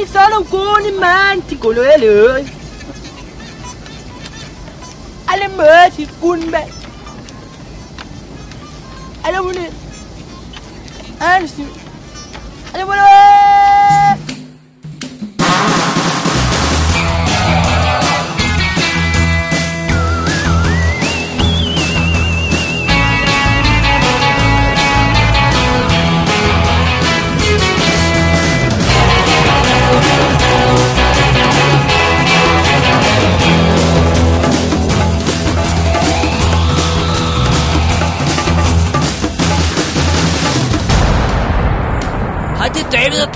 ni sono con manti colore alle mercy kun be alle mune ansi alle mune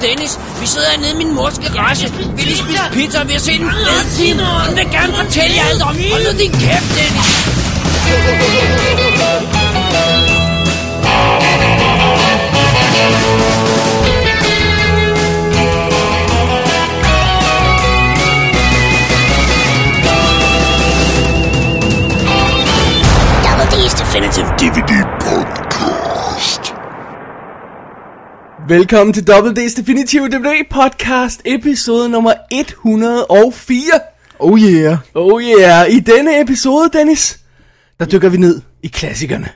Dennis. Vi sidder hernede i min mors garage. Vi lige spise pizza, og vi har set en fed film. Hun vil gerne fortælle jer alt om. Hold nu din kæft, Dennis. Double D's Definitive DVD podcast. Velkommen til WD's Definitive DVD podcast, episode nummer 104. Oh yeah. Oh yeah, i denne episode, Dennis, der dykker vi ned i klassikerne.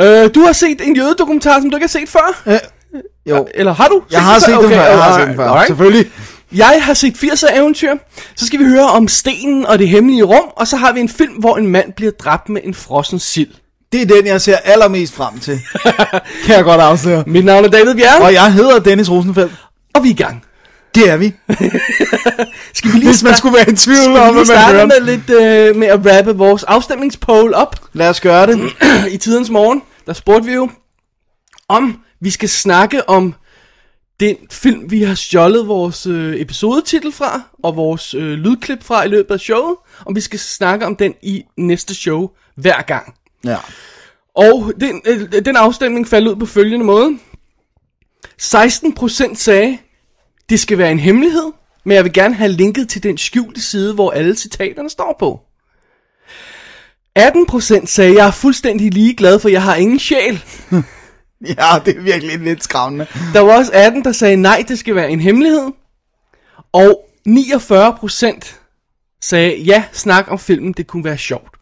Uh, du har set en jødedokumentar, som du ikke har set før? Uh, jo. Eller har du? Jeg har set den før, jeg har set den før. alright. Selvfølgelig. Jeg har set 80'er eventyr. Så skal vi høre om stenen og det hemmelige rum, og så har vi en film, hvor en mand bliver dræbt med en frossen sild. Det er den, jeg ser allermest frem til. kan jeg godt afsløre. Mit navn er David Bjerg, Og jeg hedder Dennis Rosenfeldt. og vi er i gang. Det er vi. Skal vi lige Hvis man skulle være i tvivl om, hvad man hører. med lidt øh, med at rappe vores afstemningspoll op Lad os gøre det. i tidens morgen. Der spurgte vi jo, om vi skal snakke om den film, vi har stjålet vores øh, episodetitel fra, og vores øh, lydklip fra i løbet af showet, om vi skal snakke om den i næste show hver gang. Ja. Og den, øh, den afstemning faldt ud på følgende måde. 16% sagde, det skal være en hemmelighed, men jeg vil gerne have linket til den skjulte side, hvor alle citaterne står på. 18% sagde, jeg er fuldstændig ligeglad, for jeg har ingen sjæl. Ja, det er virkelig lidt skræmmende. Der var også 18, der sagde, nej, det skal være en hemmelighed. Og 49% sagde, ja, snak om filmen, det kunne være sjovt.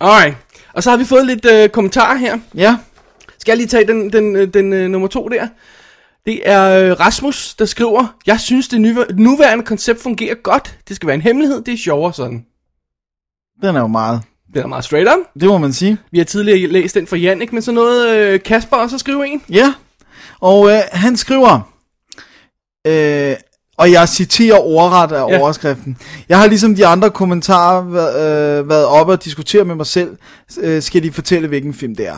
Alright. Og så har vi fået lidt øh, kommentarer her. Ja. Skal jeg lige tage den, den, øh, den øh, nummer to der? Det er øh, Rasmus, der skriver, jeg synes, det nyvær- nuværende koncept fungerer godt. Det skal være en hemmelighed, det er sjovere sådan. Den er jo meget. Det er meget straight up. Det må man sige. Vi har tidligere læst den fra Jannik, men så noget øh, Kasper også at skrive en. Ja. Og øh, han skriver, øh, og jeg citerer ordret af Ja. overskriften. Jeg har ligesom de andre kommentarer været, øh, været oppe og diskutere med mig selv, øh, skal de fortælle, hvilken film det er.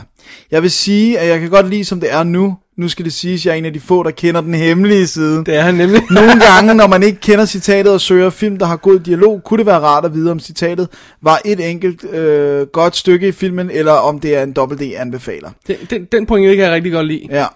Jeg vil sige, at jeg kan godt lide, som det er nu. Nu skal det siges, at jeg er en af de få, der kender den hemmelige side. Det er han nemlig. Nogle gange, når man ikke kender citatet og søger film, der har god dialog, kunne det være rart at vide, om citatet var et enkelt øh, godt stykke i filmen, eller om det er en dobbelt D-anbefaler. Den, den, den pointe kan jeg rigtig godt lide. Ja.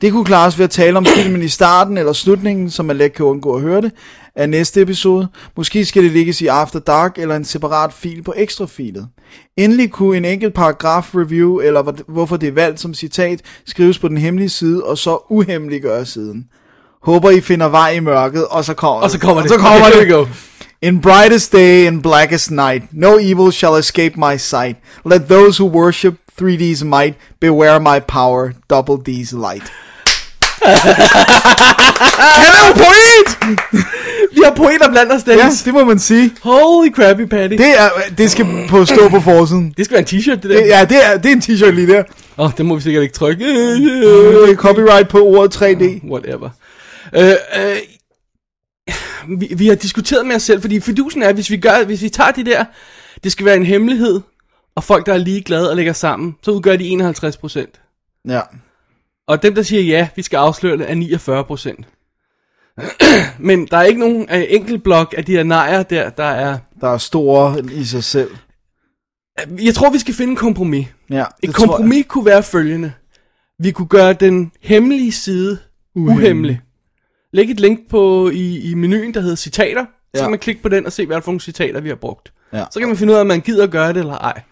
Det kunne klares ved at tale om filmen i starten eller slutningen, så man let kan undgå at høre det, af næste episode. Måske skal det ligges i After Dark eller en separat fil på ekstrafilet. Endelig kunne en enkelt paragraf review, eller hvor- hvorfor det er valgt som citat, skrives på den hemmelige side, og så uhemmeliggøre siden. Håber I finder vej i mørket, og så kommer Og så kommer det. Og så kommer det. go. In brightest day and blackest night, no evil shall escape my sight. Let those who worship 3D's might beware my power, double D's light. Han er jo point! Vi har pointer blandt os, Ja, Dennis. det må man sige. Holy crappy patty. Det, Det, er, det skal på stå på forsiden. det skal være en t-shirt, det der. Det, ja, det er, det er en t-shirt lige der. Åh, oh, det må vi sikkert ikke trykke. Det er copyright på ordet 3D. Whatever. Øh, øh, vi, vi har diskuteret med os selv, fordi fidusen er, hvis vi, gør, hvis vi tager de der, det skal være en hemmelighed, og folk, der er ligeglade og lægger sammen, så udgør de 51 procent. Ja. Og dem, der siger ja, vi skal afsløre det, er 49 procent. Men der er ikke nogen uh, enkelt blok af de her nejer der, der er... Der er store i sig selv. Jeg tror, vi skal finde en kompromis. Ja, Et kompromis kunne være følgende. Vi kunne gøre den hemmelige side uhemmelig. uhemmelig. Læg et link på i, i menuen, der hedder citater. Så Ja. kan man klikke på den og se, hvad for nogle citater, vi har brugt. Ja. Så kan man finde ud af, om man gider at gøre det eller ej.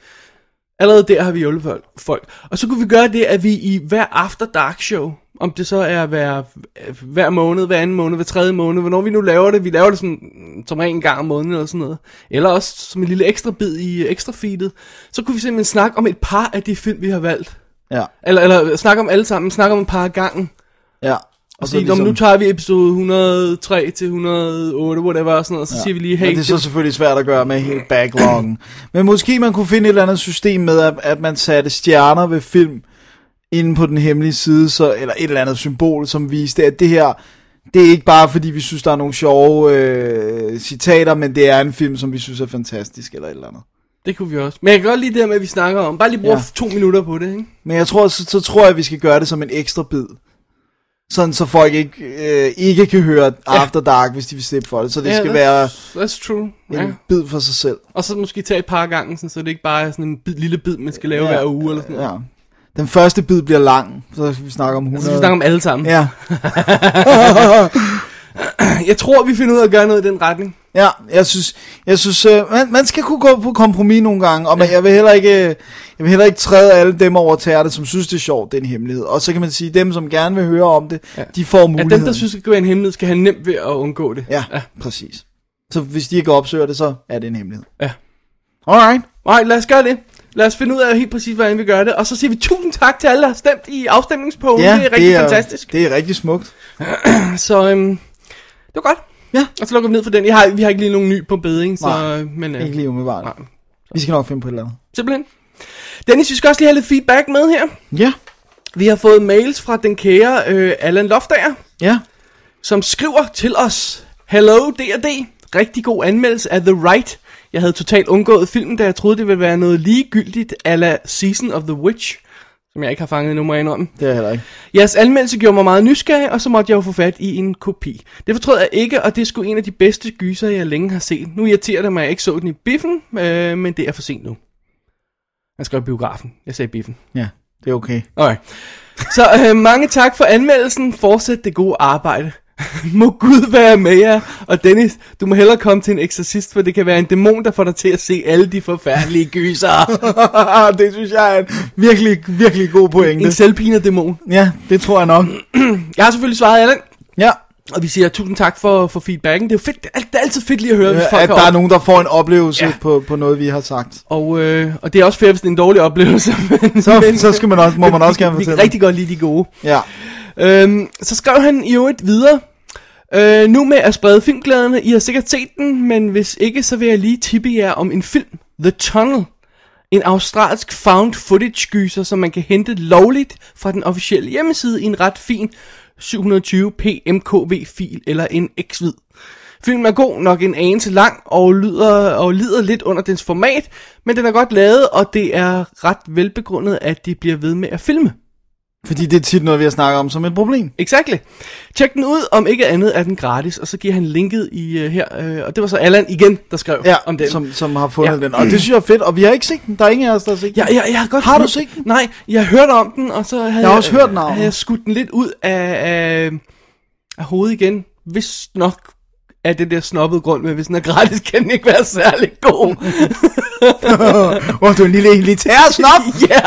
Allerede der har vi hjulpet folk-. Og så kunne vi gøre det, at vi i hver After Dark show, om det så er hver, hver måned, hver anden måned, hver tredje måned, hvornår vi nu laver det, vi laver det sådan, som regel en gang om måneden eller sådan noget, eller også som en lille ekstra bid i øh, ekstra feedet, så kunne vi simpelthen snakke om et par af de film, vi har valgt. Ja, Eller, eller snakke om alle sammen, snakke om et par af gangen. ja. Og sige, ligesom... nu tager vi episode 103 til 108, whatever, og sådan noget, og så ja. siger vi lige, hey, Men det er så selvfølgelig svært at gøre med hele backloggen. Men måske man kunne finde et eller andet system med, at, at man satte stjerner ved film inde på den hemmelige side, så, eller et eller andet symbol, som viste, at det her, det er ikke bare fordi, vi synes, der er nogle sjove øh, citater, men det er en film, som vi synes er fantastisk, eller et eller andet. det kunne vi også. Men jeg kan godt lide det her med, at vi snakker om, bare lige bruge Ja. ja. to minutter på det, ikke? Men jeg tror, så, så tror jeg, at vi skal gøre det som en ekstra bid. Sådan, så folk ikke, øh, ikke kan høre After Dark, hvis de vil slippe for det. Så det Ja, skal that's- være That's true. en Ja. bid for sig selv. Og så måske tage et par gange, sådan, så det ikke bare er sådan en bid, lille bid, man skal lave Ja. hver uge eller sådan noget. Ja. Den første bid bliver lang, så skal vi snakke om 100. Så skal vi snakke om alle sammen. Ja, Jeg tror, vi finder ud af at gøre noget i den retning. Ja, jeg synes, jeg synes øh, man, man skal kunne gå på kompromis nogle gange, og man, jeg vil heller ikke, øh, jeg vil heller ikke træde alle dem over tæerne, som synes, det er sjovt, det er en hemmelighed. Og så kan man sige, dem, som gerne vil høre om det, ja. de får muligheden. dem, der synes, det skal være en hemmelighed, skal have nemt ved at undgå det. Ja, ja, præcis. Så hvis de ikke opsøger det, så er det en hemmelighed. Ja. Alright. Alright, lad os gøre det. Lad os finde ud af helt præcis, hvordan vi gør det. Og så siger vi tusind tak til alle, der har stemt i afstemningspolen. Ja, det er rigtig fantastisk. Det er rigtig smukt. Så øhm, det var godt. Ja. Og så lukker vi ned for den. Jeg har, vi har ikke lige nogen ny på beding, så... Nej, men, øh, Ikke lige umiddelbart. nej. Vi skal nok finde på et eller andet. Simpelthen. Dennis, vi skal også lige have lidt feedback med her. Ja, Vi har fået mails fra den kære øh, Allan Loftager, ja. som skriver til os, Hello D&D, rigtig god anmeldelse af The Right. Jeg havde totalt undgået filmen, da jeg troede, det ville være noget ligegyldigt ala Season of the Witch, som jeg ikke har fanget endnu, må jeg indrømme. Det er heller ikke. Jeres anmeldelse gjorde mig meget nysgerrig, og så måtte jeg jo få fat i en kopi. Det fortrød jeg ikke, og det er sgu en af de bedste gyser, jeg længe har set. Nu irriterer det mig, at jeg ikke så den i biffen, øh, men det er for sent nu. Jeg skrev biografen. Jeg sagde biffen. Ja, det er okay. Okay. Så øh, mange tak for anmeldelsen. Fortsæt det gode arbejde. må Gud være med jer. Og Dennis, du må hellere komme til en eksorcist, for det kan være en dæmon, der får dig til at se alle de forfærdelige gyser. det synes jeg er en virkelig, virkelig god en pointe. selvpiner dæmon. Ja, det tror jeg nok. Jeg har selvfølgelig svaret Allan. Ja, Og vi siger tusind tak for, for feedbacken. Det er jo fedt. Det er, altid fedt lige at høre, hvis folk at der er nogen, der får en oplevelse Ja. på, på noget, vi har sagt. Og, øh, og det er også fedt, hvis det er en dårlig oplevelse. Men, Så, så skal man også, må man også gerne vi, vi kan fortælle. rigtig godt lide de gode. Ja. Øhm, så skrev han i øvrigt videre. Øh, nu med at sprede filmglæderne. I har sikkert set den, men hvis ikke, så vil jeg lige tippe jer om en film. The Tunnel. En australsk found footage gyser, som man kan hente lovligt fra den officielle hjemmeside i en ret fin 720p MKV-fil eller en X-vid. Filmen er god, nok en anelse lang og, lyder, og lider lidt under dens format, men den er godt lavet, og det er ret velbegrundet, at de bliver ved med at filme. Fordi det er tit noget, vi har snakket om som et problem. Exactly. Tjek den ud, om ikke andet er den gratis, og så giver han linket i uh, her, uh, og det var så Allan igen, der skrev Ja, om den. som, som har fundet Ja. den. Og det synes jeg er fedt, og vi har ikke set den. Der er ingen af os, der har set den. Ja, ja, jeg har godt Har du set den? Nej, jeg har hørt om den, og så havde Jeg har også hørt navnet. havde jeg skudt den lidt ud af, af, af hovedet igen. Hvis nok af det der snobbede grund med, hvis den er gratis, kan den ikke være særlig god. Åh, oh, du er en lille elitær snop. ja,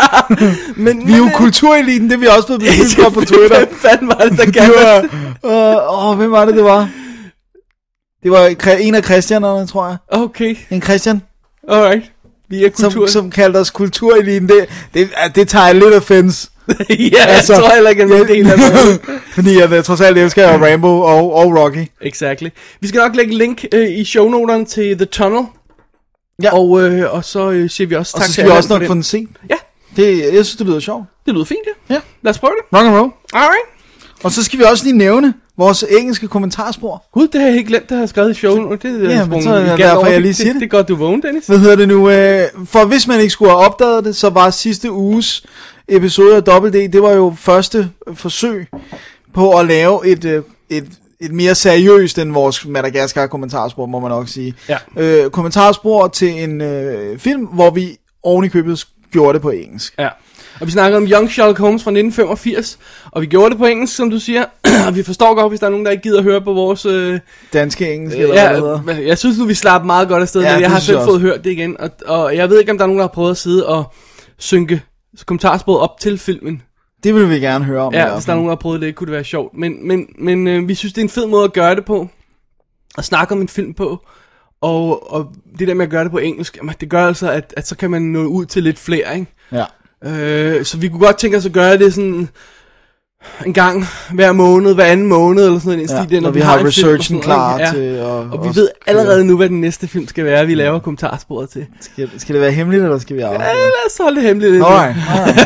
men... Vi er jo kultureliten, det er vi også blevet beskyldt for på Twitter. Hvem fanden var det, der gav det? åh, oh, hvem var det, det var? Det var en af Christianerne, tror jeg. Okay, En Christian, alright. Vi er kultur. som, som kaldte os kultureliten. Det, det, det tager jeg lidt offense. ja, altså, jeg tror heller ikke, at det er en del af det. Fordi jeg, jeg trods alt elsker jeg Rambo og, og Rocky. Exactly. Vi skal nok lægge link øh, i shownoterne til The Tunnel. Ja. Og, øh, og så øh, siger vi også Og tak så til skal vi også nok få den set. Ja, Det, jeg synes, det lyder sjovt. det lyder fint, ja. Ja. Lad os prøve det. Rock and roll. Alright. Og så skal vi også lige nævne vores engelske kommentarspor. Gud, det har jeg helt glemt, det har jeg skrevet i showen. og Det, er Ja, men så er det derfor, jeg lige siger det. Det er godt, du vågen, Dennis. Hvad hedder det nu? Øh, for hvis man ikke skulle have opdaget det, så var sidste uges episode af Double D, det var jo første forsøg på at lave et, øh, et, et mere seriøst end vores Madagaskar kommentarspor, må man nok sige. Ja. Øh, kommentarspor til en øh, film, hvor vi oven i købet gjorde det på engelsk. Ja. Og vi snakker om Young Sherlock Holmes fra 1985, og vi gjorde det på engelsk, som du siger, og vi forstår godt, hvis der er nogen, der ikke gider høre på vores... Øh, Danske engelsk, eller hvad det hedder. ja, jeg synes nu, vi slapper meget godt afsted, Ja, det jeg har selv fået hørt det igen, og, og jeg ved ikke, om der er nogen, der har prøvet at sidde og synke kommentarsporet op til filmen. Det vil vi gerne høre om. Ja, hvis der er nogen, der har prøvet det, kunne det være sjovt. Men, men, men øh, vi synes, det er en fed måde at gøre det på. At snakke om en film på. Og, og det der med at gøre det på engelsk, jamen, det gør altså, at, at så kan man nå ud til lidt flere, ikke? Ja. Øh, så vi kunne godt tænke os at gøre det sådan en gang hver måned, hver anden måned, eller sådan noget. Ja, stil, der, når vi har film og researchen noget, klar ikke? til at- Og vi ved allerede nu, hvad den næste film skal være, vi laver kommentarsporet til. Skal, skal det være hemmeligt, eller skal vi afsløre? Ja, lad os holde det hemmeligt. Alright, alright.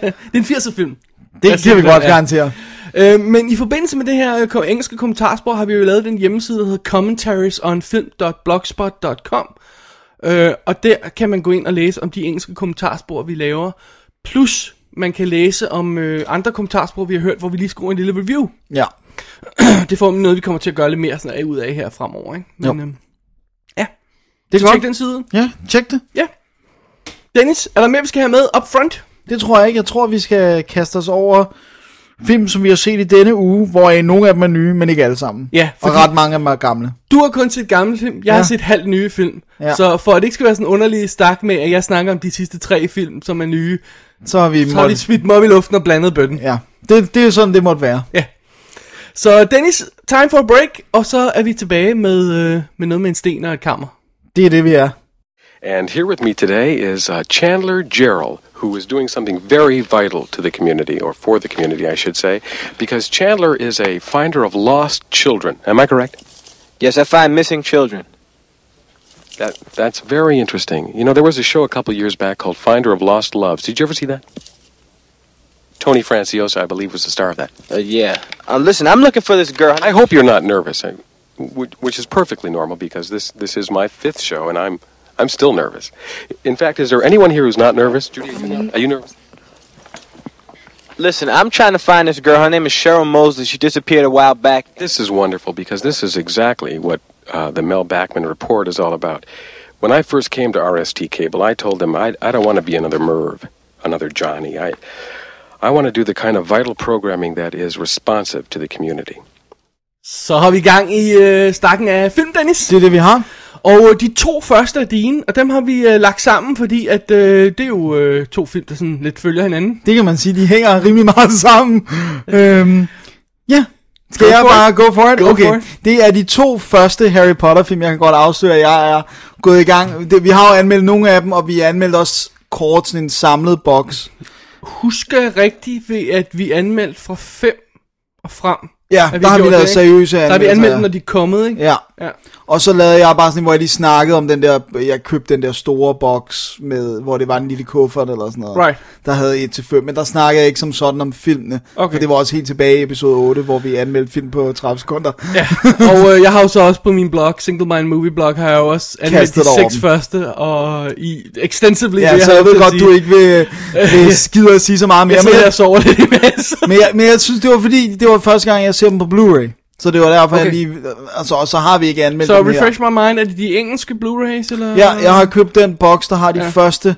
Det er en 80'er film. Det kan vi godt Ja. garantere. Øh, men i forbindelse med det her øh, ko- engelske kommentarspor, har vi jo lavet den hjemmeside, der hedder commentariesonfilm.blogspot.com. Øh, og der kan man gå ind og læse om de engelske kommentarspor, vi laver. Plus, man kan læse om øh, andre kommentarspor, vi har hørt, hvor vi lige skriver en lille review. Ja. Det får noget, vi kommer til at gøre lidt mere sådan af ud af her fremover. Ikke? Men, Jo. øh, ja, Det er tjek godt. den side. Ja, tjek det. Ja. Dennis, er der mere, vi skal have med up front? Det tror jeg ikke. Jeg tror, vi skal kaste os over film, som vi har set i denne uge, hvor nogle af dem er nye, men ikke alle sammen. Ja, Og ret mange af dem er gamle. Du har kun set gamle film, jeg har Ja. set halvt nye film. Ja. Så for at det ikke skal være sådan underlig stak med, at jeg snakker om de sidste tre film, som er nye, Så har vi... så har vi smidt dem op i luften og blandet bøtten. Ja, det, det er sådan, det måtte være. Ja. Så Dennis, time for a break, og så er vi tilbage med, øh, med noget med en sten og et kammer. Det er det, vi er. And here with me today is uh, Chandler Gerald, who is doing something very vital to the community, or for the community, I should say, because Chandler is a finder of lost children. Am I correct? Yes, I find missing children. That that's very interesting. You know, there was a show a couple years back called Finder of Lost Loves. Did you ever see that? Tony Franciosa, I believe, was the star of that. Uh, yeah. Uh, listen, I'm looking for this girl. I hope you're not nervous, I, which, which is perfectly normal because this this is my fifth show, and I'm I'm still nervous. In fact, is there anyone here who's not nervous? Judy, are you, not, are you nervous? Listen, I'm trying to find this girl. Her name is Cheryl Mosley. She disappeared a while back. This is wonderful because this is exactly what uh, the Mel Backman report is all about. When I first came to RST Cable, I told them I, I don't want to be another Merv, another Johnny. I, I want to do the kind of vital programming that is responsive to the community. Så har vi gang i øh, stakken af film, Dennis. Det er det, vi har. Og øh, de to første er dine, og dem har vi øh, lagt sammen, fordi at øh, det er jo øh, to film, der sådan lidt følger hinanden. Det kan man sige, de hænger rimelig meget sammen. øhm, ja, skal Go jeg bare it. go for it? Go okay, for it. det er de to første Harry Potter film, jeg kan godt afsløre, at jeg er gået i gang. Det, vi har jo anmeldt nogle af dem, og vi har anmeldt også kort sådan en samlet boks. Husker jeg rigtigt ved, at vi anmeldte fra 5 og frem? Ja, der har vi lavet seriøse Der har vi anmeldelser, anmeldt når de er kommet, ikke? Ja. ja. Og så lavede jeg bare sådan, hvor jeg lige snakkede om den der, jeg købte den der store boks, med, hvor det var en lille kuffert eller sådan noget. Right. Der havde 1 til 5, men der snakkede jeg ikke som sådan om filmene. Okay. For det var også helt tilbage i episode 8, hvor vi anmeldte film på 30 sekunder. Ja, og øh, jeg har jo så også på min blog, Single Mind Movie Blog, har jeg jo også anmeldt Kastet de seks dem. første, og i extensively. Ja, vil så jeg ved godt, du ikke vil, vil skide at sige så meget mere. Jeg Men sidder jeg, og sover lidt imens. men, jeg, men jeg synes, det var fordi, det var første gang, jeg ser dem på Blu-ray. Så det var derfor, okay. Jeg lige... Altså, og så har vi ikke anmeldt Så her. refresh my mind, er det de engelske Blu-rays, eller? Ja, jeg har købt den boks, der har de ja. Første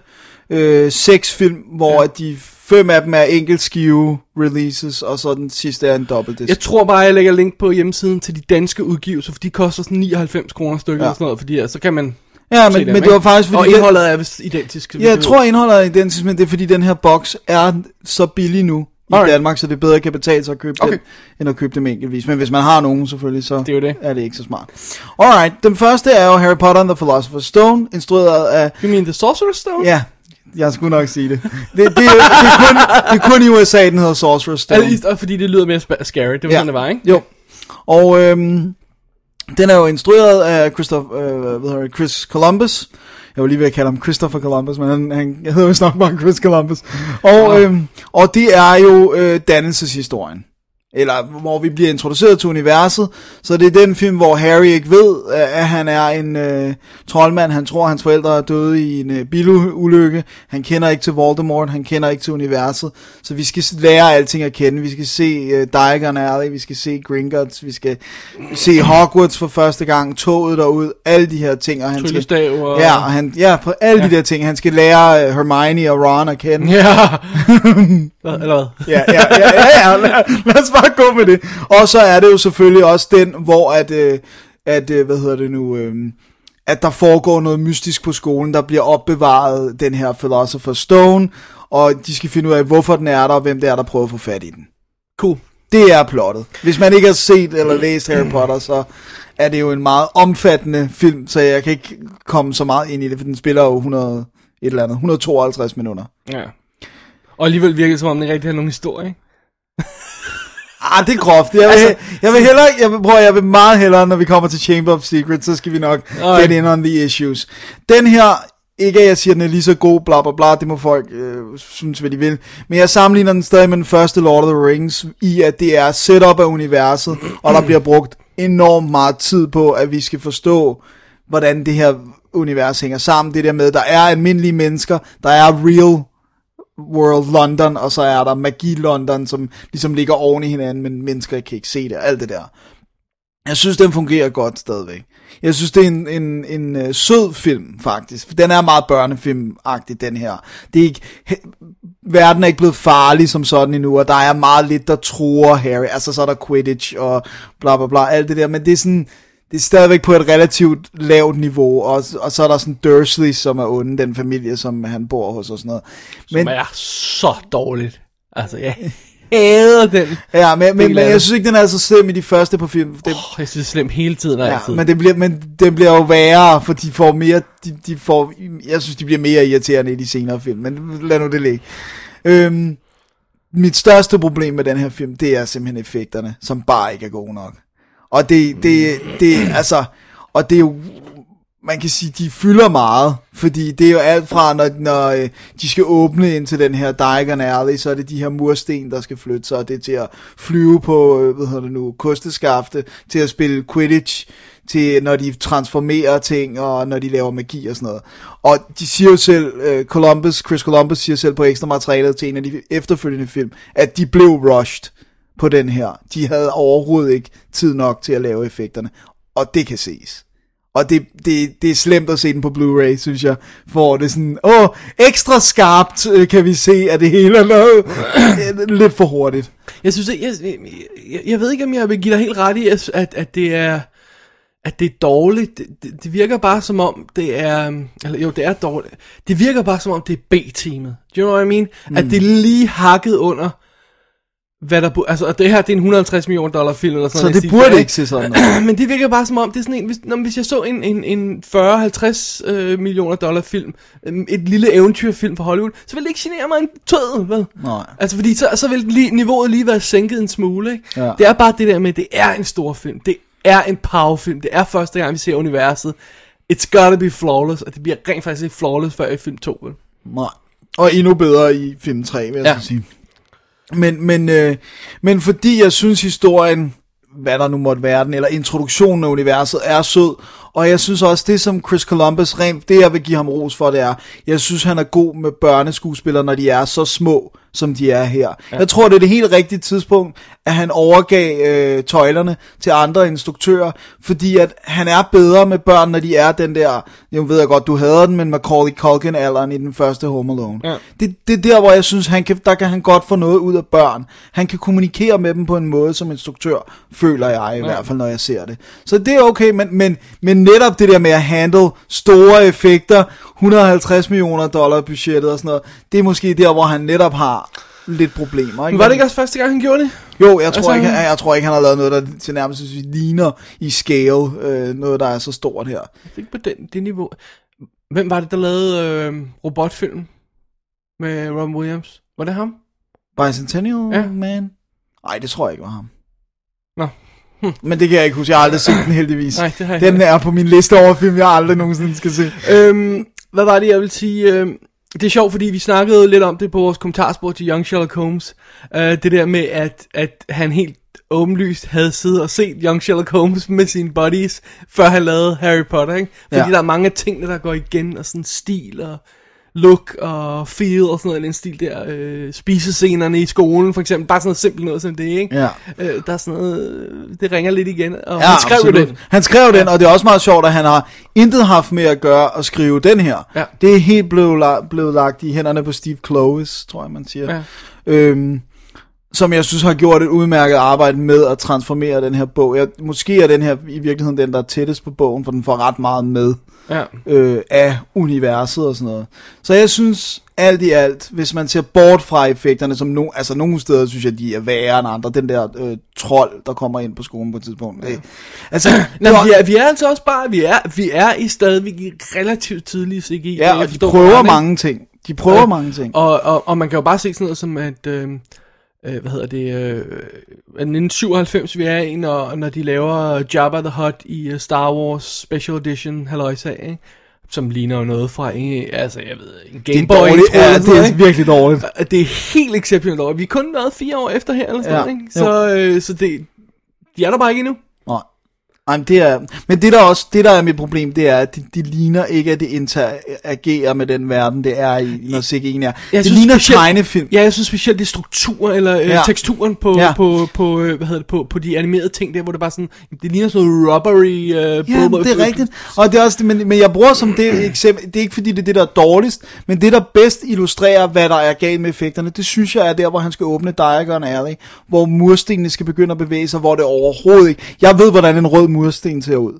øh, seks film, hvor ja. de fem af dem er enkeltskive releases, og så den sidste er en dobbeltdisc. Jeg tror bare, jeg lægger link på hjemmesiden til de danske udgivelser, for de koster sådan 99 kroner stykket Ja. og sådan noget, fordi ja, så kan man ja, men, dem, men det var faktisk fordi... Og indholdet er vist identisk. Ja, jeg tror indholdet er identisk, men det er fordi den her boks er så billig nu i Alright. Danmark, så det bedre kan betale sig at købe Okay. den, end at købe dem enkeltvis. Men hvis man har nogen selvfølgelig, så Det er jo det. er det ikke så smart. Alright, den første er jo Harry Potter and the Philosopher's Stone, instrueret af... You mean The Sorcerer's Stone? Ja, jeg skulle nok sige det. Det, det, det, er, kun, det er kun i USA, den hedder Sorcerer's Stone. Altså, og fordi det lyder mere scary, det var ja. sådan, det var, ikke? Jo. Og øhm, den er jo instrueret af Christoph, øh, hvad hedder det, Chris Columbus. Jeg var lige ved at kalde ham Christopher Columbus, men han, han jeg hedder vist nok bare Chris Columbus. Og, øhm, og det er jo øh, dannelseshistorien. Eller hvor vi bliver introduceret til universet. Så det er den film, hvor Harry ikke ved, at han er en øh, troldmand. Han tror, at hans forældre er døde i en øh, bilulykke. Han kender ikke til Voldemort. Han kender ikke til universet. Så vi skal lære alting at kende. Vi skal se øh, Diagon Alley. Vi skal se Gringotts. Vi skal se Hogwarts for første gang. Toget derud. Alle de her ting. Og han skal, og... ja, og han, ja, på alle ja. de der ting. Han skal lære øh, Hermione og Ron at kende. Ja. Eller hvad? Ja, ja, ja, ja, ja. Lad, lad os bare gå med det. Og så er det jo selvfølgelig også den, hvor at, øh, at øh, hvad hedder det nu, øh, at der foregår noget mystisk på skolen, der bliver opbevaret den her Philosopher's Stone, og de skal finde ud af, hvorfor den er der, og hvem det er, der prøver at få fat i den. Cool. Det er plottet. Hvis man ikke har set eller læst Harry Potter, så er det jo en meget omfattende film, så jeg kan ikke komme så meget ind i det, for den spiller jo 100, et eller andet, 152 minutter. Ja. Og alligevel virker det, som om den ikke rigtig har nogen historie? Ah, det er groft. Jeg vil, altså, jeg vil hellere, jeg vil, prøv, jeg vil meget hellere, når vi kommer til Chamber of Secrets, så skal vi nok Alright. get in on the issues. Den her, ikke at jeg siger, at den er lige så god, bla bla bla, det må folk øh, synes, hvad de vil. Men jeg sammenligner den stadig med den første Lord of the Rings, i at det er setup af universet, og der bliver brugt enormt meget tid på, at vi skal forstå, hvordan det her univers hænger sammen. Det der med, der er almindelige mennesker, der er real World London, og så er der Magi London, som ligesom ligger oven i hinanden, men mennesker kan ikke se det, alt det der. Jeg synes, den fungerer godt stadigvæk. Jeg synes, det er en, en, en øh, sød film, faktisk. For den er meget børnefilmagtig, den her. Det er ikke, he, verden er ikke blevet farlig som sådan endnu, og der er meget lidt, der tror Harry. Altså, så er der Quidditch og bla bla bla, alt det der. Men det er sådan, det er stadigvæk på et relativt lavt niveau, og, og så er der sådan Dursley, som er onde, den familie, som han bor hos og sådan noget. Men, som er så dårligt. Altså, jeg hader den. Ja, men, men, men jeg synes ikke, den er så slem i de første på film. Det, Oh, jeg synes det er slemt hele tiden ja, altid. men, det bliver, men det bliver jo værre, for de får mere, de, de får, jeg synes, de bliver mere irriterende i de senere film, men lad nu det ligge. Øhm, mit største problem med den her film, det er simpelthen effekterne, som bare ikke er gode nok. Og det, det, det, altså, og det er jo, man kan sige, de fylder meget, fordi det er jo alt fra, når, når øh, de skal åbne ind til den her Diagon Alley, så er det de her mursten, der skal flytte sig, og det er til at flyve på, øh, hvad hedder det nu, kosteskafte, til at spille Quidditch, til når de transformerer ting, og når de laver magi og sådan noget. Og de siger jo selv, øh, Columbus, Chris Columbus siger selv på ekstra materialet til en af de efterfølgende film, at de blev rushed på den her. De havde overhovedet ikke tid nok til at lave effekterne, og det kan ses. Og det, det, det er slemt at se den på Blu-ray, synes jeg. For det sådan, åh, ekstra skarpt øh, kan vi se, at det hele er lavet øh, lidt for hurtigt. Jeg synes, jeg, jeg, jeg, jeg ved ikke, om jeg vil give dig helt ret i, at, at, at det er at det er dårligt. Det, det, det virker bare som om, det er... Eller jo, det er dårligt. Det virker bare som om, det er B-teamet. Do you know what I mean? Mm. At det er lige hakket under, hvad der... Altså, og det her, det er en 150 millioner dollar film, eller sådan Så det stil burde ikke se sådan ud. Men det virker bare som om, det er sådan en, hvis, når, hvis jeg så en, en, en 40-50 øh, millioner dollar film, øh, et lille eventyrfilm fra Hollywood, så ville det ikke genere mig en tød, vel? Nej. Altså fordi så, så vil lige, niveauet lige være sænket en smule, ikke? Ja. Det er bare det der med, det er en stor film, det er en powerfilm, det er første gang, vi ser universet. It's gotta be flawless, og det bliver rent faktisk ikke flawless før i film 2, vel? Nej. Og endnu bedre i film 3, vil jeg ja. sige. Men, men, øh, men fordi jeg synes historien, hvad der nu måtte være den, eller introduktionen af universet, er sød, og jeg synes også, det som Chris Columbus, rent, det jeg vil give ham ros for, det er, jeg synes han er god med børneskuespillere, når de er så små, som de er her. Ja. Jeg tror, det er det helt rigtige tidspunkt, at han overgav øh, tøjlerne til andre instruktører, fordi at han er bedre med børn, når de er den der, jeg ved jeg godt, du hader den, men Macaulay Culkin-alderen i den første Home Alone. Ja. Det, det er der, hvor jeg synes, han kan, der kan han godt få noget ud af børn. Han kan kommunikere med dem på en måde, som instruktør, føler jeg i ja. hvert fald, når jeg ser det. Så det er okay, men, men, men netop det der med at handle store effekter, 150 millioner dollar budgettet og sådan noget, det er måske der, hvor han netop har lidt problemer. Ikke? Men var det ikke også første gang, han gjorde det? Jo, jeg tror, Altså- ikke, jeg, jeg tror ikke, han har lavet noget, der til nærmest ligner i scale, øh, noget, der er så stort her. Ikke på den, det niveau. Hvem var det, der lavede øh, robotfilm med Robin Williams? Var det ham? Bicentennial Ja. Man? Nej, det tror jeg ikke var ham. Nå. Men det kan jeg ikke huske. Jeg har aldrig set den heldigvis. Nej, det har jeg Den er på min liste over film, jeg aldrig nogensinde skal se. Øhm, hvad var det, jeg vil sige? Øhm, det er sjovt, fordi vi snakkede lidt om det på vores kommentarspor til Young Sherlock Holmes. Øh, det der med, at, at han helt åbenlyst havde siddet og set Young Sherlock Holmes med sine buddies, før han lavede Harry Potter, ikke? Fordi ja. Ja. der er mange af tingene, der går igen, og sådan stil og look og feel og sådan noget, i den stil der. Øh, spisescenerne i skolen, for eksempel. Bare sådan noget simpelt noget som det, ikke? Ja. Øh, der er sådan noget, øh, det ringer lidt igen. Og Ja, han skrev absolut. den. Han skrev den, og det er også meget sjovt, at han har intet haft med at gøre at skrive den her. Ja. Det er helt blevet, la- blevet lagt i hænderne på Steve Clovis, tror jeg, man siger. Ja. Øhm, som jeg synes har gjort et udmærket arbejde med at transformere den her bog. Jeg, måske er den her i virkeligheden den, der er tættest på bogen, for den får ret meget med Ja. øh, af universet og sådan noget. Så jeg synes alt i alt, hvis man ser bort fra effekterne, som no, altså nogle steder synes jeg, de er værre end andre. Den der øh, trold, der kommer ind på skolen på et tidspunkt. Det, altså, Nå, var- vi, er, vi er altså også bare, vi er, vi er i stadigvæk i relativt tidlige CGI. ja, og de prøver mange ting. De prøver Ja. mange ting. Og, og, og man kan jo bare se sådan noget som, at, øh, øh, hvad hedder det, øh, 1997 vi er i, når, når de laver Jabba the Hutt i uh, Star Wars Special Edition, halløjsa, ikke? Som ligner jo noget fra, en, altså jeg ved, en Det er Game Boy. dårligt. intro Ja, det er ikke? virkelig dårligt. Det er helt exceptionelt dårligt. Vi er kun været fire år efter her, eller sådan Ja, noget, ikke? Så, øh, så det, de er der bare ikke endnu. Nej. Ej, men det er, men det der også, det der er mit problem, det er, at de, de ligner ikke, at det interagerer med den verden, det er i, når CGI'en er. Jeg det synes ligner specielt- tegnefilm. Ja, jeg synes specielt, det er struktur, eller øh, Ja. teksturen på, Ja. på, på, øh, hvad hedder det, på, på de animerede ting der, hvor det bare sådan, det ligner sådan noget rubbery. Øh, Ja, bubble- det er rigtigt. Og det er også, det, men, men jeg bruger som det eksempel, det er ikke fordi det er det, der er dårligst, men det, der bedst illustrerer, hvad der er galt med effekterne, det synes jeg er der, hvor han skal åbne Diagon Alley, hvor murstenene skal begynde at bevæge sig, hvor det overhovedet ikke... Jeg ved, hvordan en rød mursten ser ud.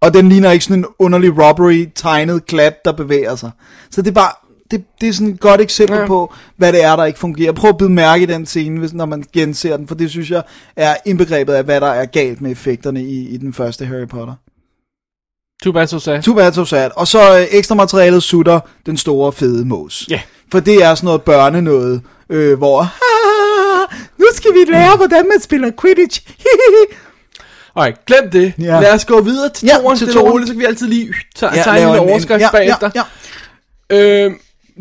Og den ligner ikke sådan en underlig robbery, tegnet klat, der bevæger sig. Så det er bare... Det, det er sådan et godt eksempel ja. På, hvad det er, der ikke fungerer. Prøv at bide mærke i den scene, hvis, når man genser den, for det synes jeg er indbegrebet af, hvad der er galt med effekterne i, i den første Harry Potter. Too bad, so sad. Too bad, so sad. Og så øh, ekstra materialet sutter den store fede mås. Ja. For det er sådan noget børne noget, øh, hvor... "Ah, Nu skal vi lære, hvordan man spiller Quidditch. Alright, glem det. Ja. Lad os gå videre til Ja, toren, til stille og roligt, så kan vi altid lige tage, Ja, en lille overskrift ja, bagefter. Ja, ja. Øh,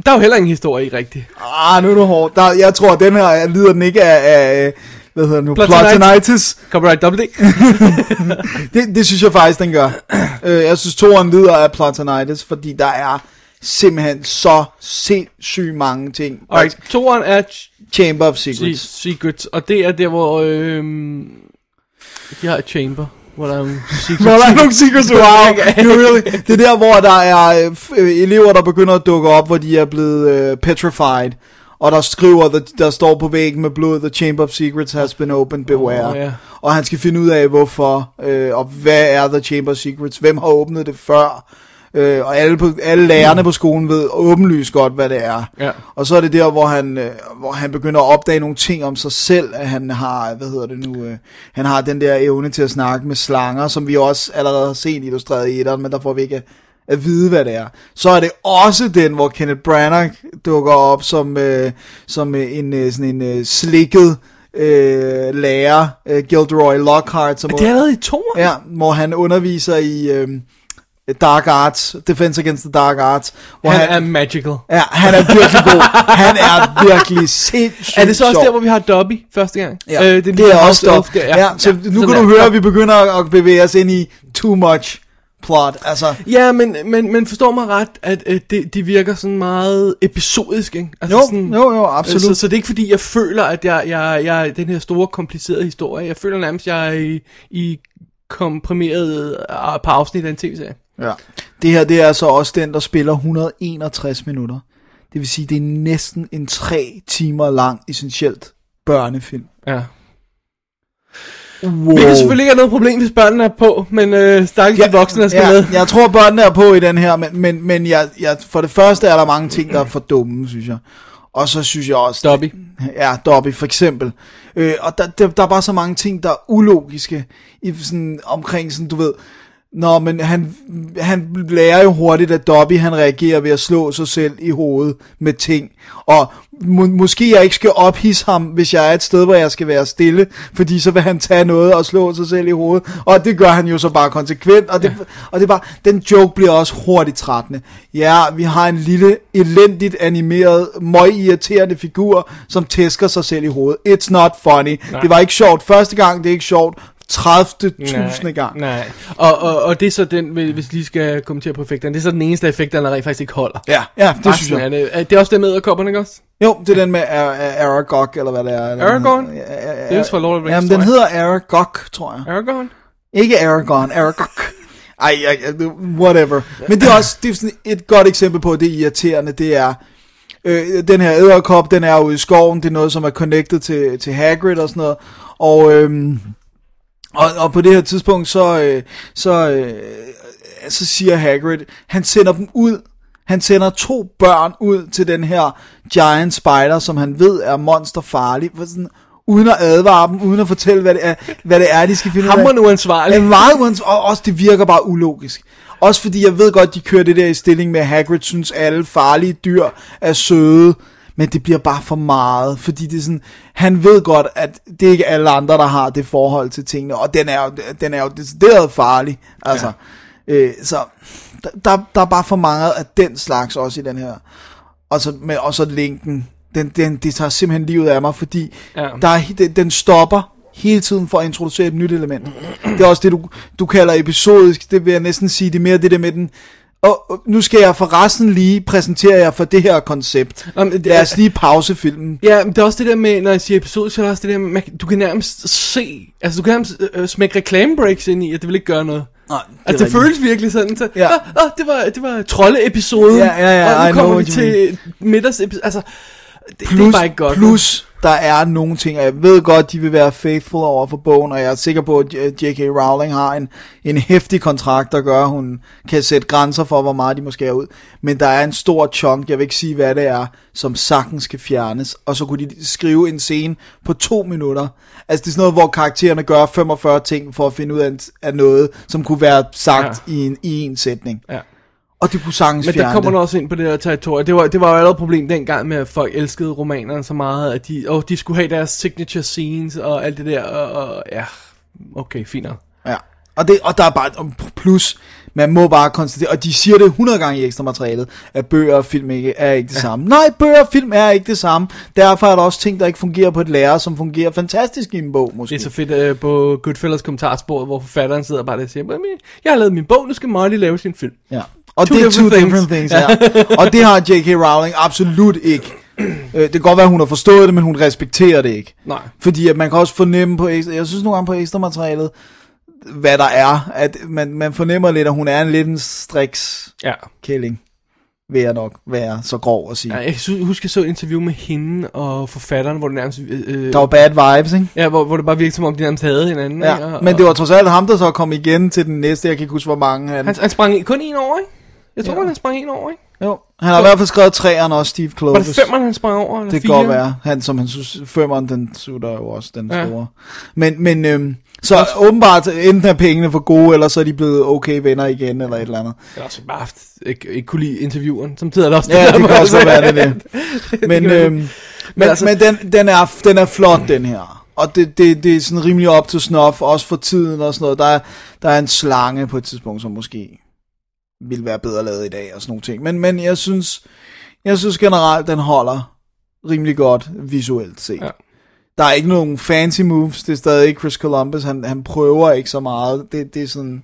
der er jo heller ingen historie i rigtigt. Ah, nu er du hård. Der, jeg tror, den her lider den ikke af, af hvad hedder det nu, platonitis. Copyright double D. Det, det synes jeg faktisk, den gør. øh, jeg synes, toren lider af platonitis, fordi der er simpelthen så sindssygt mange ting. Alright, toren er Ch- Chamber of Se- Secrets. Secrets, og det er der, hvor øh, de har et chamber, hvor der er nogle secrets. Nå, der er nogle secrets, wow, really. Det er der, hvor der er øh, elever, der begynder at dukke op, hvor de er blevet øh, petrified. Og der skriver, der, der står på væggen med blod, The Chamber of Secrets has been opened, beware. Åh, ja. Og han skal finde ud af, hvorfor, øh, og hvad er The Chamber of Secrets, hvem har åbnet det før. Øh, og alle, på, alle lærerne på skolen ved åbenlyst godt, hvad det er. Ja. Og så er det der, hvor han, øh, hvor han begynder at opdage nogle ting om sig selv, at han har, hvad hedder det nu, øh, han har den der evne til at snakke med slanger, som vi også allerede har set illustreret i etteren, men der får vi ikke at vide, hvad det er. Så er det også den, hvor Kenneth Branagh dukker op som, øh, som en, øh, sådan en øh, slikket øh, lærer, øh, Gilderoy Lockhart, som Det er allerede i toren? Ja, hvor han underviser i øh, Dark Arts, Defense Against the Dark Arts. Hvor Han er magical. Ja, han er virkelig god. Han er virkelig sindssygt Er det så også sjov. der, hvor vi har Dobby første gang? Ja, øh, det, det ligner er også Elf der. der, Ja, ja, så nu kan du høre, at vi begynder at bevæge os ind i too much plot. Altså, Ja, men, men, men forstår mig ret, at øh, det, de virker sådan meget episodisk, ikke? Altså jo, sådan, jo, jo, absolut. Så, så det er ikke fordi, jeg føler, at jeg, jeg, jeg er den her store, komplicerede historie. Jeg føler nærmest, jeg er i, i komprimeret øh, par afsnit af en tv-serie. Ja. Det her, det er så også den, der spiller 161 minutter. Det vil sige, det er næsten en tre timer lang, essentielt børnefilm. Ja. Wow. Vi kan selvfølgelig ikke have noget problem, hvis børnene er på, men øh, stakkels ja, voksne, der skal ja, med. Jeg tror, børnene er på i den her, men, men, men jeg, jeg, for det første er der mange ting, der er for dumme, synes jeg. Og så synes jeg også... Dobby. Ja, Dobby for eksempel. Øh, og der, der, der er bare så mange ting, der er ulogiske i sådan, omkring sådan, du ved... Nå, men han, han lærer jo hurtigt, at Dobby han reagerer ved at slå sig selv i hovedet med ting. Og må, måske jeg ikke skal ophisse ham, hvis jeg er et sted, hvor jeg skal være stille, fordi så vil han tage noget og slå sig selv i hovedet. Og det gør han jo så bare konsekvent. Og det, og det er bare, den joke bliver også hurtigt trættende. Ja, vi har en lille, elendigt animeret, møg irriterende figur, som tæsker sig selv i hovedet. It's not funny. Nej. Det var ikke sjovt første gang, det er ikke sjovt 30. tusinde gang. Nej, og, og, og det er så den, hvis lige skal kommentere på effekterne, det er så den eneste effekt, der rent faktisk ikke holder. Ja, ja, det synes jeg. Er det, er det også det med æderkopperne, ikke også? Jo, det er den med Ar- Ar- Aragog, eller hvad det er. Den Aragorn? Det er fra Lord of the Rings, Jamen, den hedder Aragog, tror jeg. Aragorn? Ikke Aragorn, Aragog. Ej, ej, whatever. Men det er også det er sådan et godt eksempel på, at det er irriterende, det er, øh, den her æderkop, den er ude i skoven, det er noget, som er connected til, til Hagrid og sådan noget. Og, øhm, og, og på det her tidspunkt, så, øh, så, øh, så siger Hagrid, han sender dem ud, han sender to børn ud til den her giant spider, som han ved er monsterfarlig, for sådan, uden at advare dem, uden at fortælle, hvad det er, hvad det er de skal finde ud af. Hammer uansvarlig. Er meget uansvarlig, og også det virker bare ulogisk. Også fordi jeg ved godt, de kører det der i stilling med, at Hagrid synes, alle farlige dyr er søde, men det bliver bare for meget, fordi det er sådan, han ved godt, at det er ikke alle andre, der har det forhold til tingene, og den er jo, den er jo decideret farlig, altså. Ja. Øh, så der, der er bare for meget af den slags også i den her. Og så, med, og så linken, den, den, det tager simpelthen livet af mig, fordi Ja. der er, den, den stopper hele tiden for at introducere et nyt element. Det er også det, du, du kalder episodisk, det vil jeg næsten sige, det er mere det der med den, og nu skal jeg for resten lige præsentere jer for det her koncept. Nå, men det Lad os lige pause filmen. Ja, men det er også det der med, når jeg siger episode, så er der også det der med, man, du kan nærmest se, altså du kan nærmest øh, smække reklamebreaks ind i, at det vil ikke gøre noget. Nej, Altså det føles virkelig sådan, så, ja. Åh, åh, det var, det var trolde-episoden, Ja, ja, ja, og I nu kommer know vi til middagsepisoden, altså, det, det er Plus, bare ikke godt. plus, der er nogle ting, og jeg ved godt, de vil være faithful over for bogen, og jeg er sikker på, at J.K. Rowling har en, en hæftig kontrakt, der gør, at hun kan sætte grænser for, hvor meget de måske er ud. Men der er en stor chunk, jeg vil ikke sige, hvad det er, som sagtens skal fjernes, og så kunne de skrive en scene på to minutter. Altså det er sådan noget, hvor karaktererne gør 45 ting for at finde ud af, af noget, som kunne være sagt ja. i, en, i en sætning. Ja. Og det kunne sagtens Men der kommer du også ind på det der territorie. Det var, det var jo allerede et problem dengang med, at folk elskede romanerne så meget, at de, og de skulle have deres signature scenes og alt det der, og, og ja, okay, fint nok. Ja, og, det, og der er bare plus, man må bare konstatere, og de siger det 100 gange i ekstra materialet, at bøger og film ikke er ikke det ja. samme. Nej, bøger og film er ikke det samme. Derfor er der også ting, der ikke fungerer på et lærer, som fungerer fantastisk i en bog, måske. Det er så fedt uh, på Goodfellas kommentarspor, hvor forfatteren sidder bare der og siger, "Men jeg har lavet min bog, nu skal Molly lave sin film. Ja. Og Two det er two different different things. things, ja. og det har J.K. Rowling absolut ikke. Øh, Det kan godt være, at hun har forstået det, men hun respekterer det ikke. Nej. Fordi at man kan også fornemme på ekstra, jeg synes nogle gange på ekstra materialet, hvad der er, at man, man fornemmer lidt, at hun er en lidt en striks Ja. kælling, vil jeg nok være så grov at sige. ja jeg kan su- huske, jeg så et interview med hende og forfatteren, hvor det nærmest... Øh, øh, Der var bad vibes, ikke? Ja, hvor, hvor det bare virkede som om, de nærmest havde hinanden. ikke? Ja, og, men det var trods alt ham, der så kom igen til den næste. Jeg kan ikke huske, hvor mange han... Han, han sprang i- kun en over, ikke? Jeg tror, Ja. han sprang en over, ikke? Jo, han har i hvert fald skrevet træerne også, Steve Var det femmeren, han sprang over? Eller Det kan godt være. Han, som han synes, femmeren, den sutter jo også, den Ja. store. Men, men øhm, så åbenbart, enten er pengene for gode, eller så er de blevet okay venner igen, eller et eller andet. Jeg har også bare haft, ikke, ikke kunne lide intervieweren. Som tider er det også Ja, det der, kan også være det, det. Men, kan- øhm, men, altså- men den, den, er, den er flot, den her. Og det, det, det er sådan rimelig op til snuff, også for tiden og sådan noget. Der er, der er en slange på et tidspunkt, som måske ville være bedre lavet i dag og sådan nogle ting. Men, men jeg synes, jeg synes generelt, den holder rimelig godt visuelt set. Ja. Der er ikke nogen fancy moves, det er stadig Chris Columbus, han, han prøver ikke så meget. Det, det er sådan,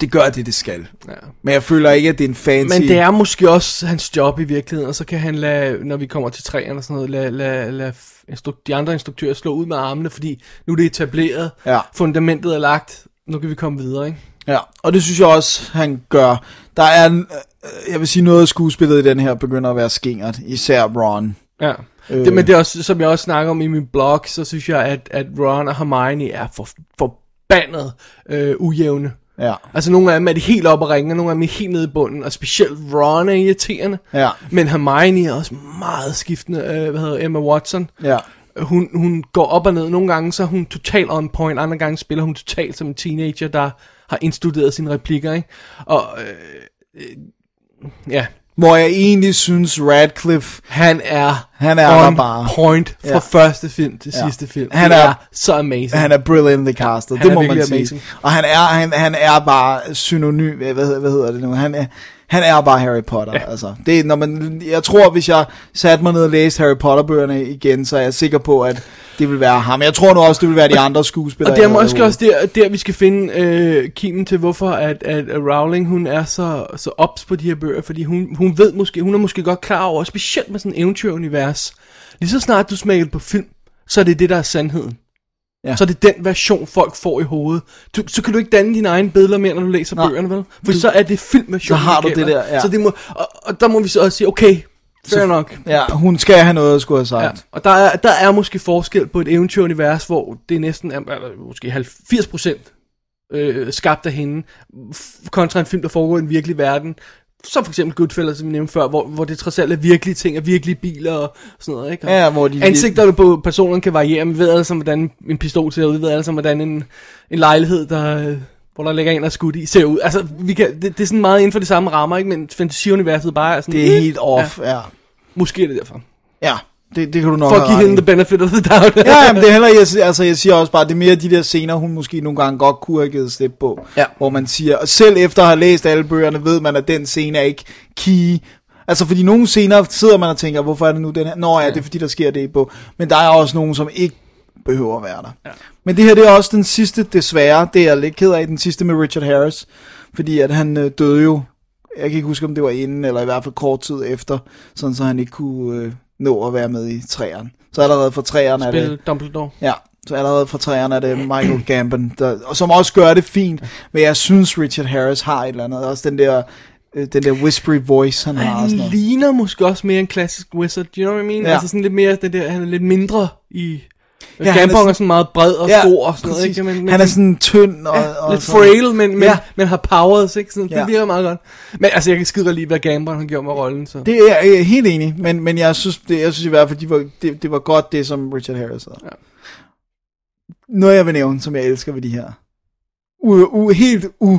det gør det, det skal. Ja. Men jeg føler ikke, at det er en fancy... Men det er måske også hans job i virkeligheden, og så kan han lade, når vi kommer til træerne og sådan noget, lade, lade, lade instru- de andre instruktører slå ud med armene, fordi nu er det etableret, Ja. fundamentet er lagt, nu kan vi komme videre, ikke? Ja, og det synes jeg også, han gør. Der er, en, øh, jeg vil sige, noget af skuespillet i den her begynder at være skingert, især Ron. Ja. Øh. Det, men det er også, som jeg også snakker om i min blog, så synes jeg, at, at Ron og Hermione er for, forbandet øh, ujævne. Ja, Altså nogle af dem er de helt oppe at ringe, og nogle af dem er helt nede i bunden, og specielt Ron er irriterende. ja, Men Hermione er også meget skiftende, øh, hvad hedder Emma Watson. ja. Hun, hun går op og ned. Nogle gange så er hun totalt on point, andre gange spiller hun totalt som en teenager, der har indstuderet sine replikker, ikke? Og, øh, øh, ja, Hvor jeg egentlig synes, Radcliffe, han er, Han er on bare. point fra Ja. første film til Ja. sidste film. Han Det er- så amazing. han er brilliantly castet, Han det er må man sige. amazing. Og han er, han, han er bare synonym, hvad, hedder- hvad hedder det nu, han er, han er bare Harry Potter, ja. altså. Det, når man, jeg tror, hvis jeg satte mig ned og læste Harry Potter-bøgerne igen, så er jeg sikker på, at det vil være ham. Jeg tror nu også, det vil være de andre skuespillere. Og det er måske også der, der vi skal finde øh, kimen til, hvorfor at, at Rowling, hun er så, så ops på de her bøger, fordi hun, hun ved måske, hun er måske godt klar over, specielt med sådan et eventyrunivers, lige så snart du smækker på film, så er det det, der er sandheden. Ja. Så er det den version, folk får i hovedet. Du, så kan du ikke danne dine egne billeder mere, når du læser Nej. bøgerne, vel? For så er det filmversionen, Så har du det der, ja. Så det må, og, og der må vi så også sige, okay, Fair nok. Ja, hun skal have noget at skulle have sagt. Ja. Og der er, der er måske forskel på et eventyrunivers, hvor det næsten er eller måske 80% øh, skabt af hende, kontra en film, der foregår i en virkelig verden. Som for eksempel Goodfellas, som vi nævnte før, hvor, hvor det trods alt er virkelige ting, er virkelige biler og sådan noget, ikke? Og Ja, hvor de- Ansigterne på personerne kan variere, men vi ved alle sammen, hvordan en pistol ser ud, vi ved alle sammen, hvordan en, en lejlighed, der, hvor der ligger en, der er skudt i, ser ud. Altså, vi kan, det, det er sådan meget inden for de samme rammer, ikke? Men fantasiuniverset bare er sådan... Det er helt off, ja. Ja, Måske er det derfor. ja det, det kan du nok For at give hende the benefit of the doubt. Ja, jamen, det er heller, jeg, altså, jeg siger også bare, det er mere de der scener, hun måske nogle gange godt kunne have givet slip på. Ja. Hvor man siger, og selv efter at have læst alle bøgerne, ved man, at den scene er ikke key. Altså, fordi nogle scener sidder man og tænker, hvorfor er det nu den her? Nå ja, det er fordi, der sker det på. Men der er også nogen, som ikke behøver at være der. Ja. Men det her, det er også den sidste, desværre, det er jeg lidt ked af, den sidste med Richard Harris. Fordi at han øh, døde jo, jeg kan ikke huske, om det var inden, eller i hvert fald kort tid efter, sådan så han ikke kunne øh, nå at være med i træerne. Så allerede fra træerne er det... Spil Dumbledore. Ja, så allerede fra træerne er det Michael Gambon, der, og som også gør det fint, men jeg synes Richard Harris har et eller andet, også den der, øh, den der whispery voice, han har og sådan Han ligner måske også mere en klassisk wizard, you know what I mean? Ja. Altså sådan lidt mere, det der, han er lidt mindre i... Ja, han er er, sådan- meget bred og Ja, stor og sådan noget, præcis. ikke? Men, men, han er sådan tynd og, ja, og lidt sådan- frail, men, men, Ja. men har powers, ikke? Sådan, Ja. Det virker meget godt. Men altså, jeg kan skide lide, hvad Gambon har gjort med rollen, så... Det er jeg er helt enig, men, men jeg synes, det, jeg synes i hvert fald, de var, det, det var godt det, som Richard Harris havde. Ja. Noget jeg vil nævne, som jeg elsker ved de her. U, u, helt u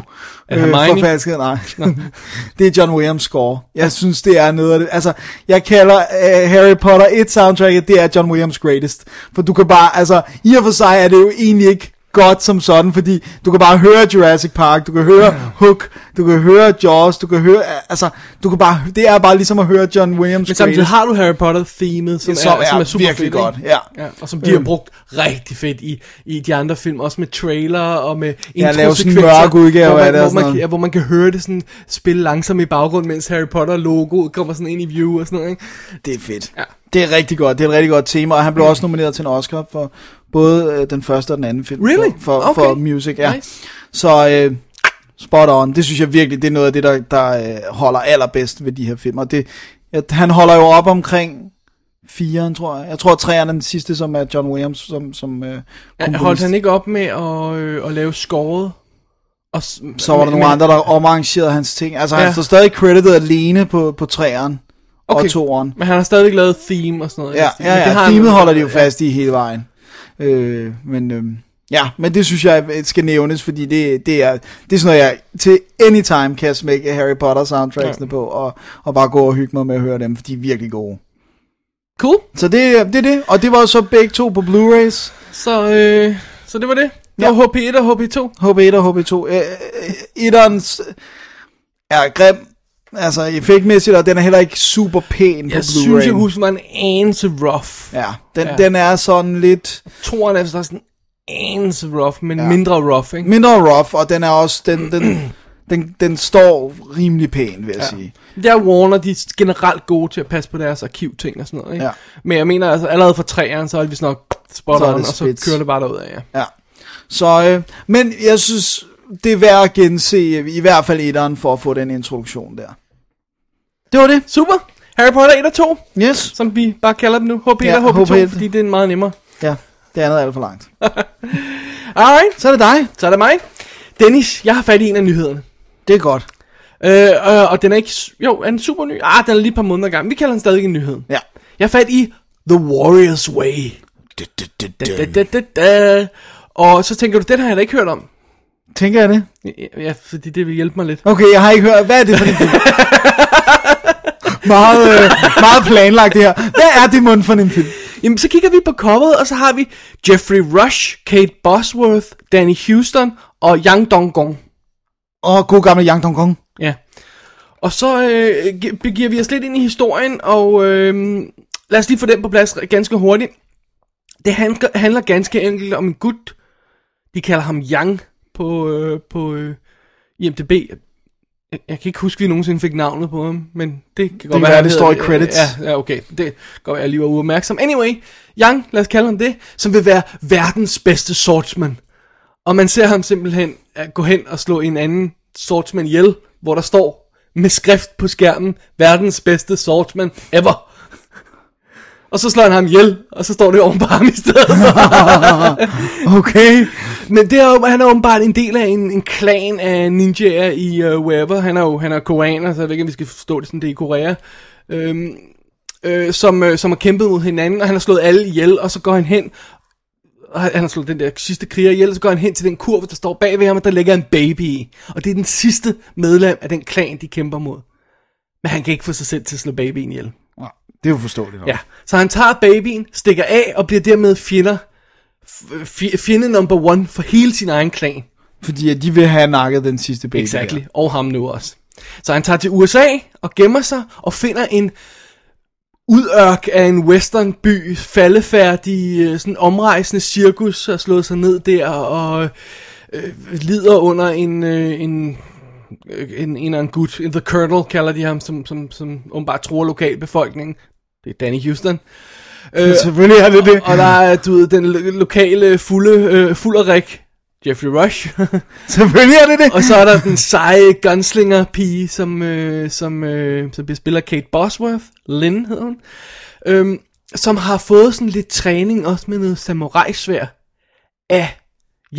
øh, forfalsket, nej. det er John Williams score. Jeg synes, det er noget af det. Altså, jeg kalder uh, Harry Potter et soundtrack, det er John Williams greatest. For du kan bare, altså, i og for sig er det jo egentlig ikke godt som sådan, fordi du kan bare høre Jurassic Park, du kan høre Hook, du kan høre Jaws, du kan høre, altså, du kan bare, det er bare ligesom at høre John Williams Men samtidig har du Harry Potter-themet, som, Som er, som er er super virkelig fedt, godt, ja. ja. Og som de har Øhm. brugt rigtig fedt i, i de andre film, også med trailer og med Ja, lave sådan en mørk udgave hvor af man, det og hvor, man, ja, hvor man kan høre det sådan spille langsomt i baggrund, mens Harry Potter-logoet kommer sådan ind i view og sådan noget, ikke? Det er fedt. Ja. Det er rigtig godt. Det er et rigtig godt tema, og han blev også nomineret til en Oscar for både øh, den første og den anden film. Really? For, for, Okay. for music, ja. Nice. Så øh, spot on. Det synes jeg virkelig, det er noget af det, der, der øh, holder allerbedst ved de her film. Og det, at han holder jo op omkring firen, tror jeg. Jeg tror, træerne er den sidste, som er John Williams, som, som øh, Ja, komponist. holdt han ikke op med at, øh, at lave skåret? Og, Så var der nogle men- andre, der omarrangerede hans ting. Altså, han Ja. står stadig credited alene på, på træeren okay. Og toeren. Men han har stadigvæk lavet theme og sådan noget. Ja, Men ja, det har ja. han- Themet holder de jo fast i hele vejen. Øh, men øh, ja, men det synes jeg øh, skal nævnes, fordi det, det, er, det er sådan noget, jeg til anytime kan smække Harry Potter soundtracksene ja. på, og, og bare gå og hygge mig med at høre dem, for de er virkelig gode. Cool. Så det, det er det, og det var så begge to på Blu-rays. Så, øh, så det var det. Det Ja. var HP1 og HP2. HP1 og HP2. Øh, øh, Etterens er grim, altså effektmæssigt, og den er heller ikke super pæn på Jeg Blu-ray. synes, jeg husker, var en anelse rough. Ja, den, Ja. den er sådan lidt Toren er så sådan en anelse rough, men Ja. mindre rough, ikke? mindre rough, og den er også, den, den, den, den står rimelig pæn, vil jeg ja. sige. Der er Warner, de er generelt gode til at passe på deres arkivting og sådan noget, ikke? Ja. Men jeg mener, altså allerede fra træerne, så er det vist nok spot er on, og så kører det bare derud af, ja. Ja. Så, øh, men jeg synes, det er værd at gense, i hvert fald etteren, for at få den introduktion der. Det var det. Super. Harry Potter 1 og 2, Yes. som vi bare kalder dem nu. HP1 Ja, og HP2, HP1. fordi det er meget nemmere. Ja, det andet er alt for langt. Alright, Så er det dig. så er det mig. Dennis, jeg har fat i en af nyhederne. Det er godt. Øh, øh, og den er ikke... Jo, er den super ny? Ah, den er lige et par måneder gammel. Vi kalder den stadig en nyhed. Ja. Jeg fat i The Warrior's Way. Da, da, da. Og så tænker du, den har jeg da ikke hørt om. Tænker jeg det? Ja, fordi det vil hjælpe mig lidt. Okay, jeg har ikke hørt. Hvad er det for en film? meget, øh, meget planlagt det her. Hvad er det mund for en film? Jamen, så kigger vi på coveret, og så har vi Jeffrey Rush, Kate Bosworth, Danny Houston og Yang Dong-gong. Oh, god gamle Yang Dong Kong. Ja. Og så øh, gi- begiver vi os lidt ind i historien, og øh, lad os lige få den på plads ganske hurtigt. Det handler, handler ganske enkelt om en gut, de kalder ham Yang på, øh, på øh, IMDb. Jeg, jeg kan ikke huske, at vi nogensinde fik navnet på ham, men det kan godt være, være, det står i credits. Ja, ja, okay. Det kan godt være, jeg lige var uopmærksom. Anyway, Yang, lad os kalde ham det, som vil være verdens bedste swordsman. Og man ser ham simpelthen gå hen og slå en anden swordsman ihjel, hvor der står med skrift på skærmen, verdens bedste swordsman ever. Og så slår han ham ihjel, og så står det oven på ham i stedet. Okay. Men det er han er åbenbart en del af en, en klan af ninjaer i uh, wherever. Han er jo han er koreaner, så jeg ved ikke, om vi skal forstå det sådan, det er i Korea. Øhm, øh, som, øh, som har kæmpet mod hinanden, og han har slået alle ihjel, og så går han hen, og han har slået den der sidste kriger ihjel, og så går han hen til den kurve, der står bag ved ham, og der ligger en baby i. Og det er den sidste medlem af den klan, de kæmper mod. Men han kan ikke få sig selv til at slå babyen ihjel. Det er jo forståeligt. nok. Ja, så han tager babyen, stikker af og bliver dermed fjender, fjende number one for hele sin egen klan. Fordi at de vil have nakket den sidste baby. Exactly. der. Og ham nu også. Så han tager til USA og gemmer sig og finder en udørk af en westernby, faldefærdig, øh, sådan omrejsende cirkus, har slået sig ned der og øh, lider under en, øh, en, øh, en, en anden gut, The Colonel kalder de ham, som, som, som åbenbart tror lokalbefolkningen. Det er Danny Houston. Øh, Selvfølgelig er det det. og der er, du ved, den lo- lokale fulde, øh, fulderik, Jeffrey Rush. Selvfølgelig er det det. Og så er der den seje gunslinger pige, som, øh, som, øh, som af Kate Bosworth. Lynn hedder hun. Øhm, som har fået sådan lidt træning også med noget samurai-svær af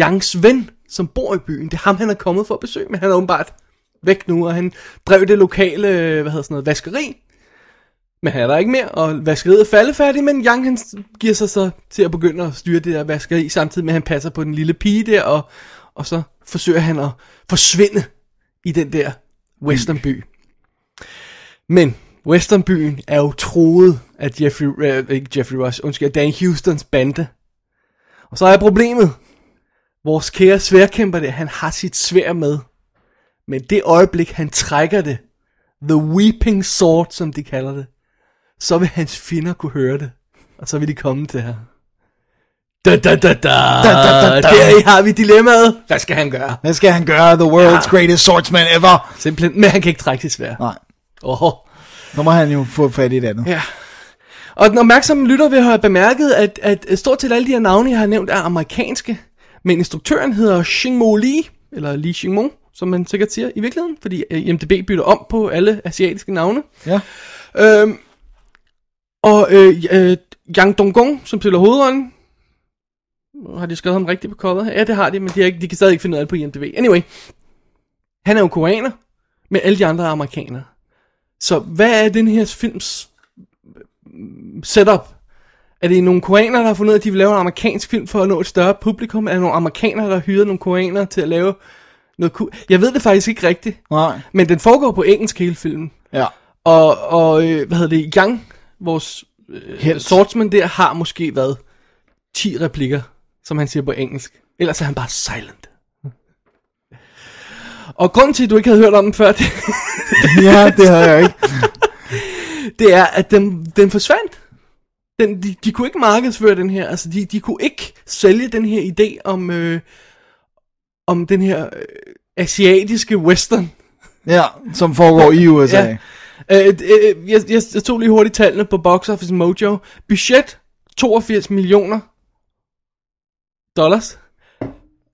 Yangs ven, som bor i byen. Det er ham, han er kommet for at besøge, men han er åbenbart væk nu, og han drev det lokale, øh, hvad hedder sådan noget, vaskeri. Men han er der ikke mere, og vaskeriet er faldefærdigt, men Yang han giver sig så til at begynde at styre det der vaskeri, samtidig med at han passer på den lille pige der, og, og så forsøger han at forsvinde i den der westernby. Men westernbyen er jo troet af Jeffrey, uh, ikke Jeffrey Rush, undskyld, Dan Houstons bande. Og så er problemet, vores kære sværkæmper der, han har sit svær med. Men det øjeblik, han trækker det, The Weeping Sword, som de kalder det, så vil hans fjender kunne høre det. Og så vil de komme til her. Da da da da. da, da, da, da. Der har vi dilemmaet. Hvad skal han gøre? Hvad skal han gøre? The world's greatest swordsman ever. Simpelthen, men han kan ikke trække sit svær. Nej, Åh. nu må han jo få fat i et andet. Ja. Og den opmærksomme lytter vil have bemærket, at, at stort set alle de her navne, jeg har nævnt, er amerikanske. Men instruktøren hedder Xingmo Li, eller Li Xingmo, som man sikkert siger i virkeligheden, fordi øh, IMDb bytter om på alle asiatiske navne. Ja. Øhm, og øh, øh, Yang Donggong, som spiller hovedrollen, har de skrevet ham rigtigt på coveret? Ja, det har de, men de, har ikke, de kan stadig ikke finde ud af det på IMDb. Anyway, han er jo koreaner, men alle de andre er amerikanere. Så hvad er den her films mm, setup? Er det nogle koreanere, der har fundet ud af, at de vil lave en amerikansk film for at nå et større publikum? Er det nogle amerikanere, der har hyret nogle koreanere til at lave noget ku- Jeg ved det faktisk ikke rigtigt. Nej. Men den foregår på engelsk hele filmen. Ja. Og, og øh, hvad hedder det, Yang, vores øh, Helt. swordsman der, har måske været 10 replikker, som han siger på engelsk. Ellers er han bare silent. Og grunden til, at du ikke havde hørt om den før, det, ja, det har jeg ikke. det er, at den, den forsvandt. Den, de, de kunne ikke markedsføre den her, altså de, de kunne ikke sælge den her idé om, øh, om den her øh, asiatiske western. Ja, som foregår i USA. Ja. Øh, øh, jeg, jeg, jeg tog lige hurtigt tallene på Box Office Mojo. Budget 82 millioner dollars.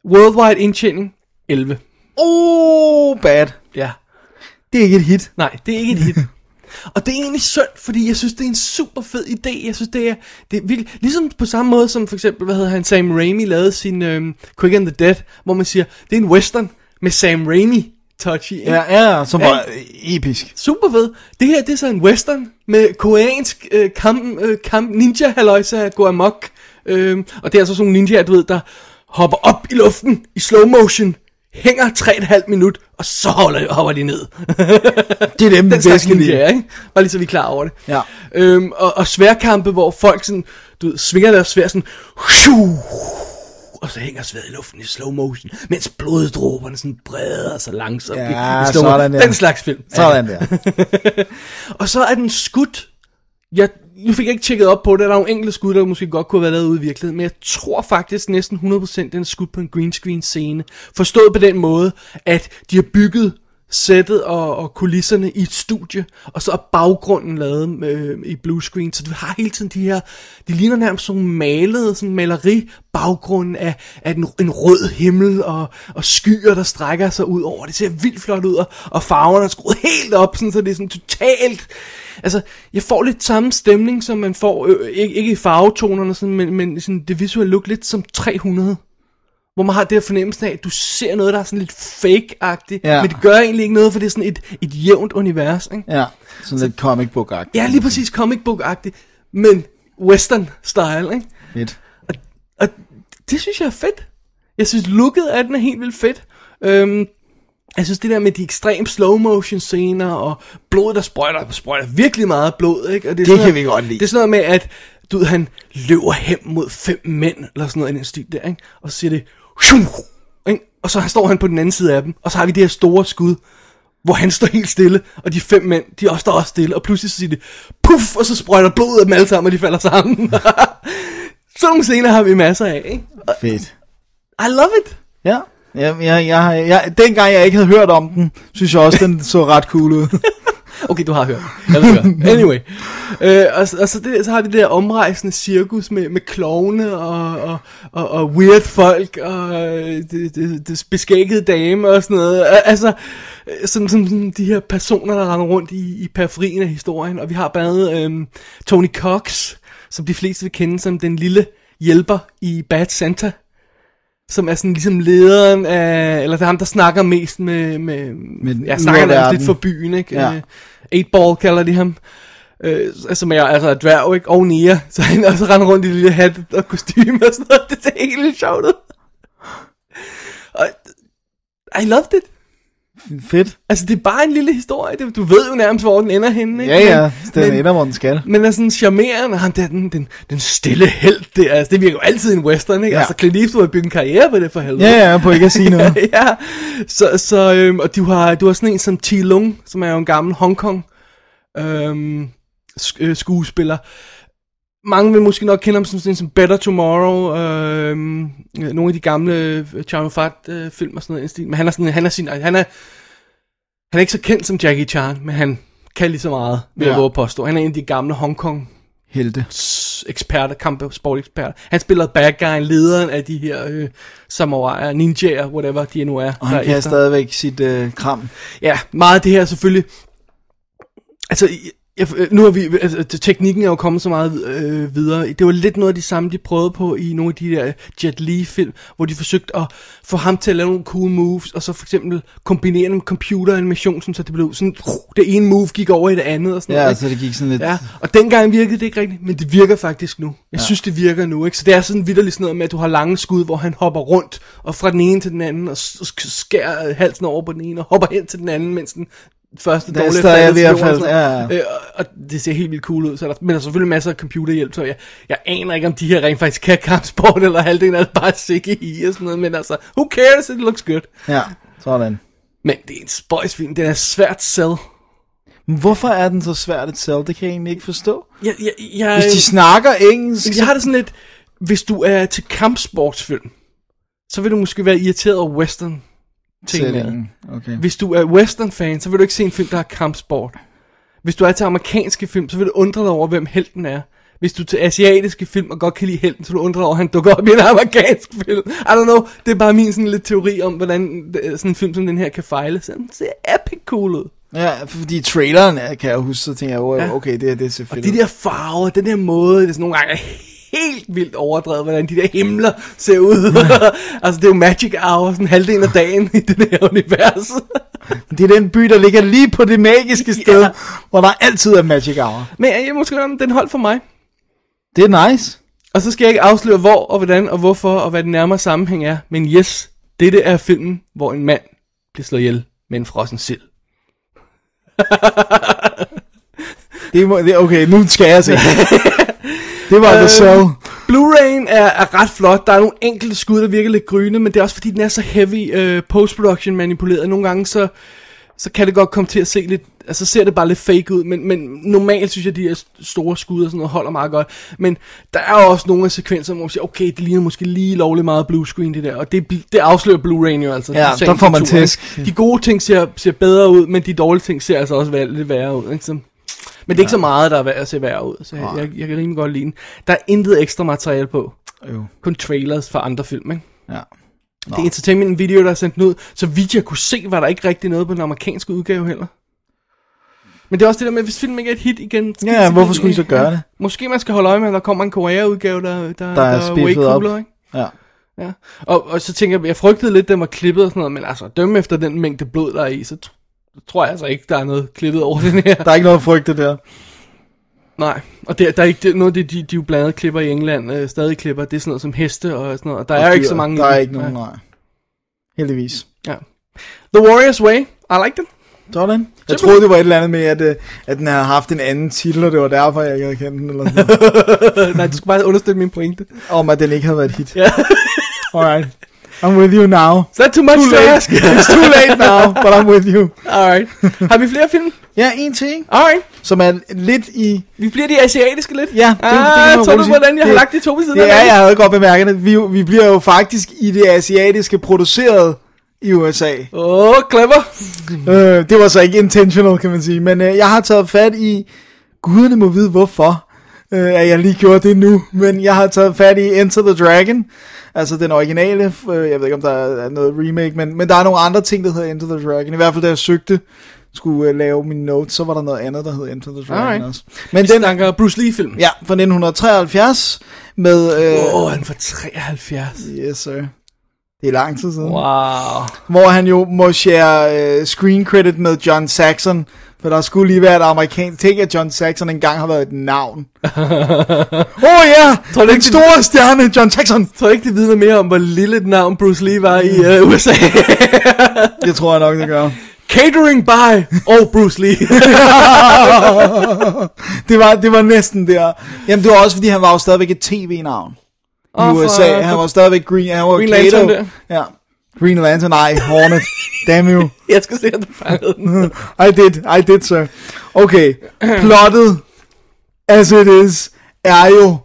Worldwide indtjening 11. Oh, bad. Ja. Det er ikke et hit. Nej, det er ikke et hit. Og det er egentlig synd, fordi jeg synes, det er en super fed idé. Jeg synes, det er, det er virkelig, ligesom på samme måde som for eksempel, hvad hedder han, Sam Raimi lavede sin øhm, Quick and the Dead, hvor man siger, det er en western med Sam Raimi touch i. ikke? Ja, ja, som Ja. var episk. Super fed. Det her, det er så en western med koreansk øh, kamp, øh, kamp ninja halløjsa gå amok. Øh, og det er altså sådan nogle ninjaer, du ved, der hopper op i luften i slow motion, hænger 3,5 minut, og så holder, hopper de ned. Det er dem, Den slags ninjaer, ikke? Bare lige så vi er klar over det. Ja. Øhm, og, og sværkampe, hvor folk sådan, du ved, svinger deres svær sådan, shoo, og så hænger sværet i luften i slow motion, mens bloddråberne sådan breder sig langsomt. Ja, i slow sådan der. Den slags film. Sådan der. Og så er den skudt. Jeg, nu fik jeg ikke tjekket op på det. Der er nogle enkelte skud, der måske godt kunne have været lavet ude i virkeligheden. Men jeg tror faktisk næsten 100% den er skudt på en green screen scene. Forstået på den måde, at de har bygget sættet og, og kulisserne i et studie, og så er baggrunden lavet med, i bluescreen, så du har hele tiden de her, de ligner nærmest sådan malede, sådan maleri baggrunden af, af en, en rød himmel og, og skyer, der strækker sig ud over. Det ser vildt flot ud, og, og farverne er skruet helt op, sådan, så det er sådan totalt Altså, jeg får lidt samme stemning, som man får, øh, ikke, ikke i farvetonerne, sådan, men, men sådan det visuelle look lidt som 300. Hvor man har det fornemmelse af, at du ser noget, der er sådan lidt fake-agtigt, Ja. men det gør egentlig ikke noget, for det er sådan et, et jævnt univers, ikke? Ja, sådan lidt comic book-agtigt. Ja, lige præcis comic book-agtigt, men western-style, ikke? Lidt. Og, og det synes jeg er fedt. Jeg synes, looket af den er helt vildt fedt. Øhm, jeg synes, det der med de ekstrem slow motion scener, og blod, der sprøjter, sprøjter virkelig meget blod, ikke? Og det, er Det kan noget- vi godt lide. Det er sådan noget med, at du ved, han løber hen mod fem mænd, eller sådan noget i den stil der, ikke? Og så siger det! Ikke? og så står han på den anden side af dem, og så har vi det her store skud, hvor han står helt stille, og de fem mænd, de også står også stille, og pludselig så siger det, puff, og så sprøjter blodet af dem alle sammen, og de falder sammen. sådan nogle scener har vi masser af, ikke? Fedt. I love it. Ja. Ja, jeg, jeg, jeg, dengang jeg ikke havde hørt om den, synes jeg også, den så ret cool ud. Okay, du har hørt. Jeg ved godt. Anyway. Øh, og, og så, det, så har vi det der omrejsende cirkus med, med klovne og, og, og, og weird folk og øh, det, det, det beskækkede dame og sådan noget. Al- Altså, sådan, sådan, sådan de her personer, der render rundt i, i periferien af historien. Og vi har blandt andet øhm, Tony Cox, som de fleste vil kende som den lille hjælper i Bad Santa som er sådan ligesom lederen af, eller det er ham, der snakker mest med, med, Med jeg snakker nærmest lidt for byen, ikke? Ja. Ja. 8-ball kalder de ham. Øh, altså med altså er dværg, ikke? Og Nia. Så han også render rundt i det lille hat og kostyme og sådan noget. Det ser helt sjovt ud. Og, I loved it. Fedt. Altså, det er bare en lille historie. Det, du ved jo nærmest, hvor den ender henne, ikke? Ja, ja. Den men- ender, hvor den skal. men er sådan charmerende, han der, den, den, den stille held der, altså det virker jo altid en western, ikke? Ja. Ja. Altså Clint Eastwood har bygget en karriere på det for helvede. Ja, ja, på ikke at sige noget. ja, så, så øhm, og du har, du har sådan en som T. Lung, som er jo en gammel Hongkong øhm, sk- øh, skuespiller. Mange vil måske nok kende ham som sådan som Better Tomorrow, øh, nogle af de gamle øh, Chow Fat øh, film og sådan noget stil. Men han er sådan, han er sin, han er, han er ikke så kendt som Jackie Chan, men han kan lige så meget, vil ja. Jeg påstå. Han er en af de gamle Hongkong Helte. s- eksperter, kamp sporteksperter. Han spiller bad guy, lederen af de her øh, samuraier, ninjaer, whatever de nu er. Og han kan stadigvæk sit øh, kram. Ja, meget af det her selvfølgelig. Altså, jeg, nu har vi, altså, teknikken er jo kommet så meget øh, videre. Det var lidt noget af det samme, de prøvede på i nogle af de der Jet Li-film, hvor de forsøgte at få ham til at lave nogle cool moves, og så for eksempel kombinere dem med computeranimation, så det blev sådan, det ene move gik over i det andet, og sådan Ja, noget. altså det gik sådan lidt... Ja, og dengang virkede det ikke rigtigt, men det virker faktisk nu. Jeg ja. synes, det virker nu, ikke? Så det er sådan vidderligt sådan noget med, at du har lange skud, hvor han hopper rundt, og fra den ene til den anden, og skærer halsen over på den ene, og hopper hen til den anden, mens den første dårlige til jorden, falde, sådan noget. ja. Øh, og- det ser helt vildt cool ud, så er der, men der er selvfølgelig masser af computerhjælp, så jeg, jeg aner ikke, om de her rent faktisk kan kampsport, eller halvdelen af det bare CGI og sådan noget, men altså, who cares, it looks good. Ja, sådan. Men det er en spøjsfilm, den er svært sell. Men hvorfor er den så svært at sælge? Det kan jeg egentlig ikke forstå. Jeg, jeg, jeg, Hvis de snakker engelsk, Jeg har det sådan lidt, hvis du er til kampsportsfilm, så vil du måske være irriteret over western ting. Sætningen. Okay. Hvis du er western-fan, så vil du ikke se en film, der har kampsport. Hvis du er til amerikanske film, så vil du undre dig over, hvem helten er. Hvis du er til asiatiske film og godt kan lide helten, så vil du undre dig over, at han dukker op i en amerikansk film. I don't know, det er bare min sådan lidt teori om, hvordan øh, sådan en film som den her kan fejle. Så den ser epic cool ud. Ja, fordi traileren er- kan jeg huske, så tænker jeg, Ja. okay, det, er- det er Og selvfølgelig... de der farver, den der måde, det er sådan nogle gange helt vildt overdrevet, hvordan de der himler ser ud. altså det er jo magic hour, sådan halvdelen af dagen i det der univers. Det er den by, der ligger lige på det magiske sted, Ja. hvor der altid er magic hour. Men jeg må sige, den holdt for mig. Det er nice. Og så skal jeg ikke afsløre hvor og hvordan og hvorfor og hvad den nærmere sammenhæng er. Men yes, dette er filmen, hvor en mand bliver slået ihjel med en frossen sild. Det må, det, okay, nu skal jeg se. det var The Øh, Cell. Blu-ray'en er, er ret flot. Der er nogle enkelte skud, der virker lidt gryne, men det er også fordi, den er så heavy uh, post-production manipuleret. Nogle gange så, så kan det godt komme til at se lidt altså ser det bare lidt fake ud, men, men normalt synes jeg, at de her store skud og sådan noget holder meget godt. Men der er også nogle af sekvenser, hvor man siger, okay, det ligner måske lige lovligt meget blue screen det der, og det, det afslører Blu-ray jo altså. Ja, der får man tæsk. De gode ting ser, ser bedre ud, men de dårlige ting ser altså også lidt værre ud, ikke? Så, men det er ikke så meget, der er værd at se værre ud, så jeg, jeg, jeg kan rimelig godt lide den. Der er intet ekstra materiale på, Jo. kun trailers fra andre film, ikke? Ja. Det er Entertainment Video, der er sendt den ud. Så vidt jeg kunne se, var der ikke rigtig noget på den amerikanske udgave heller. Men det er også det der med, hvis filmen ikke er et hit igen. Ja, de hvorfor skulle de så gøre det? Måske man skal holde øje med, at der kommer en Korea-udgave, der, der, der, Der er way spiffet op. ikke? Ja. Ja. Og, og så tænker jeg, jeg frygtede lidt, at den var klippet og sådan noget, men altså, dømme efter den mængde blod, der er i, så tror jeg altså ikke, der er noget klippet over den her. Der er ikke noget frygte der. Nej, og der, der er ikke det, noget af det, de, de jo blandt andet klipper i England, øh, stadig klipper, det er sådan noget som heste og sådan noget, og der er jo ikke så mange Der er ikke nogen, nej. Heldigvis. Ja. The Warrior's Way, I like den. Sådan. Jeg troede, det var et eller andet med, at, øh, at den havde haft en anden titel, og det var derfor, jeg ikke havde kendt den. Eller sådan. Nej, du skal bare understøtte min pointe. Om at den ikke havde været et hit. Ja. Alright. I'm with you now. Er det too much Too to late. ask. It's too late now, but I'm with you. Alright. Har vi flere film? Ja, en ting, Alright. som er lidt i... Vi bliver de asiatiske lidt. Ja, det, ah, tror du, hvordan jeg har lagt de to ved siden Det af hinanden? jeg havde godt bemærket det. Vi, vi bliver jo faktisk i det asiatiske produceret i USA. Åh, oh, clever. Øh, det var så ikke intentional, kan man sige. Men øh, jeg har taget fat i... Guderne må vide, hvorfor øh, at jeg lige gjorde det nu. Men jeg har taget fat i Enter the Dragon. Altså den originale. Øh, jeg ved ikke, om der er noget remake. Men, men der er nogle andre ting, der hedder Enter the Dragon. I hvert fald, da jeg søgte skulle øh, lave mine notes, så var der noget andet, der hed Enter the Dragon Alright. også. Men den, snakker Bruce Lee-film. ja, fra 1973 med... Øh, Åh, oh, han var 73. Yes, sir. Det er lang tid siden. Wow. Hvor han jo må share øh, screen credit med John Saxon. For der skulle lige være et amerikansk ting, at John Saxon engang har været et navn. Åh oh, ja, Tror den ikke, det- store stjerne, John Saxon. Tror ikke, det vidner mere om, hvor lille et navn Bruce Lee var i uh, USA? Det tror jeg nok, det gør. Catering by og Bruce Lee. Det var, det var næsten der. Jamen, det var også, fordi han var jo stadigvæk et tv-navn. I for- USA. Han for- var stadigvæk Green, han var Green. Lantern Ja. Green Lantern, nej, Hornet. Damn you. jeg skal se, om du fangede den. I did, I did, sir. Okay, plottet, as it is, er jo,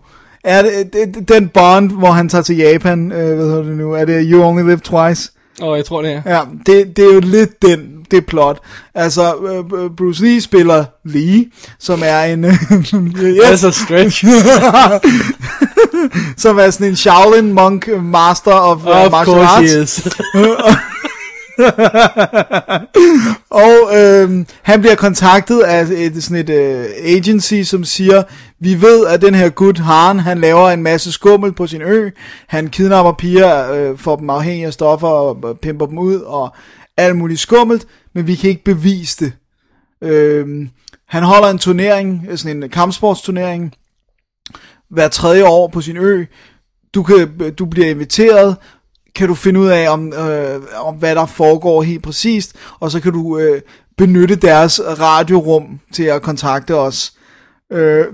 er det, det, den bond, hvor han tager til Japan, øh, hvad hedder det nu, er det You Only Live Twice? Åh, oh, jeg tror det er. Ja, det, det er jo lidt den, det plot. Altså, øh, Bruce Lee spiller Lee, som er en, That's yes, a stretch. som er sådan en Shaolin monk, master of, uh, of martial course arts. he is. Og øh, han bliver kontaktet af et, sådan et øh, agency, som siger, vi ved, at den her gut Haren, han laver en masse skummel på sin ø. Han kidnapper piger, øh, får dem afhængige af stoffer og pimper dem ud og alt muligt skummelt, men vi kan ikke bevise det. Øh, han holder en turnering, sådan en kampsportsturnering, hver tredje år på sin ø. Du, kan, du bliver inviteret, kan du finde ud af, om, øh, om hvad der foregår helt præcist, og så kan du øh, benytte deres radiorum til at kontakte os. Øh,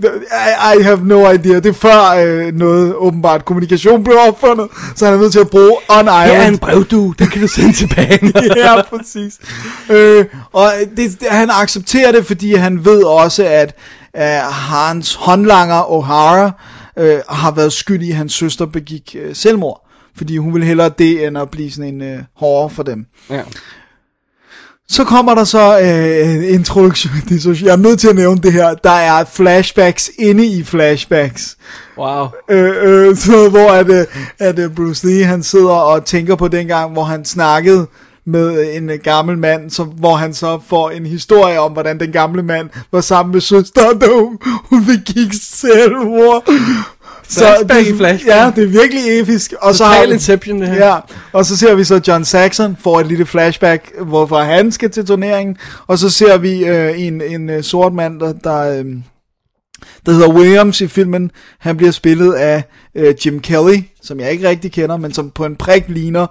I, I have no idea. Det er før øh, noget åbenbart kommunikation blev opfundet, så han er nødt til at bruge on Her er en island. brev, du. Den kan du sende tilbage. ja, præcis. Øh, og det, det, han accepterer det, fordi han ved også, at øh, hans håndlanger O'Hara øh, har været skyld i, at hans søster begik øh, selvmord. Fordi hun vil hellere det, end at blive sådan en øh, hårde for dem. ja. Så kommer der så øh, en introduktion. Det er så, jeg er nødt til at nævne det her. Der er flashbacks inde i flashbacks. Wow. Øh, øh, så hvor at, øh, at øh, Bruce Lee han sidder og tænker på dengang, hvor han snakkede med øh, en øh, gammel mand, som, hvor han så får en historie om, hvordan den gamle mand var sammen med søsteren, da hun, hun begik selvmord. Flashback det, i flashback. Ja, det er virkelig episk. Og så har Inception, det her. Ja, og så ser vi så John Saxon får et lille flashback, hvorfor han skal til turneringen, og så ser vi øh, en, en øh, sort mand, der, der, øh, der hedder Williams i filmen. Han bliver spillet af øh, Jim Kelly, som jeg ikke rigtig kender, men som på en prik ligner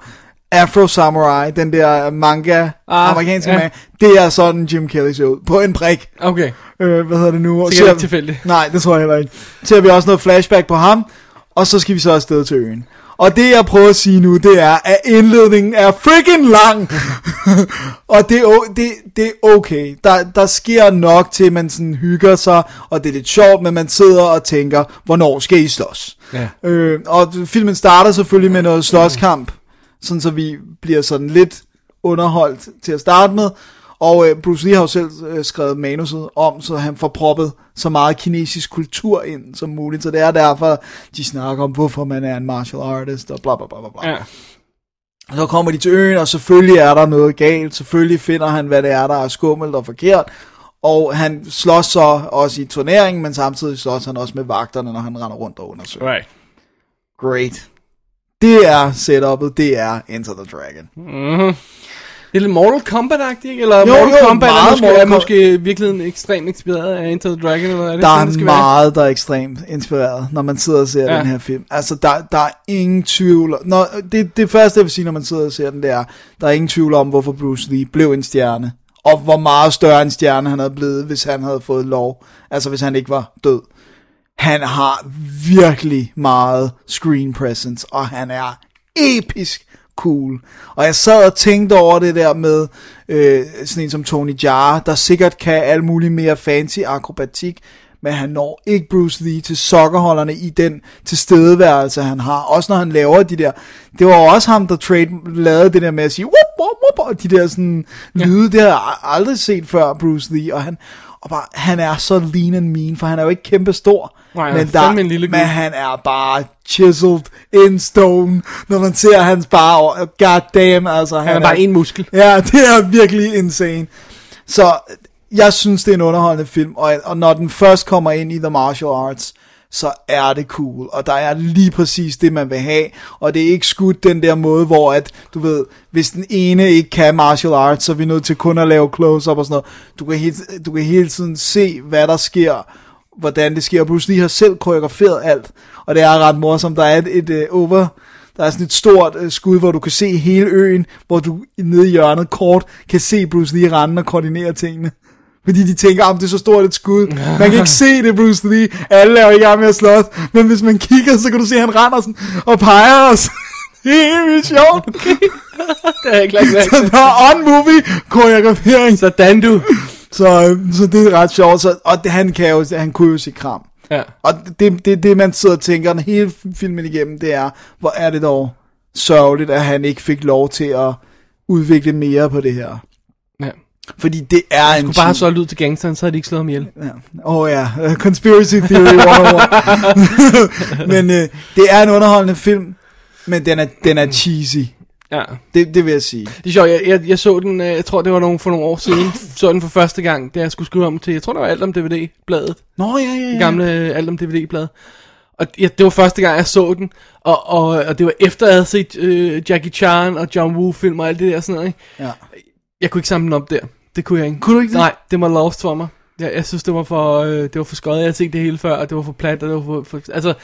Afro Samurai, den der manga, Ah, amerikanske ja. manga. Det er sådan Jim Kelly ser ud, på en prik. Okay. Øh, hvad hedder det nu? Og Sikkert ser- ikke tilfældigt. Nej, det tror jeg heller ikke. Så vi også noget flashback på ham. Og så skal vi så afsted til øen. Og det jeg prøver at sige nu, det er, at indledningen er freaking lang. og det er, det, det er okay. Der, der sker nok til, at man sådan hygger sig, og det er lidt sjovt, men man sidder og tænker, hvornår skal I slås? Ja. Øh, og filmen starter selvfølgelig med noget slåskamp, sådan så vi bliver sådan lidt underholdt til at starte med. Og øh, Bruce Lee har jo selv øh, skrevet manuset om, så han får proppet så meget kinesisk kultur ind som muligt. Så det er derfor, de snakker om, hvorfor man er en martial artist og bla bla bla bla. Ja. Og så kommer de til øen, og selvfølgelig er der noget galt. Selvfølgelig finder han, hvad det er, der er skummelt og forkert. Og han slås så også i turneringen, men samtidig slås han også med vagterne, når han render rundt og undersøger. Right. Great. Det er setupet, det er Enter the Dragon. Det er lidt Mortal Kombat-agtigt, ikke? Eller Jo, Mortal jo, Kombat er måske, Mortal er måske virkelig ekstremt inspireret af Enter the Dragon, eller er det Der sådan, det er skal meget, der er ekstremt inspireret, når man sidder og ser Ja. den her film. Altså, der, der er ingen tvivl. Når, det, det første, jeg vil sige, når man sidder og ser den, det er, der er ingen tvivl om, hvorfor Bruce Lee blev en stjerne. Og hvor meget større en stjerne han havde blevet, hvis han havde fået lov. Altså, hvis han ikke var død. Han har virkelig meget screen presence, og han er episk cool. Og jeg sad og tænkte over det der med øh, sådan en som Tony Jaa, der sikkert kan alt muligt mere fancy akrobatik, men han når ikke Bruce Lee til sokkerholderne i den tilstedeværelse, han har. Også når han laver de der... Det var også ham, der trade, lavede det der med at sige... Whoop, whoop, whoop, og de der sådan lyde, det har jeg aldrig set før, Bruce Lee. Og han, og bare, han er så lean and mean, for han er jo ikke kæmpe stor. Nej, han men, der, en lille men han er bare chiseled in stone, når man ser hans bare, god damn, altså. Han er bare en muskel. Ja, det er virkelig insane. Så jeg synes, det er en underholdende film, og, og når den først kommer ind i The Martial Arts, så er det cool, og der er lige præcis det, man vil have, og det er ikke skudt den der måde, hvor at, du ved, hvis den ene ikke kan martial arts, så er vi nødt til kun at lave close-up og sådan noget. Du kan, hele, du kan hele tiden se, hvad der sker, hvordan det sker. Bruce Lee har selv koreograferet alt, og det er ret morsomt. Der er et, et uh, over... Der er sådan et stort uh, skud, hvor du kan se hele øen, hvor du nede i hjørnet kort kan se Bruce Lee rende og koordinere tingene. Fordi de tænker, om det er så stort et skud. Man kan ikke se det, Bruce Lee. Alle er jo i gang med at slås. Men hvis man kigger, så kan du se, at han render sådan, og peger os. Det er helt sjovt. Det er jeg ikke lagt Så der er on-movie koreografering. Sådan du. Så, så det er ret sjovt. Så, og det, han, kan jo, han kunne jo se kram. Ja. Og det, det, det man sidder og tænker hele filmen igennem, det er, hvor er det dog sørgeligt, at han ikke fik lov til at udvikle mere på det her. ja. Fordi det er en... Du bare have solgt ud til gangsteren, så havde de ikke slået ham ihjel. Ja. Åh oh, ja, uh, Conspiracy Theory 101. men uh, det er en underholdende film, men den er, den er cheesy. Ja. Det, det vil jeg sige. Det er sjovt, jeg, jeg, jeg så den, øh, jeg tror det var nogle, for nogle år siden, så den for første gang, da jeg skulle skrive om til, jeg tror det var alt om DVD-bladet, Nå ja, ja, ja. det gamle øh, alt om DVD-blad. Og ja, det var første gang, jeg så den, og, og, og det var efter, jeg havde set øh, Jackie Chan og John Woo film og alt det der sådan noget, ikke? Ja. Jeg kunne ikke samle den op der. Det kunne jeg ikke. Kunne du ikke det? Nej, det var lost for mig. Jeg, jeg synes, det var for, øh, det var for skøjet. Jeg havde set det hele før, og det var for plat, og det var for, for altså,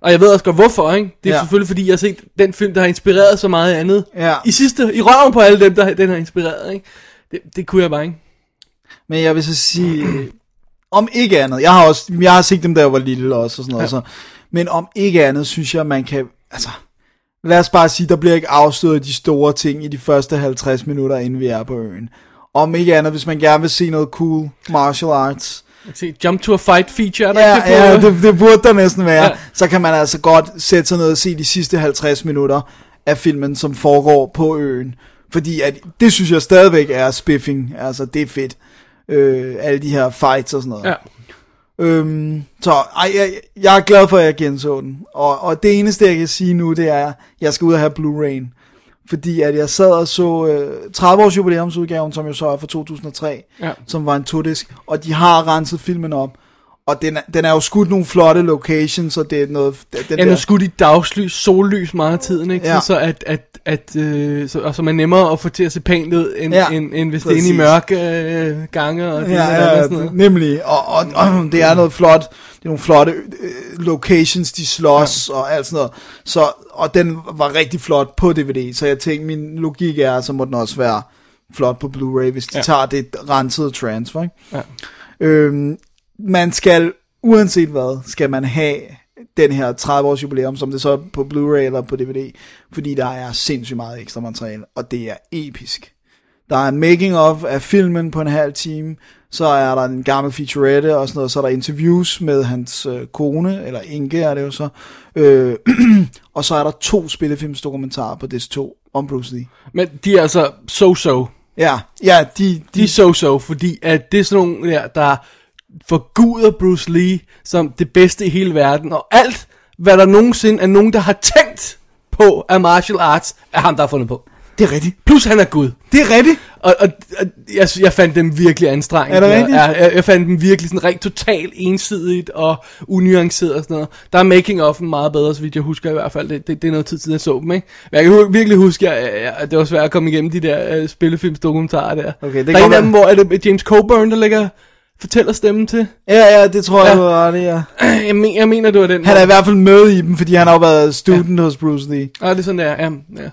og jeg ved også godt hvorfor, ikke? Det er Ja. selvfølgelig fordi, jeg har set den film, der har inspireret så meget andet. Ja. I sidste, i røven på alle dem, der den har inspireret, ikke? Det, det kunne jeg bare ikke. Men jeg vil så sige, om ikke andet, jeg har også, jeg har set dem, jeg var lille også, og sådan noget, Ja. så, men om ikke andet, synes jeg, man kan, altså, lad os bare sige, der bliver ikke afsløret de store ting i de første 50 minutter, inden vi er på øen. Om ikke andet, hvis man gerne vil se noget cool martial arts, se, Jump to a Fight feature, er der ja, ikke det ja, det, det burde der næsten være, Ja. så kan man altså godt sætte sig ned og se de sidste 50 minutter af filmen, som foregår på øen. Fordi at, det synes jeg stadigvæk er spiffing, altså det er fedt. Øh, alle de her fights og sådan noget. Ja. Øhm, så ej, jeg, jeg er glad for, at jeg genså den. Og, og det eneste, jeg kan sige nu, det er, at jeg skal ud og have Blu-ray. Fordi at jeg sad og så øh, 30 års jubilæumsudgaven, som jo så er fra 2003, Ja. som var en todisk, og de har renset filmen op. Og den er, den er jo skudt nogle flotte locations, og det er noget... Den Den er skudt i dagslys, sollys meget af tiden, ikke? Ja. Ja. Så, at, at, at øh, så, og så er man nemmere at få til at se pænt ud, end, Ja, ja. end, end hvis det er inde i præcis. mørke øh, gange og det Ja, og ja, andet sådan noget. nemlig. Og, og, og det er noget flot, det er nogle flotte øh, locations, de slås ja. og alt sådan noget. Så, og den var rigtig flot på DVD, så jeg tænkte, min logik er, så må den også være flot på Blu-ray, hvis de ja. Ja. tager det rensede transfer. Ikke? Ja. Øhm, man skal, uanset hvad, skal man have den her 30 års jubilæum, som det så er på Blu-ray eller på DVD, fordi der er sindssygt meget ekstra materiale, og det er episk. Der er making of af filmen på en halv time, så er der en gammel featurette og sådan noget, så er der interviews med hans øh, kone, eller Inge er det jo så, øh, og så er der to spillefilmsdokumentarer på DS2 om Bruce Lee. Men de er altså so-so. Ja, ja, de, De er so-so, fordi at det er sådan nogle der, der forguder Bruce Lee som det bedste i hele verden, og alt, hvad der nogensinde er nogen, der har tænkt på af martial arts, er ham, der har fundet på. det er rigtigt. Plus han er Gud. Det er rigtigt. Og, og, og jeg, jeg fandt dem virkelig anstrengende. Er det rigtigt? Jeg, jeg, jeg fandt dem virkelig sådan rent totalt ensidigt og unuanceret og sådan noget. Der er making of meget bedre, så vidt jeg husker i hvert fald. Det, det, det er noget tid siden, jeg så dem, ikke? Men jeg kan virkelig huske, at, at, det var svært at komme igennem de der uh, spillefilmsdokumentarer der. Okay, det der er en af dem, hvor er det James Coburn, der lægger fortæller stemmen til. Ja, ja, det tror jeg, Ja. du har det, ja. Jeg, men, jeg mener, det var den. Han er i hvert fald med i dem, fordi han har jo været student ja. hos Bruce Lee. Ah, det er sådan der, ja. ja.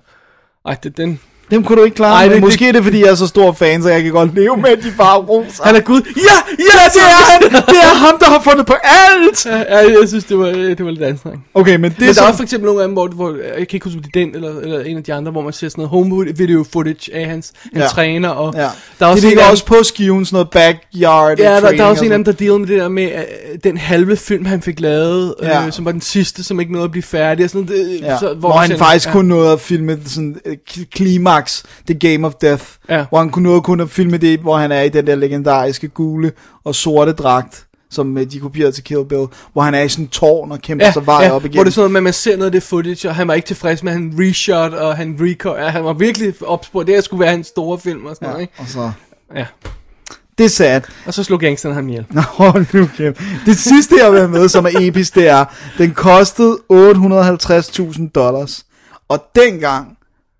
Ej, det, den... Dem kunne du ikke klare, Ej, Ej, det- men det- måske er det, fordi jeg er så stor fan, så jeg kan godt leve med, at de bare roser. Han er Gud. Ja, ja, det er han! Det er ham, der har fundet på alt! Ja, ja, jeg synes, det var, det var lidt anstrengende. Okay, men det Men er der er så... også for eksempel nogle af dem, hvor, hvor jeg kan ikke huske, om det er den eller, eller en af de andre, hvor man ser sådan noget home video footage af hans, hans Ja. træner. Og Ja. der er det også en ligger også på skiven, sådan noget backyard Ja, der, der er og også en sådan. der dealer med det der med uh, den halve film, han fik lavet, Ja. øh, som var den sidste, som ikke nåede at blive færdig. Og sådan, det, Ja, så, hvor, hvor han sådan- faktisk ja. kun nåede at filme sådan uh, klimaks, The Game of Death, Ja. hvor han kunne nåede kun at filme det, hvor han er i den der legendariske gule og sorte dragt, som uh, de kopierede til Kill Bill, hvor han er i sådan en tårn og kæmper Ja, sig vej ja, op hvor igennem. det er sådan noget med, at man ser noget af det footage, og han var ikke tilfreds med, at han reshot, og han record, ja, han var virkelig opspurgt, det her skulle være hans store film og sådan ja, noget, ikke? og så... Ja. Det er sad. Og så slog gangsterne ham ihjel. Nå, nu kæft. Det sidste, jeg vil med, som er episk, det er, den kostede 850.000 dollars, og dengang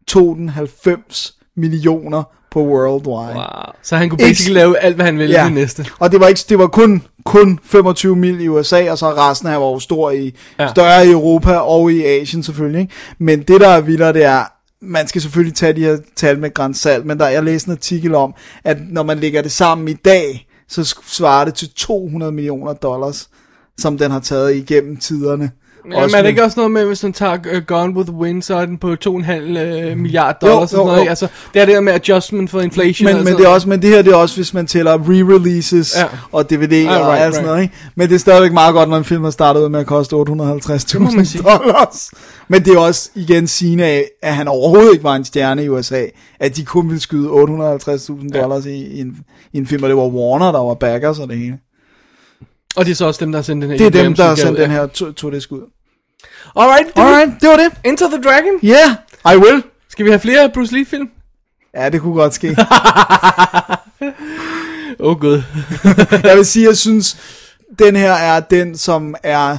tog den 90 millioner på worldwide. Wow. Så han kunne basically lave alt, hvad han ville ja. det næste. Og det var, ikke, det var kun, kun 25 mil i USA, og så resten af var jo stor i, Ja. større i Europa og i Asien selvfølgelig. Ikke? Men det, der er vildere, det er, man skal selvfølgelig tage de her tal med græns salt, men der, jeg læste en artikel om, at når man lægger det sammen i dag, så svarer det til 200 millioner dollars, som den har taget igennem tiderne. Ja, men er det ikke også noget med, hvis man tager uh, Gone with the Wind, så er den på 2,5 uh, milliard dollars Jo, og sådan jo, noget, jo. Altså, det er det der med adjustment for inflation men, og men, sådan det er noget. også, men det her det er også, hvis man tæller re-releases Ja. ja. og DVD Ah, og right, alt sådan right. noget. Ikke? Men det er stadigvæk meget godt, når en film har startet ud med at koste 850.000 må man sige. dollars. Men det er også igen sigende af, at han overhovedet ikke var en stjerne i USA. At de kun ville skyde 850.000 dollars i, i, en, i en film, og det var Warner, der var backers og det hele. Og det er så også dem, der har sendt den her Det er dem, der har sendt ja. den her to, to det ud. Alright, det var Alright, det var det. Enter the Dragon. Yeah, I will. Skal vi have flere Bruce Lee film? Ja, det kunne godt ske. Oh, gud. jeg vil sige, jeg synes, den her er den, som er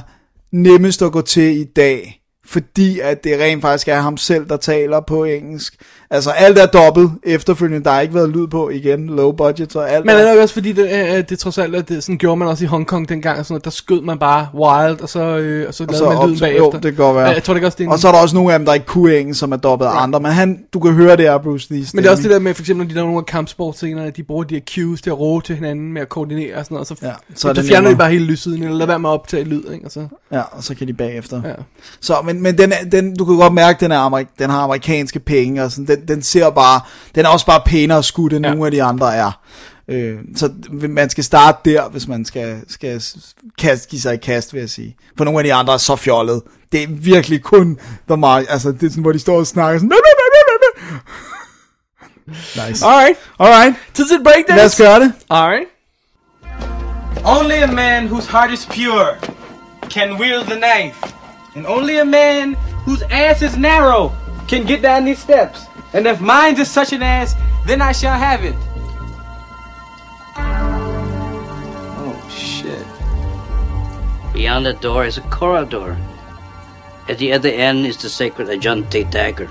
nemmest at gå til i dag. Fordi at det rent faktisk er ham selv, der taler på engelsk. Altså alt er dobbelt efterfølgende. Der har ikke været lyd på igen. Low budget og alt. Men er- er det også fordi, det, øh, det trods alt, at det, sådan gjorde man også i Hongkong dengang, og sådan noget, der skød man bare wild, og så, øh, og så lavede så man lyden bagefter. jo, det kan godt være. Ja, Jeg tror det også, det en, Og så er der også nogle af dem, der ikke kunne engelsk, som er dobbelt af andre. Men han, du kan høre, det er Bruce Lee Men det er også det der med, for eksempel, når de laver nogle af kampsportscenerne, de bruger de her cues til at roe til hinanden med at koordinere og sådan noget, og så, Ja, ja, så så, er så det fjerner de bare hele lydsiden, eller lad være med at optage lyd, ikke? Og så, Ja, og så kan de bagefter. ja. Så, men, men den, den, du kan godt mærke, den, er amerik- den har amerikanske penge, og sådan, den, den ser bare, den er også bare pænere skudt, end Ja. nogle af de andre er. Øh, så man skal starte der, hvis man skal, skal kast, give sig i kast, vil jeg sige. For nogle af de andre er så fjollet. Det er virkelig kun The Mar- altså det er sådan, hvor de står og snakker sådan, Nice. Alright, Alright, tid til et breakdance. lad os gøre det. Alright. Only a man whose heart is pure can wield the knife. And only a man whose ass is narrow can get down these steps. And if mine is such an ass, then I shall have it. Oh, shit. Beyond the door is a corridor. At the other end is the sacred Ajante dagger.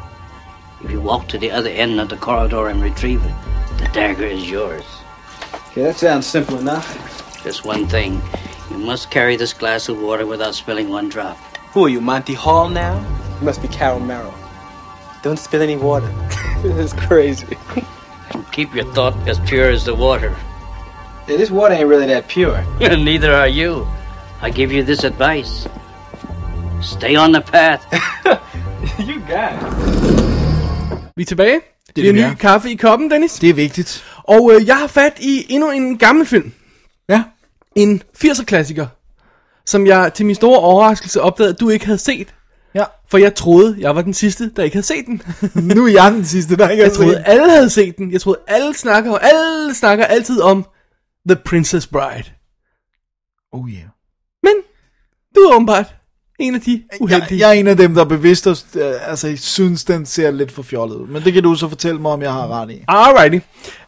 If you walk to the other end of the corridor and retrieve it, the dagger is yours. Okay, that sounds simple enough. Just one thing. You must carry this glass of water without spilling one drop. Who are you, Monty Hall now? You must be Carol Merrill. Don't spill any water. this is crazy. Keep your thought as pure as the water. Yeah, this water ain't really that pure. Neither are you. I give you this advice. Stay on the path. You got it. Vi er tilbage. Det, det, er ny kaffe i koppen, Dennis. Det er vigtigt. Og øh, jeg har fat i endnu en gammel film. Ja. En 80'er klassiker, som jeg til min store overraskelse opdagede, at du ikke havde set. Ja. For jeg troede, jeg var den sidste, der ikke havde set den. Nu er jeg den sidste, der ikke Jeg har troede, set. alle havde set den. Jeg troede, alle snakker, alle snakker altid om The Princess Bride. Oh yeah. Men du er åbenbart en af de Jeg, uheldige. jeg er en af dem, der bevidst øh, altså, synes, den ser lidt for fjollet ud. Men det kan du så fortælle mig, om jeg har ret i. Alrighty.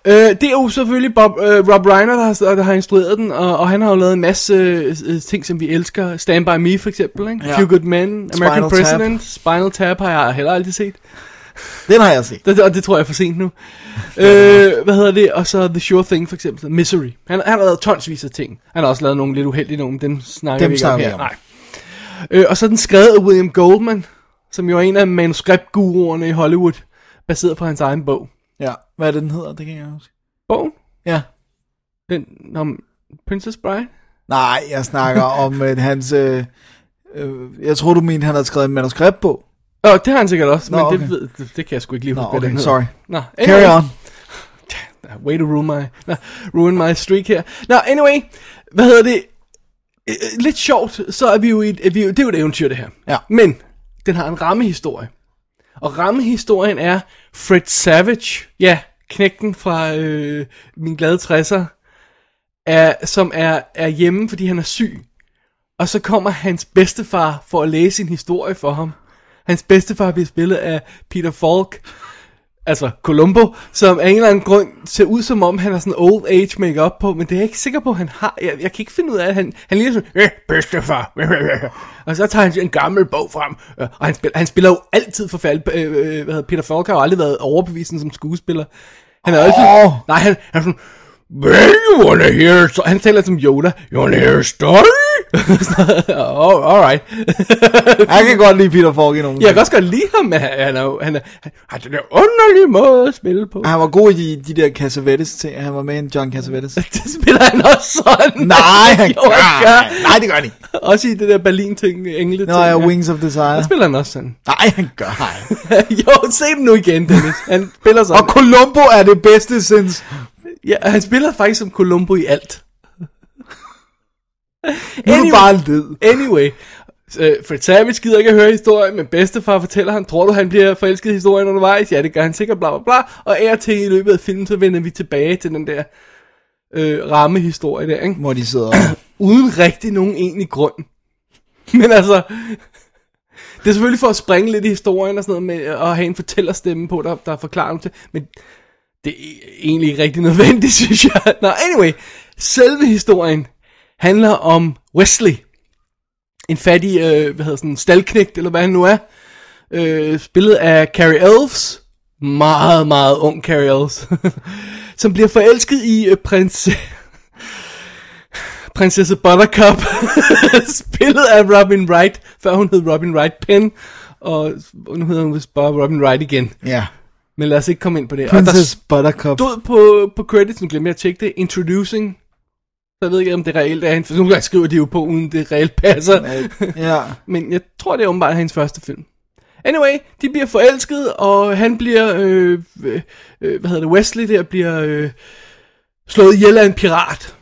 Øh, det er jo selvfølgelig Bob, øh, Rob Reiner, der har, der har instrueret den, og, og han har jo lavet en masse øh, ting, som vi elsker. Stand By Me for eksempel, ikke? Ja. Few Good Men, American Spinal Tap. President, Spinal Tap har jeg heller aldrig set. Den har jeg set. Det, og det tror jeg er for sent nu. øh, hvad hedder det? Og så The Sure Thing for eksempel, Misery. Han, han har lavet tonsvis af ting. Han har også lavet nogle lidt uheldige nogle, dem snakker Dem vi ikke om her. Nej. Øh, og så er den skrevet af William Goldman, som jo er en af manuskriptguruerne i Hollywood, baseret på hans egen bog. Ja, hvad er det, den hedder? Det kan jeg huske. Bogen? Ja. Den om Princess Bride? Nej, jeg snakker om øh, hans... Øh, øh, jeg tror, du mente, han havde skrevet en manuskript på. Åh, det har han sikkert også, Nå, men okay. det, ved, det, det kan jeg sgu ikke lige Nå, huske, hvad okay, den sorry. Nå, Carry on. Way to ruin my, no, ruin my streak her. Nå, anyway, hvad hedder det? Øh, Lidt sjovt, så er vi jo i et, vi, er jo- det er jo et eventyr, det her. Ja. Men, den har en rammehistorie. Og rammehistorien er Fred Savage, ja, knægten fra øh, min glade 60'er, er, som er, er hjemme, fordi han er syg. Og så kommer hans bedstefar for at læse en historie for ham. Hans bedstefar bliver spillet af Peter Falk, altså Columbo, som af en eller anden grund ser ud som om, han har sådan old age makeup på, men det er jeg ikke sikker på, han har. Jeg, jeg kan ikke finde ud af, at han, han ligner sådan, øh, bedstefar. og så tager han en gammel bog frem, øh, og han spiller, han spiller jo altid forfærdeligt. Øh, øh, hvad hedder, Peter Falk har jo aldrig været overbevisende som skuespiller. Han er altid, nej, han, han er sådan, Well, you wanna hear... So han taler som Yoda. You wanna hear a story? oh, alright. Jeg kan godt lide Peter Falk i nogle Jeg kan også godt lide ham, men han, han, er, han, er, han har den der underlige måde at spille på. Han var god i de, de der Cassavetes ting. Han var med i en John Cassavetes. Det spiller han også sådan. Nej, han jo, gør. han gør. Nej, det gør han ikke. Også i det der Berlin-ting, engle Nå, ja, Wings of Desire. Der spiller han også sådan. Nej, han gør jo, se den nu igen, Dennis. Han spiller sådan. Og Columbo er det bedste sinds... Ja, han spiller faktisk som Columbo i alt. Nu er du bare led. Anyway, øh, Fred Savage gider ikke at høre historien, men bedstefar fortæller ham, tror du han bliver forelsket i historien undervejs? Ja, det gør han sikkert, bla bla bla. Og af og til i løbet af filmen, så vender vi tilbage til den der øh, rammehistorie der, ikke? Hvor de sidder og... Uden rigtig nogen egentlig grund. Men altså, det er selvfølgelig for at springe lidt i historien og sådan noget, med at have en fortællerstemme på, der, der forklarer dem til, men det er egentlig ikke rigtig nødvendigt, synes jeg. Nå, anyway, selve historien handler om Wesley. En fattig, øh, hvad hedder sådan, staldknægt, eller hvad han nu er. Øh, spillet af Carrie Elves. Meget, meget ung Carrie Elves. som bliver forelsket i øh, prins... Prinsesse Buttercup, spillet af Robin Wright, før hun hed Robin Wright Penn, og nu hedder hun vist bare Robin Wright igen. Ja. Men lad os ikke komme ind på det. Princess og Buttercup. der stod på, på credits, nu glemte jeg at tjekke det, Introducing. Så jeg ved ikke, om det reelt er hendes, for nogle gange skriver de jo på, uden det reelt passer. Ja. Men jeg tror, det er åbenbart hendes første film. Anyway, de bliver forelsket, og han bliver, øh, øh, øh, hvad hedder det, Wesley der bliver øh, slået ihjel af en pirat.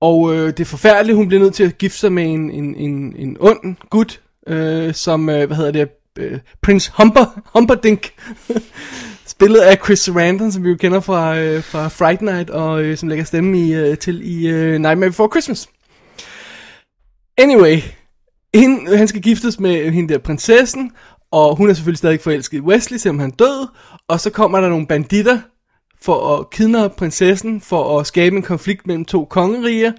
Og øh, det er forfærdeligt, hun bliver nødt til at gifte sig med en, en, en, en ond gut, øh, som, øh, hvad hedder det, øh, Prince Humper, Humperdinck, spillet af Chris Sarandon, som vi jo kender fra, øh, fra Fright Night, og øh, som lægger stemme i, øh, til i øh, Nightmare Before Christmas. Anyway, hende, han skal giftes med hende der prinsessen, og hun er selvfølgelig stadig forelsket i Wesley, selvom han er død, og så kommer der nogle banditter for at kidnappe prinsessen, for at skabe en konflikt mellem to kongeriger,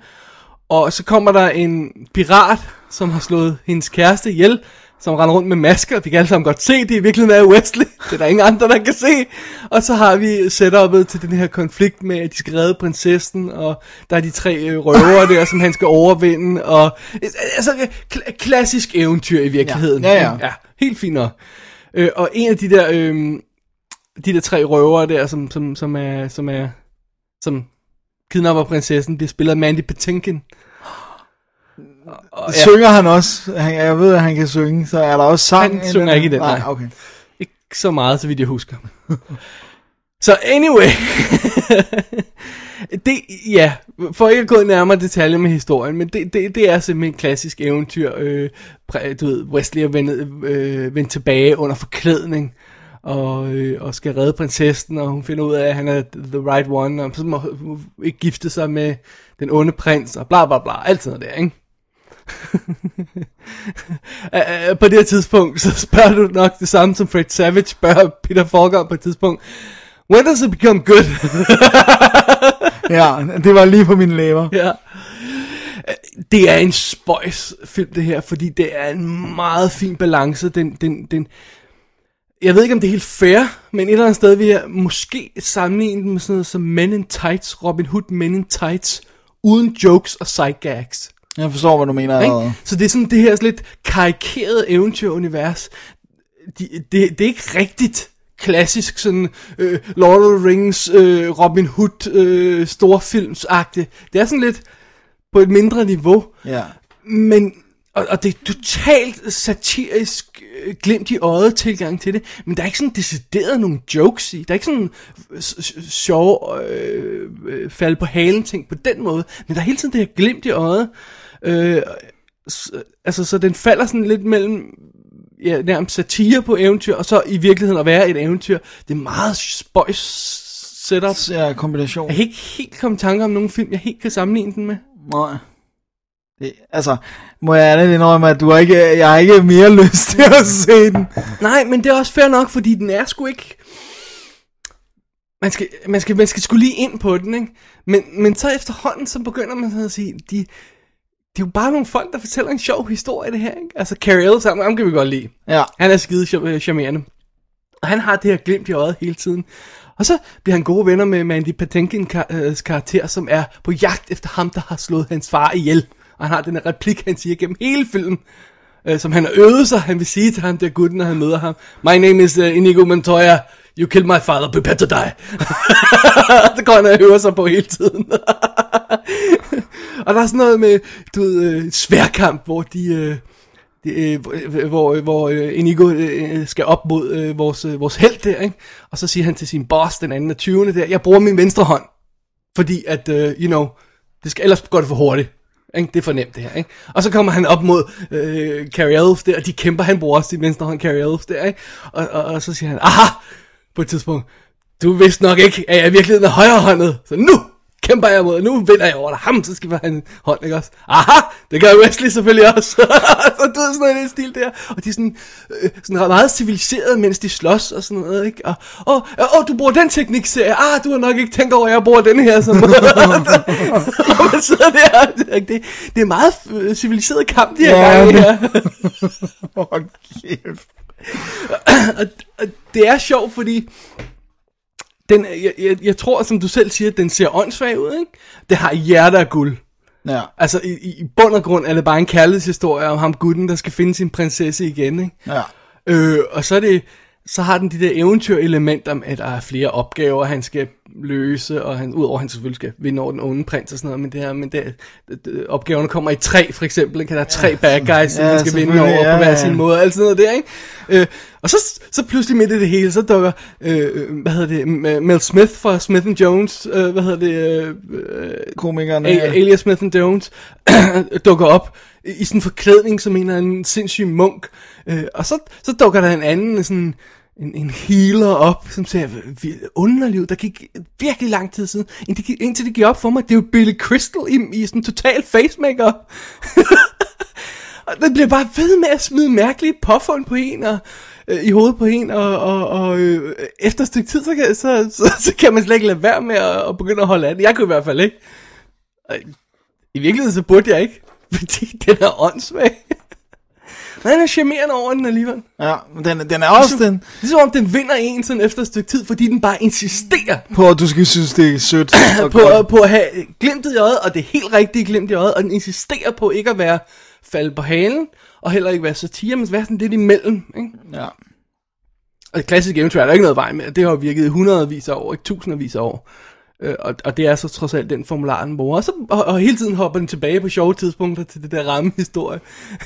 og så kommer der en pirat, som har slået hendes kæreste ihjel, som render rundt med masker, vi kan alle sammen godt se, det i virkeligheden er Wesley, det er der ingen andre, der kan se, og så har vi setupet til den her konflikt med, at de skal redde prinsessen, og der er de tre øh, røvere der, som han skal overvinde, og øh, altså kl- klassisk eventyr i virkeligheden. Ja, ja, ja. ja helt fint nok. Øh, og en af de der, øh, de der tre røvere der, som, som, som er, som er, som kidnapper prinsessen, bliver spillet af Mandy Patinkin. Og, Ja. Synger han også? Han, jeg ved, at han kan synge, så er der også sang? Han synger ikke i den, nej. okay. Ikke så meget, så vidt jeg husker. så anyway. det, ja, for ikke at gå nærmere detaljer med historien, men det, det, det er simpelthen en klassisk eventyr. Øh, du ved, Wesley er vendt, øh, vendt tilbage under forklædning, og, øh, og skal redde prinsessen, og hun finder ud af, at han er the right one, og så må hun ikke gifte sig med den onde prins, og bla bla bla, alt sådan noget der, ikke? På det her tidspunkt, så spørger du nok det samme som Fred Savage spørger Peter Falk om på et tidspunkt. When does it become good? Ja, det var lige på mine læber. ja. Det er en spøjs film det her, fordi det er en meget fin balance. Den, den, den, jeg ved ikke om det er helt fair, men et eller andet sted vil jeg måske sammenligne den med sådan noget som Men in Tights, Robin Hood Men in Tights, uden jokes og side gags. Jeg forstår, hvad du mener. Ikke? Så det er sådan det her sådan lidt karikerede eventyrunivers. De, det, det er ikke rigtigt klassisk sådan øh, Lord of the Rings, øh, Robin Hood, øh, storfilmsagtigt. Det er sådan lidt på et mindre niveau. Ja. Men, og, og det er totalt satirisk øh, glimt i øjet tilgang til det, men der er ikke sådan decideret nogle jokes i. Der er ikke sådan øh, s- s- sjove øh, øh, falde på halen ting på den måde, men der er hele tiden det her glimt i øjet. Øh, s- altså, så den falder sådan lidt mellem ja, nærmest satire på eventyr, og så i virkeligheden at være et eventyr. Det er meget spøjs setup. Ja, kombination. Jeg kan ikke helt komme i tanke om nogen film, jeg helt kan sammenligne den med. Nej. Det, altså, må jeg ærligt indrømme, at du har ikke, jeg har ikke mere lyst til at se den. Nej, men det er også fair nok, fordi den er sgu ikke... Man skal, man skal, man skal sgu lige ind på den, ikke? Men, men så efterhånden, så begynder man sådan at sige, de, det er jo bare nogle folk, der fortæller en sjov historie, det her, ikke? Altså, Carrie Ellis, ham, ham kan vi godt lide. Ja. Han er skide øh, charmerende. Og han har det her glimt i øjet hele tiden. Og så bliver han gode venner med Mandy Patinkin's karakter, som er på jagt efter ham, der har slået hans far ihjel. Og han har den her replik, han siger gennem hele filmen, øh, som han har øvet sig. Han vil sige til ham, der gutten, når han møder ham. My name is uh, Inigo Montoya. You killed my father, prepare to die. det går han og øver sig på hele tiden. og der er sådan noget med, du ved, øh, sværkamp, hvor de... Øh, det, øh, hvor, øh, øh, hvor øh, Inigo øh, skal op mod øh, vores, øh, vores held der, ikke? Og så siger han til sin boss, den anden af 20. der, jeg bruger min venstre hånd, fordi at, øh, you know, det skal, ellers går det for hurtigt. Ikke? Det er for nemt det her, ikke? Og så kommer han op mod øh, Carrie Elf der, og de kæmper, han bruger også sin venstre hånd, Carrie Elf der, ikke? Og, og, og så siger han, aha, på et tidspunkt, du vidste nok ikke, at jeg i virkeligheden er højrehåndet, så nu kæmper jeg mod, nu vinder jeg over dig, ham, så skal vi have en hånd, ikke også? Aha, det gør Wesley selvfølgelig også. så du ved sådan noget i den stil der, og de er sådan, øh, sådan meget civiliseret, mens de slås og sådan noget, ikke? Og, åh, oh, oh, du bruger den teknik, siger jeg, ah, du har nok ikke tænkt over, at jeg bruger den her, som, og man sidder der, det, det er meget øh, civiliseret kamp, de her Ja, gange her. Hold kæft. og, og det er sjovt, fordi den, jeg, jeg, jeg tror, som du selv siger, den ser åndssvag ud, ikke? Det har hjerter af guld. Ja. Altså, i, i i bund og grund er det bare en kærlighedshistorie om ham gutten, der skal finde sin prinsesse igen, ikke? Ja. Øh, og så er det, så har den de der eventyrelementer, med, at der er flere opgaver, han skal løse, og han, udover at han selvfølgelig skal vinde over den onde prins og sådan noget, men det her, men det, opgaverne kommer i tre, for eksempel, ikke? der er tre bad guys, som Ja, han skal vinde over ja, på hver ja. sin måde, alt sådan noget der, ikke? Øh, og så, så pludselig midt i det hele, så dukker, øh, hvad hedder det, Mel Smith fra Smith Jones, øh, hvad hedder det, øh, øh, Komikerne. A- Alias Smith and Jones dukker op i i sådan en forklædning som en eller anden sindssyg munk. Øh, og så, så dukker der en anden sådan en, en healer op, som siger, "Vi- underliv, der gik virkelig lang tid siden, indtil det, indtil det gik op for mig, det er jo Billy Crystal i, i sådan total facemaker. og det bliver bare ved med at smide mærkelige påfund på en, og øh, i hovedet på en, og, og, og øh, efter et stykke tid, så kan, så, så, så kan man slet ikke lade være med at, at begynde at holde af det. Jeg kunne i hvert fald ikke. Og I virkeligheden så burde jeg ikke, fordi den er åndssvag. Men den er charmerende over den alligevel. Ja, men den, den er også Ligesom- den, Ligesom om den vinder en sådan efter et stykke tid, fordi den bare insisterer på at du skal synes, det er sødt. og på, godt. på at have glimtet i øjet, og det er helt rigtigt glimt i øjet, og den insisterer på ikke at være falde på halen, og heller ikke være satire, men være sådan lidt imellem. Ikke? Ja. Og det klassiske eventyr er der ikke noget vej med, det har virket i hundredvis af år, ikke tusindvis af år. Øh, og, og det er så trods alt den formular, den bruger. Og, så, og, og hele tiden hopper den tilbage på sjove tidspunkter til det der rammehistorie.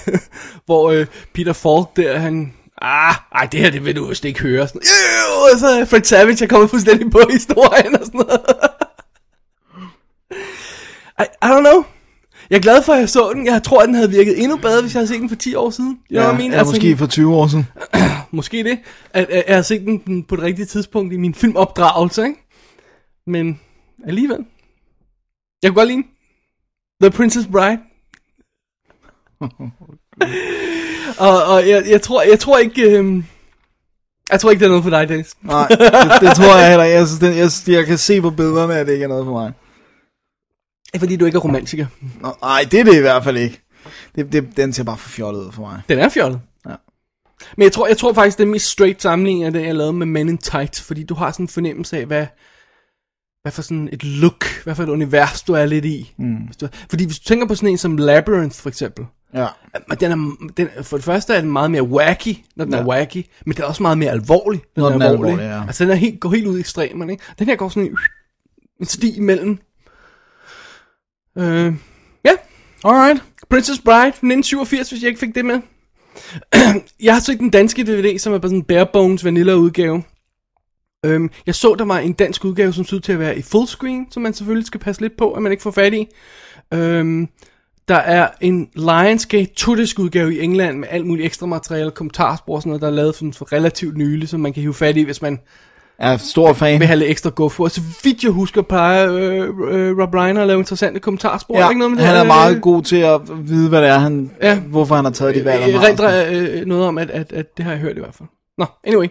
hvor øh, Peter Falk der, han... Ah, ej, det her, det vil du vist ikke høre. Sådan, "Øh", og så er Fred Savage er kommet fuldstændig på historien og sådan noget. I, I don't know. Jeg er glad for, at jeg så den. Jeg tror, at den havde virket endnu bedre, hvis jeg havde set den for 10 år siden. Know Ja, mean? ja, måske for 20 år siden. måske det. At, at jeg har set den på det rigtige tidspunkt i min filmopdragelse, ikke? Men alligevel. Jeg kunne godt lide. The Princess Bride. og og jeg, jeg, tror, jeg tror ikke... Øhm, jeg tror ikke, det er noget for dig, Dennis. Nej, det, det tror jeg heller ikke. Jeg, den, jeg, jeg kan se på billederne, at det ikke er noget for mig. Det er fordi, du ikke er romantiker. Nå, Nej, det er det i hvert fald ikke. Det, det, den ser bare for fjollet ud for mig. Den er fjollet. Ja. Men jeg tror, jeg tror faktisk, det er mest straight sammenligning af det, jeg lavede med Men in Tights, fordi du har sådan en fornemmelse af, hvad, hvad for sådan et look, hvad for et univers, du er lidt i. Mm. Hvis du, fordi hvis du tænker på sådan en som Labyrinth, for eksempel, Ja. men den er, den, for det første er den meget mere wacky, når den ja. Er wacky, men den er også meget mere alvorlig, Når den er alvorlig, ja. Altså den er helt, går helt ud i ekstremerne, ikke? Den her går sådan en, en sti imellem. Øh, ja, Alright. Princess Bride fra 1987, hvis jeg ikke fik det med. jeg har set den danske DVD, som er bare sådan en bare bones vanilla udgave. Øhm, jeg så, der var en dansk udgave, som ud til at være i fullscreen, som man selvfølgelig skal passe lidt på, at man ikke får fat i. Øhm, der er en Lionsgate turdisk udgave i England med alt muligt ekstra materiale, kommentarspor og sådan noget, der er lavet sådan for relativt nylig, som man kan hive fat i, hvis man er stor fan. vil have lidt ekstra go for. Så vidt jeg husker, plejer øh, øh, Rob Reiner at lave interessante kommentarspor. Ja, ikke noget med han det? er Øh, meget god til at vide, hvad det er, han, Ja. hvorfor han har taget de valg. Jeg har. rendrer øh, noget om, at, at, at det har jeg hørt i hvert fald. Nå, anyway.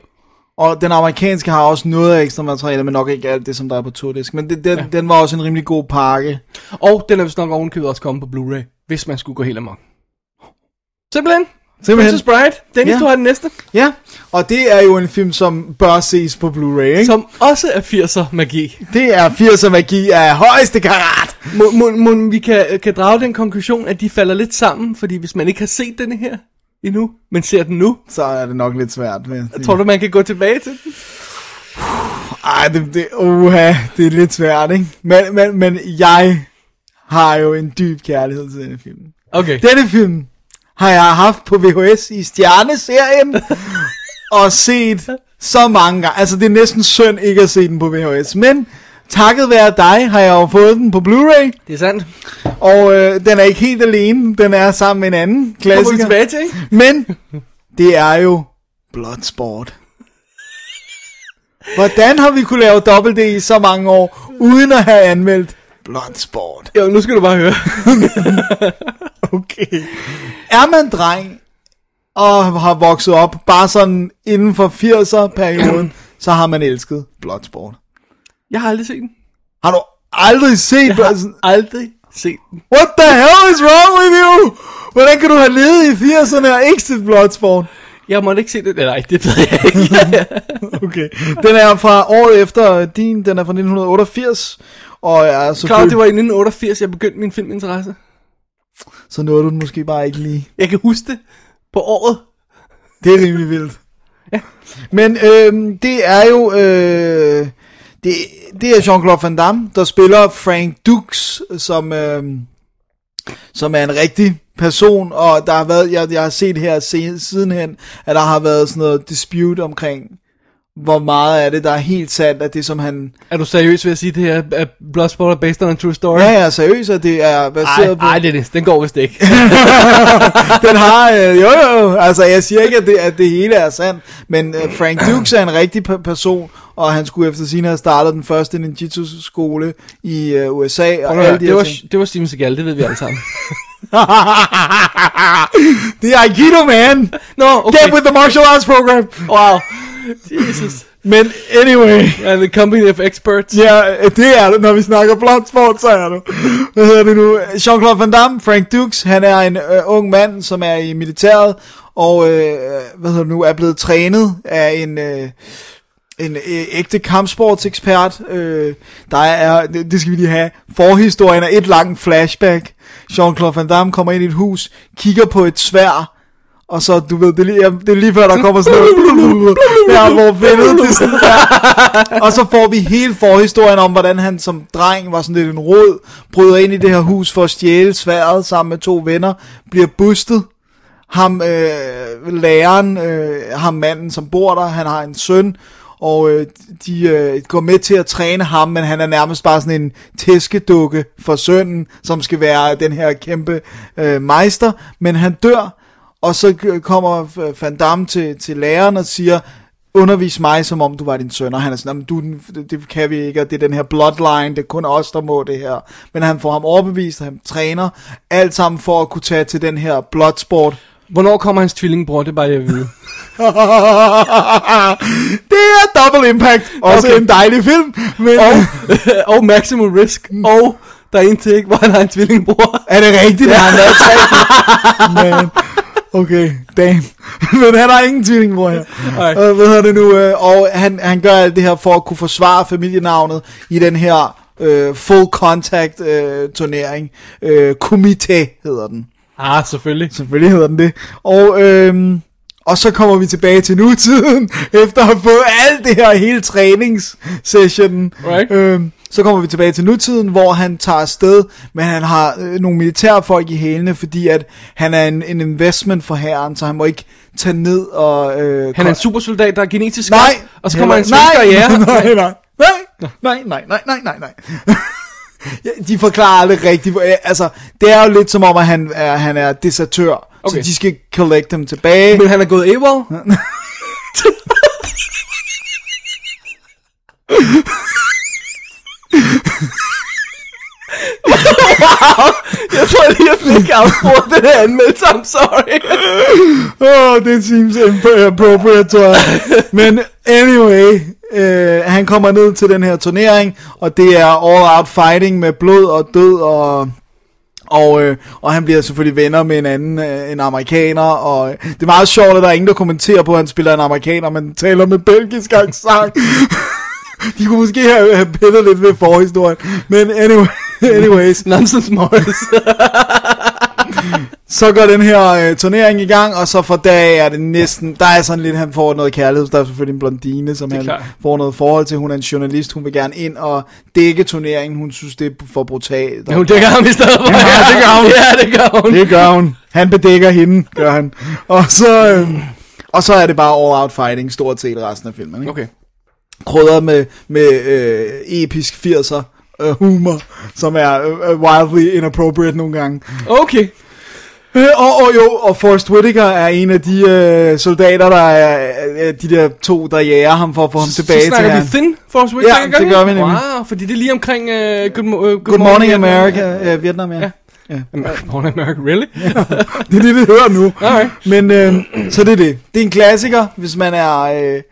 Og den amerikanske har også noget af ekstra materiale, men nok ikke alt det, som der er på turdisk. Men det, den, Ja. den var også en rimelig god pakke. Og den er vist nok ovenkøbet også kommet på Blu-ray, hvis man skulle gå helt amok. Simpelthen. Simpelthen. Princess Bride. Dennis, Ja. du har den næste. Ja, og det er jo en film, som bør ses på Blu-ray, ikke? Som også er 80'er magi. Det er 80'er magi af højeste karat. Må, må, må vi kan, kan drage den konklusion, at de falder lidt sammen, fordi hvis man ikke har set denne her endnu, men ser den nu, Så er det nok lidt svært. Med. tror du, man kan gå tilbage til den? Ej, det, det, uha, det er lidt svært, ikke? Men, men, men jeg har jo en dyb kærlighed til denne film. Okay. Denne film har jeg haft på VHS i Stjerneserien og set så mange gange. Altså, det er næsten synd ikke at se den på VHS. Men takket være dig har jeg jo fået den på Blu-ray. Det er sandt. Og øh, den er ikke helt alene. Den er sammen med en anden Kommer klassiker. tilbage til, ikke? Men det er jo Bloodsport. Hvordan har vi kunne lave dobbelt D i så mange år, uden at have anmeldt Bloodsport? Jo, nu skal du bare høre. Okay. Er man dreng, og har vokset op, bare sådan inden for 80'er-perioden, så har man elsket Bloodsport. Jeg har aldrig set den. Har du aldrig set Jeg har aldrig set den. What the hell is wrong with you? Hvordan kan du have levet i 80'erne og ikke set Bloodsport? Jeg måtte ikke se det. Nej, det ved jeg ikke. Okay. Den er fra året efter din, den er fra 1988, og er Klar, selvfølgelig... det var i 1988, jeg begyndte min filminteresse. Så nåede du den måske bare ikke lige. Jeg kan huske det på året. Det er rimelig vildt. Ja. Men øhm, det er jo... Øh, det, det er Jean-Claude Van Damme, der spiller Frank Dux, som, øh, som er en rigtig person, og der har været, jeg, jeg har set her sidenhen, at der har været sådan noget dispute omkring, hvor meget af det, der er helt sandt, at det som han... Er du seriøs ved at sige det her, at Bloodsport er based on a true story? Ja, ja, seriøst, at det er baseret Ej, på... ej, Dennis, den går vist ikke. den har, øh, jo jo, altså jeg siger ikke, at det, at det hele er sandt, men øh, Frank Dukes er en rigtig pe- person, og han skulle efter sin have startet den første ninjitsu-skole i øh, USA, og alle de det, var, ting. det var Steven Seagal, det ved vi alle sammen. det er Aikido, man! Nå, okay. Get with the martial arts program! Wow. Jesus. Men anyway, And the company of experts. ja, det er det, når vi snakker Bloodsport, så er det. Hvad hedder det nu? Jean-Claude Van Damme, Frank Dukes, han er en øh, ung mand, som er i militæret, og øh, hvad hedder det nu, er blevet trænet af en... Øh, en øh, ægte kampsportsekspert. Øh, der er, det, det skal vi lige have, forhistorien er et langt flashback. Jean-Claude Van Damme kommer ind i et hus, kigger på et svær, og så, du ved, det er lige, ja, det er lige før, der kommer sådan noget, ja, hvor billedet, det sådan der. Og så får vi hele forhistorien om, hvordan han som dreng var sådan lidt en rod, bryder ind i det her hus for at stjæle sværet sammen med to venner, bliver bustet, ham, øh, læreren, øh, ham manden, som bor der, han har en søn, og øh, de øh, går med til at træne ham, men han er nærmest bare sådan en tæskedukke for sønnen, som skal være den her kæmpe øh, meister, men han dør, og så kommer Van Damme til, til læreren og siger, undervis mig, som om du var din søn, og han er sådan, "Jamen, du, det, det kan vi ikke, og det er den her bloodline, det er kun os, der må det her. Men han får ham overbevist, og han træner, alt sammen for at kunne tage til den her bloodsport, Hvornår kommer hans tvillingbror? Det er bare jeg vide. det er Double Impact. Også Okay. en dejlig film. Men og, og Maximum Risk. Og der er en til, ikke, hvor han har en tvillingbror. er det rigtigt, at han har tre? Men, okay, damn. Men han har ingen tvillingbror her. Og, hvad hedder det nu? øh, Og han, han gør alt det her for at kunne forsvare familienavnet i den her øh, full contact øh, turnering. Øh, Komité hedder den. Ah, selvfølgelig. Selvfølgelig hedder den det. Og, øhm, og så kommer vi tilbage til nutiden, efter at have fået alt det her hele træningssessionen. Right. Øhm, så kommer vi tilbage til nutiden, hvor han tager afsted, men han har øh, nogle militærfolk i hælene, fordi at han er en, en investment for herren, så han må ikke tage ned og... Øh, Han er en supersoldat, der er genetisk Nej! skarp, og så kommer han en nej, svensk karriere. nej, nej, nej, nej, nej, nej, nej, nej, nej. De forklarer aldrig rigtigt. Altså, det er jo lidt som om, at han er, han er desertør. Okay. Okay. Så de skal collect dem tilbage. Men han er gået AWOL. wow, jeg tror lige, jeg fik afbrudt den her anmeldelse. I'm sorry. Åh, oh, det seems imp- appropriate, tror jeg. Men anyway, øh, han kommer ned til den her turnering, og det er all out fighting med blod og død og... Og, øh, og han bliver selvfølgelig venner med en anden, øh, en amerikaner, og øh, det er meget sjovt, at der er ingen, der kommenterer på, at han spiller en amerikaner, men taler med belgisk accent. De kunne måske have, have pillet lidt ved forhistorien, men anyway, anyways. Nonsense Morris. Så går den her øh, turnering i gang, og så for dag er det næsten, der er sådan lidt, han får noget kærlighed, der er selvfølgelig en blondine, som han klart. får noget forhold til, hun er en journalist, hun vil gerne ind og dække turneringen, hun synes det er for brutalt. Men hun dækker ham i stedet for. Ja, det gør hun. Ja, det gør hun. Det gør hun. Han bedækker hende, gør han. Og så, øh, og så er det bare all out fighting, stort set resten af filmen. Ikke? Okay. Krydret med, med øh, episk 80'er øh, humor, som er øh, wildly inappropriate nogle gange. Okay. Øh, og, og jo, og Forrest Whitaker er en af de øh, soldater, der er øh, de der to, der jager ham for at få ham tilbage så til snakker han. vi Thin Force Whitaker, Ja, det gør vi nemlig. Wow, fordi det er lige omkring uh, Good, uh, Good, Good Morning America, øh, Vietnam, ja. Ja. ja. Good Morning America, really? Det er det, det hører nu. Alright. Men øh, så det er det. Det er en klassiker, hvis man er øh,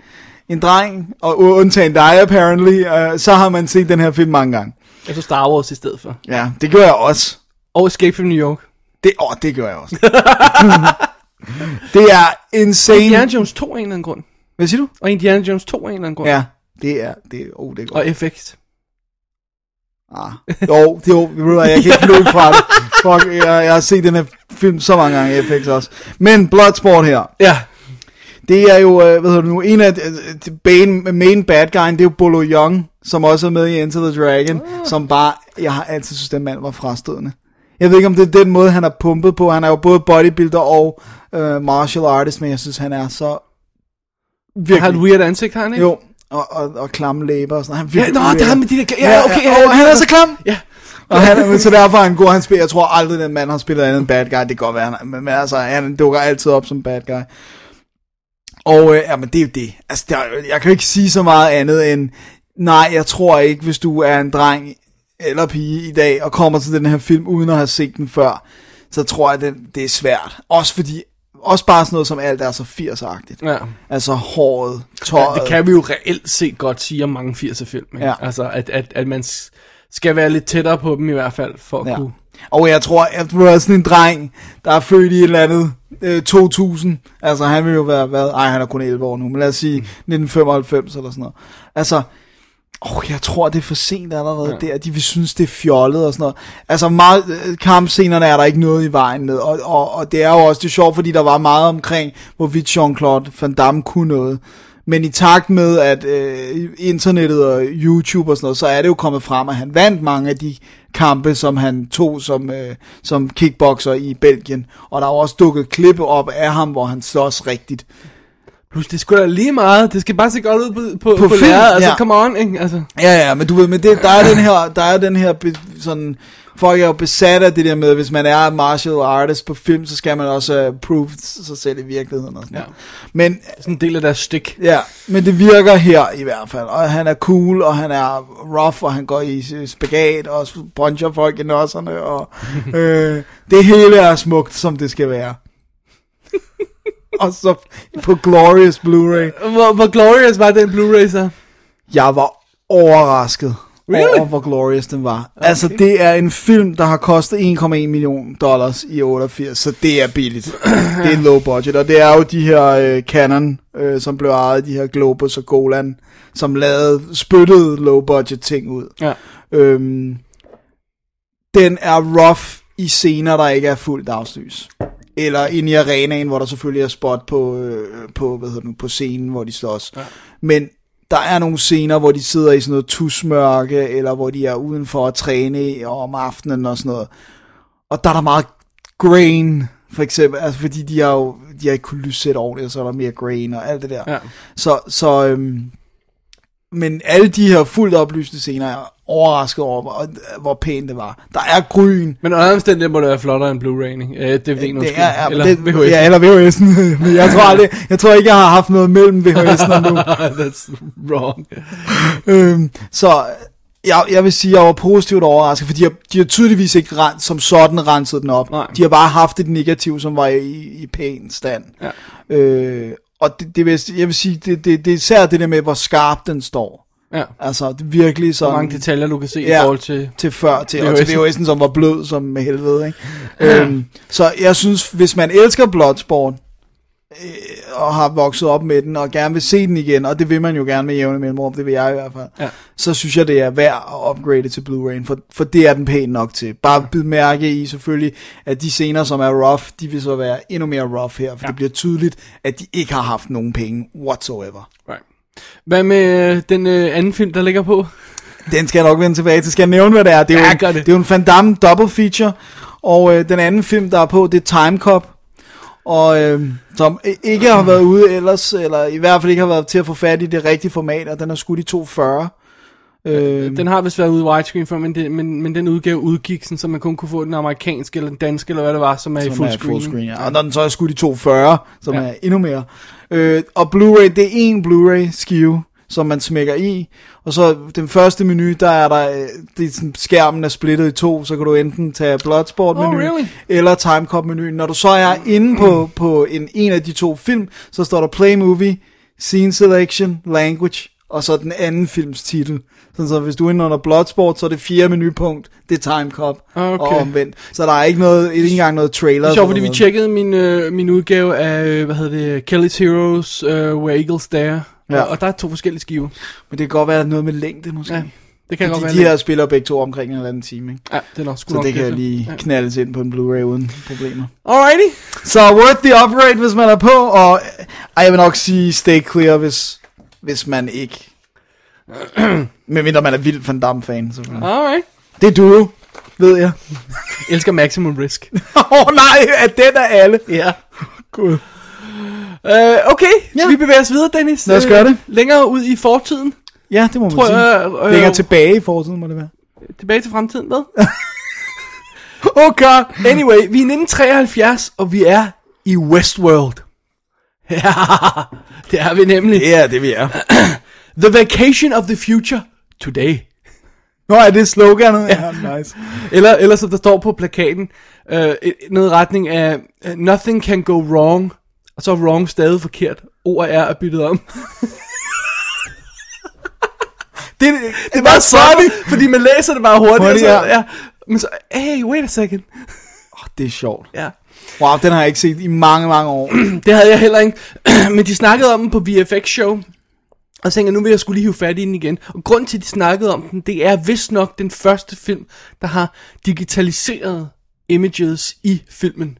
en dreng, og undtagen dig apparently, øh, så har man set den her film mange gange. Jeg så Star Wars i stedet for. Ja, det gør jeg også. Og Escape from New York. Det, åh, det gør jeg også. det er insane. Indiana Jones 2 af en eller anden grund. Hvad siger du? Og Indiana Jones 2 af en eller anden grund. Ja, det er, det oh, det er godt. Og FX. Ah. Jo, det, jo, ved du hvad, jeg kan ikke løbe fra det. Fuck, jeg, jeg har set den her film så mange gange i FX også. Men Bloodsport her, Ja. Det er jo, øh, hvad hedder det nu, en af de, de main, main bad guyen, det er jo Bolo Young, som også er med i Enter the Dragon, som bare, jeg har altid synes, den mand var frastødende. Jeg ved ikke, om det er den måde, han har pumpet på. Han er jo både bodybuilder og øh, martial artist, men jeg synes, han er så Han har et weird ansigt, har han ikke? Jo, og, og, og klamme læber og sådan Han er Ja, virkelig nå, det er ham med de der... Ja, okay. Ja, og han er så klam. Ja. Og han, men så derfor er han god, han spiller, jeg tror aldrig, den mand har spillet andet end bad guy, det kan godt være, han, men, men altså, han dukker altid op som bad guy. Og øh, ja, men det er jo det. Altså, der, jeg kan jo ikke sige så meget andet end, nej, jeg tror ikke, hvis du er en dreng eller pige i dag, og kommer til den her film, uden at have set den før, så tror jeg, det, det er svært. Også fordi, også bare sådan noget som alt er så 80'er-agtigt. Ja. Altså håret, tøjet. Ja, det kan vi jo reelt set godt sige om mange 80'er film. Ikke? Ja. Altså, at, at, at man skal være lidt tættere på dem i hvert fald, for at Ja. kunne... Og jeg tror, at du er sådan en dreng, der er født i et eller andet øh, 2000. Altså, han vil jo være, hvad? Ej, han er kun 11 år nu, men lad os sige 1995 eller sådan noget. Altså, Åh, oh, jeg tror, det er for sent allerede ja. der. De vil synes, det er fjollet og sådan noget. Altså, meget, øh, kampscenerne er der ikke noget i vejen med. Og, og, og det er jo også det sjovt, fordi der var meget omkring, hvorvidt Jean-Claude Van Damme kunne noget. Men i takt med, at øh, internettet og YouTube og sådan noget, så er det jo kommet frem, at han vandt mange af de kampe, som han tog som, øh, som kickboxer i Belgien. Og der er jo også dukket klip op af ham, hvor han slås rigtigt. Plus, det skulle da lige meget. Det skal bare se godt ud på, på, På på, film, lærredet. Altså, ja. come on, ikke? Altså, Ja, ja, men du ved, men det, der er den her, der er den her sådan, folk er jo besat af det der med, hvis man er martial artist på film, så skal man også uh, prove sig selv i virkeligheden og sådan Ja. noget. Men, sådan en del af deres stik. ja, men det virker her i hvert fald, og han er cool, og han er rough, og han går i øh, spagat, og puncher folk i nosserne, og øh, det hele er smukt, som det skal være. og så på Glorious Blu-ray. Hvor, hvor glorious var den Blu-ray så? Jeg var overrasket Really? over, hvor glorious den var. Okay. Altså, det er en film, der har kostet 1,1 million dollars i 88, så det er billigt. det er low budget, og det er jo de her øh, Canon, øh, som blev ejet de her Globus og Golan, som lavede, spyttede low budget ting ud. Ja. Øhm, den er rough i scener, der ikke er fuldt dagslys. Eller ind i arenaen, hvor der selvfølgelig er spot på, øh, på, hvad hedder det, nu, på scenen, hvor de slås. Ja. Men der er nogle scener, hvor de sidder i sådan noget tusmørke, eller hvor de er udenfor at træne om aftenen og sådan noget. Og der er der meget grain, for eksempel, altså fordi de har jo de har ikke kunnet lyssætte ordentligt, og så er der mere grain og alt det der. Ja. Så, så øhm, men alle de her fuldt oplyste scener er overrasket over, hvor, hvor pænt det var. Der er gryn. Men under omstændighed må det være flottere end Blu-ray, ikke? Øh, DVD'en, Det er, eller det, VHS. ja, eller VHS'en. Men jeg tror, aldrig, jeg tror ikke, jeg har haft noget mellem VHS'en og nu. That's wrong. øhm, så jeg, jeg vil sige, jeg var positivt overrasket, for de har, de har tydeligvis ikke rent, som sådan renset den op. Nej. De har bare haft et negativ, som var i, i pæn stand. Ja. Øh, og det, det vil, jeg vil sige, det, det, det er især det der med, hvor skarp den står. Ja. Altså, det er virkelig Så sådan... mange detaljer, du kan se Ja. i forhold til... til før, til, og til VHS'en. VHS'en, som var blød som med helvede, ikke? øhm, så jeg synes, hvis man elsker Bloodsport, og har vokset op med den, og gerne vil se den igen, og det vil man jo gerne med jævne mellemrum, det vil jeg i hvert fald, Ja. så synes jeg, det er værd at upgrade til Blu-ray, for, for det er den pæn nok til. Bare bid mærke i selvfølgelig, at de scener, som er rough, de vil så være endnu mere rough her, for ja. det bliver tydeligt, at de ikke har haft nogen penge whatsoever. Right. Hvad med øh, den øh, anden film, der ligger på? Den skal jeg nok vende tilbage til. Skal jeg nævne, hvad det er? Det er, Ja, jo, en, det. det. er jo en Van Damme double feature, og øh, den anden film, der er på, det er Time Cop, og øh, som i- ikke har været ude ellers, eller i hvert fald ikke har været til at få fat i det rigtige format, og den er skudt i 240. Øh, Den har vist været ude i widescreen før, men, det, men, men den udgave udgik, sådan, så man kun kunne få den amerikanske eller den danske, eller hvad det var, som er i som full er screen. fullscreen, ja. Og når den så er skudt i 240, som ja. er endnu mere. Øh, og Blu-ray, det er en Blu-ray skive, som man smækker i. Og så den første menu, der er der, øh, det er sådan, skærmen er splittet i to, så kan du enten tage Bloodsport menu, Oh, really? eller Timecop menu. Når du så er inde på, på en, en af de to film, så står der Play Movie, Scene Selection, Language, og så den anden films titel. Sådan så hvis du er inde under Bloodsport, så er det fjerde menupunkt, det er Timecop, Okay. og omvendt. Så der er ikke noget, ikke engang noget trailer. Det er sjovt, fordi vi tjekkede min, øh, min udgave af, øh, hvad hedder det, Kelly's Heroes, øh, Where Eagles Dare, Ja. og, og der er to forskellige skiver. Men det kan godt være, noget med længde måske. Ja, det kan godt Fordi være de her spiller begge to omkring en eller anden time, ikke? Ja, det er nok sgu Så nok det kan efter. lige Ja. knaldes ind på en Blu-ray uden problemer. Alrighty. Så worth the upgrade, hvis man er på, og jeg vil nok sige stay clear, hvis, hvis man ikke... Medmindre man er vild Van Damme-fan, selvfølgelig. Alright. Det er du ved jeg. Elsker Maximum Risk. Åh oh, nej, at den er alle. ja. Gud. Øh, okay, Ja. ja. vi bevæger os videre, Dennis. Lad os Øh, gøre det. Længere ud i fortiden. Ja, det må man Tror sige. jeg, øh, Længere tilbage i fortiden, må det være. Tilbage til fremtiden, hvad? Oh god. Anyway, vi er i 1973, og vi er i Westworld. Ja, det er vi nemlig. Det er det, vi er. The vacation of the future today. Nå, er det sloganet? Ja, ja nice. Eller, eller som der står på plakaten, øh, et- noget retning af, øh, nothing can go wrong, og så er wrong stadig forkert. O og R er byttet om. Det, det, Det er bare sådan, fordi man læser det bare hurtigt. og Så, Hurtigt, ja. ja. Men så, hey, wait a second. oh, det er sjovt. Ja. Wow, den har jeg ikke set i mange, mange år. Det havde jeg heller ikke. Men de snakkede om den på VFX Show. Og så tænkte jeg, nu vil jeg skulle lige hive fat i den igen. Og grunden til, at de snakkede om den, det er vist nok den første film, der har digitaliseret images i filmen.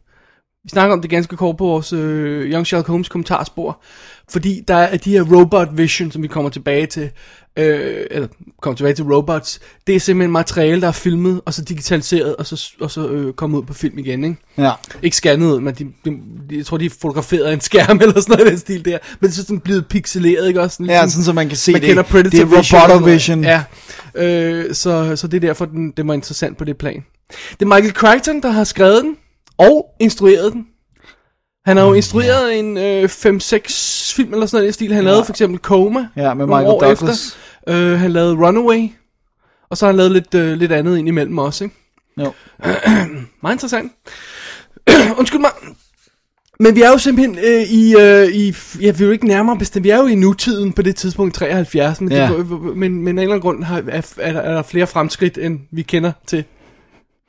Vi snakker om det ganske kort på vores øh, Young Sherlock Holmes kommentarspor. Fordi der er de her robot vision, som vi kommer tilbage til, øh, eller kommer tilbage til robots, det er simpelthen materiale, der er filmet, og så digitaliseret, og så, og så øh, kommet ud på film igen, ikke? Ja. Ikke scannet men de, de, de, jeg tror, de er fotograferet af en skærm eller sådan noget den stil der. Men det er sådan blevet pixeleret, ikke også? Sådan, Ja, sådan, så man kan se man det. Kender Predator Det er sådan noget. Vision. Ja, øh, så, så det er derfor, den, det var interessant på det plan. Det er Michael Crichton, der har skrevet den, og instrueret den. Han har jo instrueret en øh, 5-6 film eller sådan noget i stil. Han lavede for eksempel Coma. Ja, med Michael Douglas. Efter. Øh, han lavede Runaway. Og så har han lavet lidt, øh, lidt andet ind imellem også, ikke? Jo. Meget interessant. Undskyld mig. Men vi er jo simpelthen øh, i, øh, i, ja, vi er jo ikke nærmere bestemt, vi er jo i nutiden på det tidspunkt 73, men, Ja. det, men, men af en eller anden grund har, er, er, er der flere fremskridt, end vi kender til.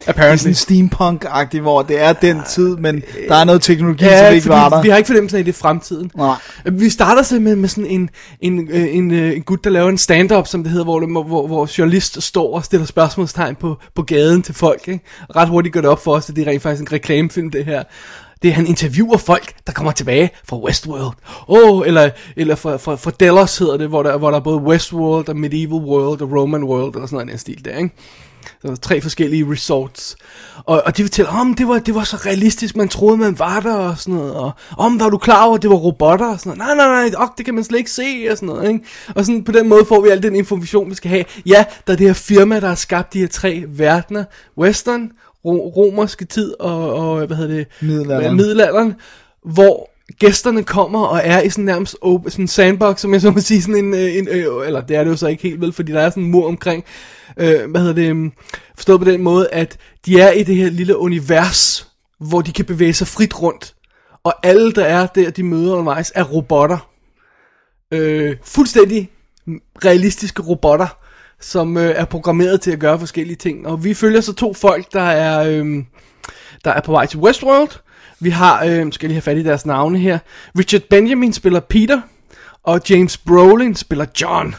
Apparently. Det er sådan steampunk-agtigt, hvor det er den tid, men der er noget teknologi, Ja, som ikke var der. vi har ikke fornemmelsen af, at det er fremtiden. Nej. Vi starter simpelthen med sådan en, en, øh, en, øh, en gut, der laver en stand-up, som det hedder, hvor, hvor, hvor journalist står og stiller spørgsmålstegn på, på gaden til folk. Ikke? Ret hurtigt går det op for os, at det er rent faktisk en reklamefilm, det her. Det er, han interviewer folk, der kommer tilbage fra Westworld. Oh, eller, eller fra, fra, fra Delos hedder det, hvor der, hvor der er både Westworld og Medieval World og Roman World, eller sådan noget i den stil der, ikke? Så der er tre forskellige resorts. Og, og de fortæller, om det var, det var så realistisk, man troede, man var der og sådan noget. Og om var du klar over, at det var robotter og sådan noget. Nej, nej, nej, ok, det kan man slet ikke se og sådan noget. Ikke? Og sådan på den måde får vi al den information, vi skal have. Ja, der er det her firma, der har skabt de her tre verdener. Western, ro- romerske tid og, og hvad hedder det? Middelalderen. Middelalderen. Hvor gæsterne kommer og er i sådan nærmest open, sådan en sandbox, som jeg så må sige, sådan en, øh, en ø, eller det er det jo så ikke helt vel, fordi der er sådan en mur omkring, øh, hvad hedder det, forstået på den måde, at de er i det her lille univers, hvor de kan bevæge sig frit rundt, og alle der er der, de møder undervejs, er robotter. Øh, fuldstændig realistiske robotter, som øh, er programmeret til at gøre forskellige ting. Og vi følger så to folk, der er, øh, der er på vej til Westworld. Vi har, øh, skal lige have fat i deres navne her, Richard Benjamin spiller Peter, og James Brolin spiller John.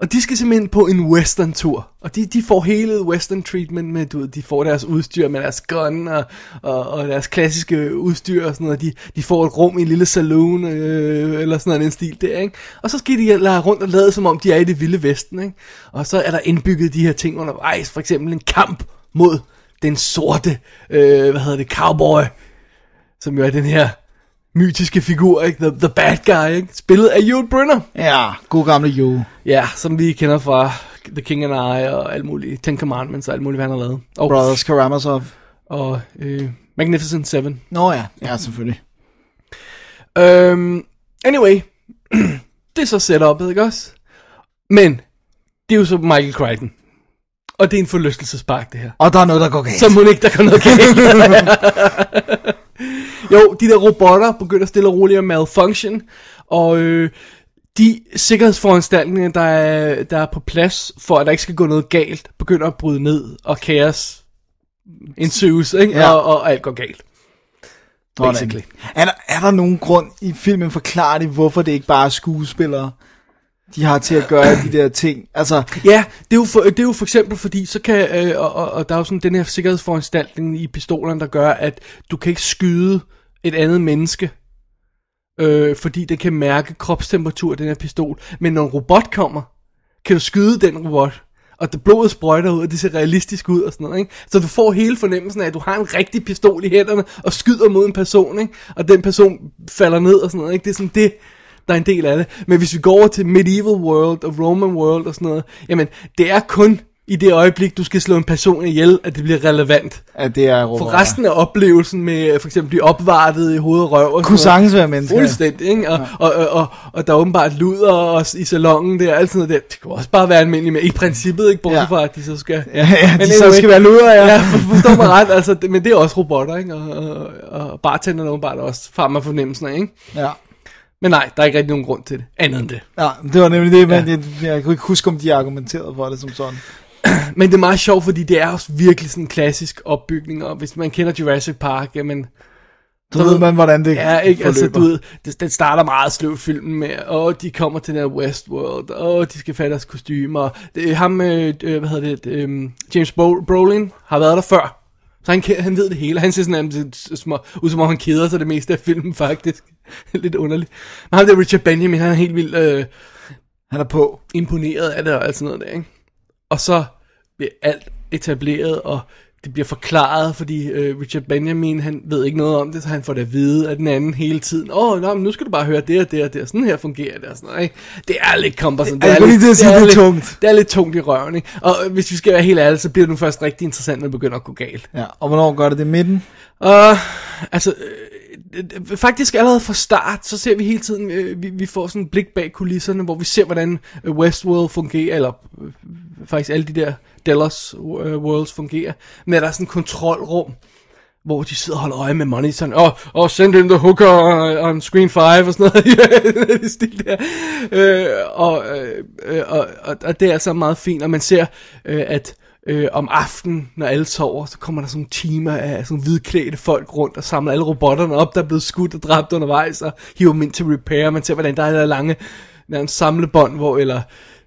Og de skal simpelthen på en western tur. Og de, de får hele western treatment med, du ved, de får deres udstyr med deres gun og, og, og deres klassiske udstyr og sådan noget. De, de får et rum i en lille saloon øh, eller sådan en stil der, ikke? Og så skal de lade rundt og lade som om de er i det vilde vesten, ikke? Og så er der indbygget de her ting undervejs. For eksempel en kamp mod den sorte, øh, hvad hedder det, cowboy. Som jo er den her mytiske figur, ikke? The, the bad guy, ikke? Spillet af Yul Brynner. Ja, god gamle Jo. Ja, som vi kender fra The King and I og alt muligt. Ten Commandments og alt muligt, hvad han har lavet. Og, Brothers Karamazov. og øh, Magnificent Seven. Nå ja, ja selvfølgelig. Um, anyway, det er så setupet, ikke også? Men, det er jo så Michael Crichton. Og det er en forlystelsespark, det her. Og der er noget, der går galt. Så må ikke, der kan noget galt. jo, de der robotter begynder stille og roligt at malfunction, og øh, de sikkerhedsforanstaltninger, der er, der er på plads, for at der ikke skal gå noget galt, begynder at bryde ned, og kaos ensues, ikke? Ja. Og, og alt går galt. Basically. Er der, er der nogen grund i filmen forklarer de, hvorfor det ikke bare er skuespillere, de har til at gøre de der ting? Altså, Ja, det er jo for, det er jo for eksempel fordi, så kan, øh, og, og, og der er jo sådan den her sikkerhedsforanstaltning i pistolerne, der gør, at du kan ikke skyde et andet menneske, øh, fordi det kan mærke kropstemperatur, den her pistol. Men når en robot kommer, kan du skyde den robot, og det blodet sprøjter ud, og det ser realistisk ud og sådan noget, ikke? Så du får hele fornemmelsen af, at du har en rigtig pistol i hænderne, og skyder mod en person, ikke? Og den person falder ned og sådan noget, ikke? Det er sådan det, der er en del af det. Men hvis vi går over til Medieval World og Roman World og sådan noget, jamen, det er kun i det øjeblik, du skal slå en person ihjel, at det bliver relevant. at det er For robotter. resten af oplevelsen med øh, for eksempel blive opvartet i hoved og røv og Kunne sagtens være mennesker. Fuldstændig, ikke? Og, og, og, og, og der er åbenbart luder også i salongen der, alt sådan noget der. Det kunne også bare være almindeligt, men i princippet, ikke? Bortset Ja. fra, at de så skal... Ja, ja, de Men så anyway. skal være luder, ja. Ja, for, forstår mig ret, altså, det, men det er også robotter, ikke? Og, og, og bartenderne åbenbart også, far mig fornemmelsen af, ikke? ja. Men nej, der er ikke rigtig nogen grund til det, andet end det. Ja, det var nemlig det, men jeg, jeg kunne ikke huske, om de argumenterede for det som sådan. Men det er meget sjovt, fordi det er også virkelig sådan en klassisk opbygning, og hvis man kender Jurassic Park, jamen, Så ved man, hvordan det Ja, ikke? Altså, forløber. du ved, det, den starter meget sløvt filmen med, åh, de kommer til den her Westworld, åh, de skal fatte deres kostymer. Det, ham, øh, øh, hvad hedder det, øh, James Bro- Brolin har været der før. Så han, han ved det hele. Han ser sådan nærmest små, ud som om han keder sig det meste af filmen, faktisk. Lidt underligt. Men ham der Richard Benjamin, han er helt vildt øh, Han er på. imponeret af det og alt sådan noget der, ikke? Og så bliver alt etableret, og det bliver forklaret, fordi øh, Richard Benjamin, han ved ikke noget om det, så han får det at vide af den anden hele tiden. Åh, oh, nu skal du bare høre det og det og det, og sådan her fungerer det og sådan noget, ikke? Det er lidt lige til at sige, det er lidt, tungt. Det er lidt tungt i røven, ikke? Og hvis vi skal være helt ærlige, så bliver det nu først rigtig interessant, når det begynder at gå galt. Ja, og hvornår gør det det i midten? Og altså, øh, Øh, faktisk allerede fra start, så ser vi hele tiden, øh, vi, vi får sådan en blik bag kulisserne, hvor vi ser, hvordan øh, Westworld fungerer, eller øh, faktisk alle de der Dallas øh, Worlds fungerer, med at der er sådan en kontrolrum, hvor de sidder og holder øje med monitoren. og, oh, oh, send in the hooker on, screen 5 og sådan noget. i stil der. Øh, og, øh, øh, og, og, og det er altså meget fint, og man ser, øh, at øh, om aftenen, når alle sover, så kommer der sådan nogle timer af sådan hvidklædte folk rundt og samler alle robotterne op, der er blevet skudt og dræbt undervejs, og hiver dem ind til repair. Man ser, hvordan der er der lange nærmest samlebånd, hvor, eller,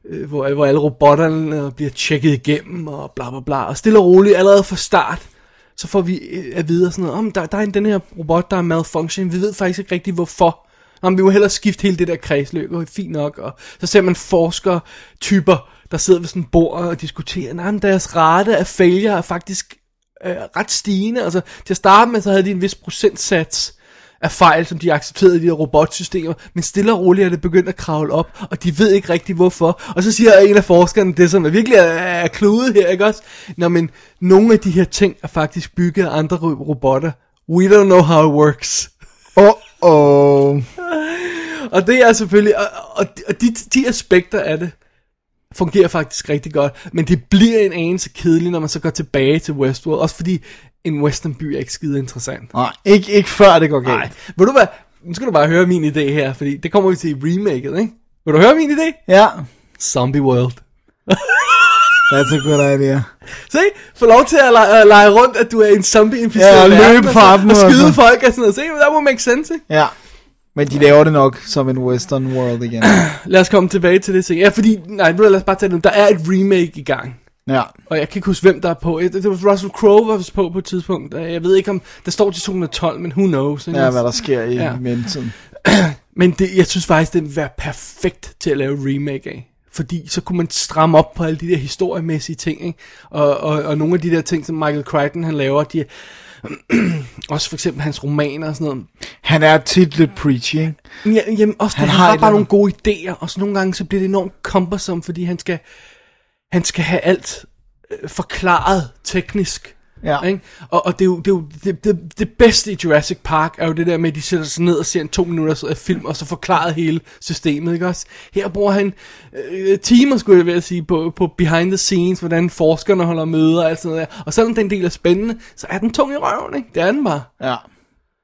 øh, hvor, hvor alle robotterne bliver tjekket igennem, og bla bla bla. Og stille og roligt, allerede fra start, så får vi øh, at vide sådan noget, om der, der er en, den her robot, der er malfunction, vi ved faktisk ikke rigtig hvorfor. Om vi må hellere skifte hele det der kredsløb, og fint nok, og så ser man forskere, typer, der sidder ved sådan et bord og diskuterer, nej, men deres rate af failure er faktisk øh, ret stigende, altså til at starte med, så havde de en vis procentsats af fejl, som de accepterede i de her robotsystemer, men stille og roligt er det begyndt at kravle op, og de ved ikke rigtig hvorfor. Og så siger en af forskerne det, som er virkelig er, kludet her, ikke også? Nå, men nogle af de her ting er faktisk bygget af andre ro- robotter. We don't know how it works. Åh, oh, Og det er selvfølgelig, og, og, og de, de aspekter af det, fungerer faktisk rigtig godt, men det bliver en anelse kedeligt, når man så går tilbage til Westworld, også fordi en westernby er ikke skide interessant. Nej, ikke, ikke før det går galt. Nej, ved du hvad, nu skal du bare høre min idé her, fordi det kommer vi til i remaket, ikke? Vil du høre min idé? Ja, Zombie World. that's a good idea. Se, få lov til at lege, at lege rundt, at du er en zombie-inficeret Ja, og løbe fra så- dem Og og skyde sådan. folk og sådan noget. Se, that would make sense, ikke? Ja, men de laver det nok som en western world igen. Lad os komme tilbage til det ting. Ja, fordi, nej, lad os bare tage det. Der er et remake i gang. Ja, Og jeg kan ikke huske, hvem der er på. Det var Russell Crowe, var på på et tidspunkt. Jeg ved ikke, om der står til 2012, men who knows. ikke? ja hvad der sker i Ja. mellemtiden. Men det, jeg synes faktisk, det vil være perfekt til at lave remake af. Fordi så kunne man stramme op på alle de der historiemæssige ting, ikke? Og, og, og nogle af de der ting, som Michael Crichton han laver, de også for eksempel hans romaner og sådan noget. Han er tit lidt preachy, ikke? Ja, jamen, også Han han, har har, bare nogle gode idéer, og så nogle gange så bliver det enormt cumbersome, fordi han skal, han skal have alt øh, forklaret teknisk. Ja. Ikke? Og, og det er jo, det, er jo det, det, det bedste i Jurassic Park er jo det der med, at de sætter sig ned og ser en to minutters film, og så forklaret hele systemet, ikke også? Her bruger han øh, timer, skulle jeg ved sige, på, på behind the scenes, hvordan forskerne holder møder og alt sådan noget der. Og selvom den del er spændende, så er den tung i røven, ikke? Det er den bare. Ja.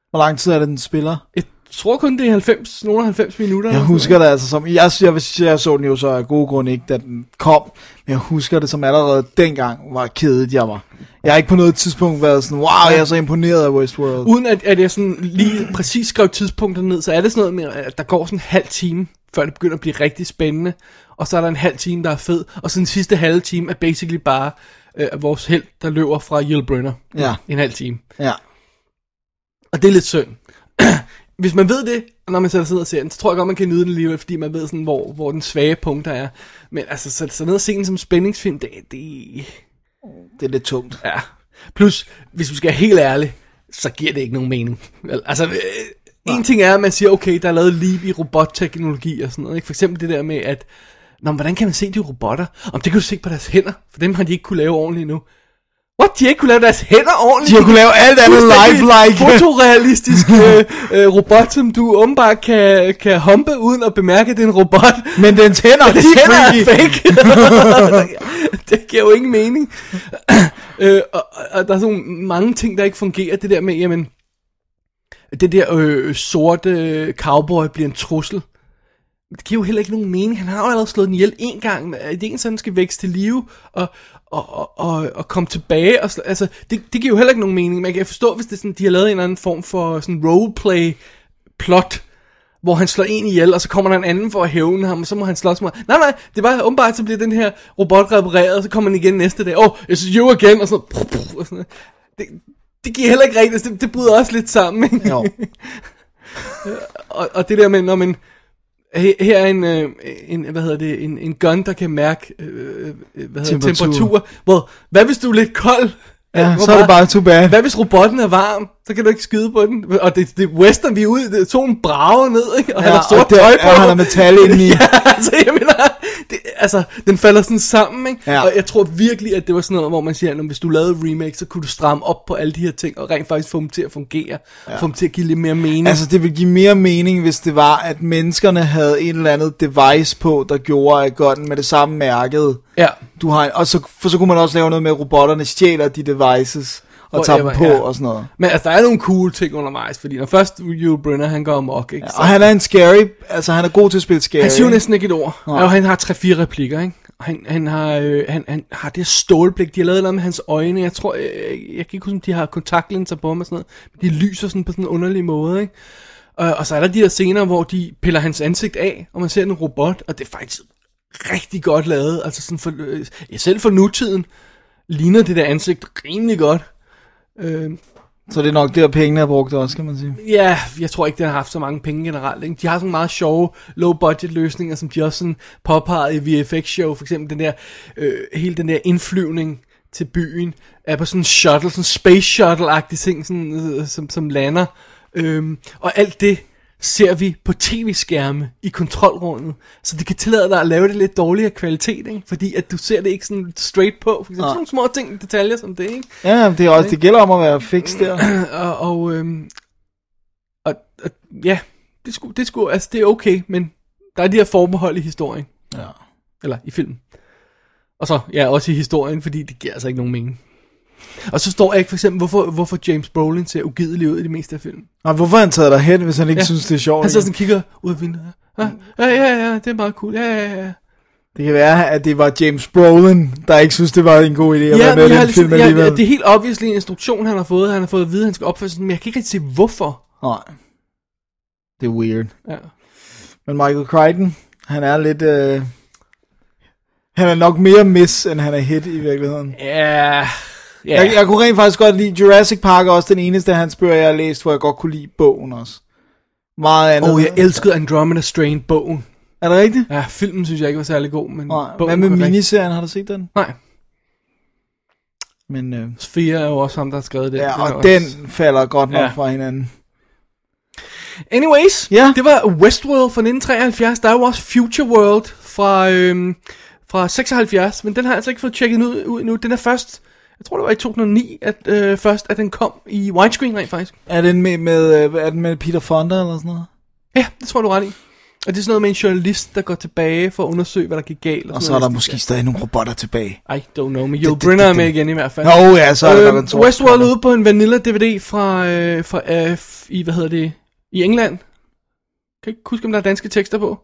Hvor lang tid er det, den spiller? Jeg tror kun, det er 90, nogle af 90 minutter. Jeg husker det altså som... Jeg, jeg, jeg så den jo så af gode grunde ikke, da den kom. Men jeg husker det som allerede dengang var kedet jeg var. Jeg har ikke på noget tidspunkt været sådan, wow, jeg er så imponeret af Westworld. Uden at, at jeg sådan lige præcis skrev tidspunkter ned, så er det sådan noget med, at der går sådan en halv time, før det begynder at blive rigtig spændende. Og så er der en halv time, der er fed. Og så den sidste halve time er basically bare øh, vores held, der løber fra Yul Brynner. Ja. En halv time. Ja. Og det er lidt synd. Hvis man ved det, når man sig ned og ser den, så tror jeg godt, man kan nyde den alligevel, fordi man ved sådan, hvor, hvor den svage punkter er. Men altså, så, så ned og se den som spændingsfilm, det, det, Det er lidt tungt. Ja. Plus, hvis vi skal være helt ærlige, så giver det ikke nogen mening. Altså, øh, en ting er, at man siger, okay, der er lavet leap i robotteknologi og sådan noget. Ikke? For eksempel det der med, at Nå, hvordan kan man se de robotter? Om det kan du se på deres hænder, for dem har de ikke kunne lave ordentligt endnu. What? De har ikke kunne lave deres hænder ordentligt? De har kunne lave alt andet lifelike. Fotorealistisk øh, øh, robot, som du åbenbart kan, kan humpe uden at bemærke, at det er en robot. Men dens hænder, de Dens er hænder er fake. det giver jo ingen mening. øh, og, og der er sådan mange ting, der ikke fungerer. Det der med, jamen, det der øh, sorte cowboy bliver en trussel. det giver jo heller ikke nogen mening. Han har jo allerede slået den ihjel en gang. Det ikke sådan, han skal vækste til live og, og, og, og, og komme tilbage. Og, altså, det, det giver jo heller ikke nogen mening. Man kan forstå, hvis det sådan, de har lavet en eller anden form for sådan roleplay plot, hvor han slår en ihjel, og så kommer der en anden for at hævne ham, og så må han slås med Nej, nej, det var åbenbart, så bliver den her robot repareret, og så kommer han igen næste dag. Oh, it's you again, og så... Og sådan noget. det, det giver heller ikke rigtigt, det, det bryder også lidt sammen, ikke? Jo. og, og det der med, når man... Her, her er en, øh, en, hvad hedder det, en, en gun, der kan mærke øh, øh, hvad hedder, Temperatur. temperatur. Hvor, hvad hvis du er lidt kold? Ja, så er det bare too bad. Hvad hvis robotten er varm? Så kan du ikke skyde på den. Og det, det er western, vi er ude, det, solen brager ned, ikke? Og ja, han har sort tøj der, på. og han har metal indeni. ja, altså, jeg mener, det, altså, den falder sådan sammen, ikke? Ja. Og jeg tror virkelig, at det var sådan noget, hvor man siger, at hvis du lavede remake, så kunne du stramme op på alle de her ting, og rent faktisk få dem til at fungere, ja. få dem til at give lidt mere mening. Altså, det ville give mere mening, hvis det var, at menneskerne havde en eller andet device på, der gjorde, at gunnen med det samme mærkede. ja. Du har, og så, for så kunne man også lave noget med, at robotterne stjæler de devices, og tager dem på ja. og sådan noget. Men altså, der er nogle cool ting undervejs, fordi når først Yul Brynner, han går amok, ikke? Og han er en scary, altså han er god til at spille scary. Han siger næsten ikke et ord. Nej. Og han har tre-fire replikker, ikke? Han, han, har, øh, han, han har det stålblik. De har lavet noget med hans øjne. Jeg tror, øh, jeg kan ikke huske, om de har kontaktlinser på ham og sådan noget. Men de lyser sådan på sådan en underlig måde, ikke? Og, og så er der de her scener, hvor de piller hans ansigt af, og man ser en robot, og det er faktisk rigtig godt lavet. Altså sådan for, øh, ja, selv for nutiden ligner det der ansigt rimelig godt. Øh, Så det er nok der, pengene er brugt også, kan man sige. Ja, jeg tror ikke, den har haft så mange penge generelt. Ikke? De har sådan meget sjove low-budget løsninger, som de også sådan påpeger i VFX-show. For eksempel den der, øh, hele den der indflyvning til byen, er på sådan en shuttle, sådan en space shuttle-agtig ting, sådan, øh, som, som lander. Øhm, og alt det ser vi på tv-skærme i kontrolrummet. Så det kan tillade dig at lave det lidt dårligere kvalitet, ikke? fordi at du ser det ikke sådan straight på. For eksempel Nej. sådan nogle små ting, detaljer som det, ikke? Ja, det, er også, det gælder om at være fix der. og, og, øhm, og, og ja, det skulle, det skulle, altså det er okay, men der er de her forbehold i historien. Ja. Eller i filmen. Og så, ja, også i historien, fordi det giver altså ikke nogen mening. Og så står jeg ikke for eksempel, hvorfor, hvorfor James Brolin ser ugidelig ud i det meste af filmen. Og hvorfor han taget dig hen, hvis han ikke Ja. ja. synes, det er sjovt? Han så sådan kigger ud af vinduet. Ja, ja, ja, ja, det er meget cool. Ja, ja, ja. Det kan være, at det var James Brolin, der ikke synes, det var en god idé at Ja, være med i den film ligesom, ja, alligevel. det er helt obviously en instruktion, han har fået. Han har fået at vide, at han skal opføre sig men jeg kan ikke rigtig se, hvorfor. Nej. Det er weird. Ja. Men Michael Crichton, han er lidt... Øh... Han er nok mere miss, end han er hit i virkeligheden. Ja, ja. Jeg, jeg kunne rent faktisk godt lide Jurassic Park, også den eneste af hans bøger, jeg har læst, hvor jeg godt kunne lide bogen også. Meget andet. Åh, oh, jeg elskede Andromeda Strain bogen. Er det rigtigt? Ja, filmen synes jeg ikke var særlig god, men Nej. bogen Hvad med miniserien? Har du set den? Nej, Men, øh, Sfere er jo også ham, der har skrevet det. ja, og også- den falder godt nok Ja. fra hinanden. Anyways, Ja. det var Westworld fra 1973. Der er jo også Future World fra, øhm, fra 76, men den har jeg altså ikke fået tjekket ud, ud nu. Den er først, jeg tror det var i 2009, at øh, først, at den kom i widescreen rent faktisk. Er den med, med, øh, er den med Peter Fonda eller sådan noget? Ja, det tror du ret i. Og det er sådan noget med en journalist, der går tilbage for at undersøge, hvad der gik galt. Og så sådan er der måske stadig nogle robotter tilbage. I don't know, men Yul det- Brynner er med igen i hvert fald. Nå ja, så er der Øhm, den to. Westworld er ude på en vanilla DVD fra, øh, fra øh, i, hvad hedder det, i England. Kan ikke huske, om der er danske tekster på.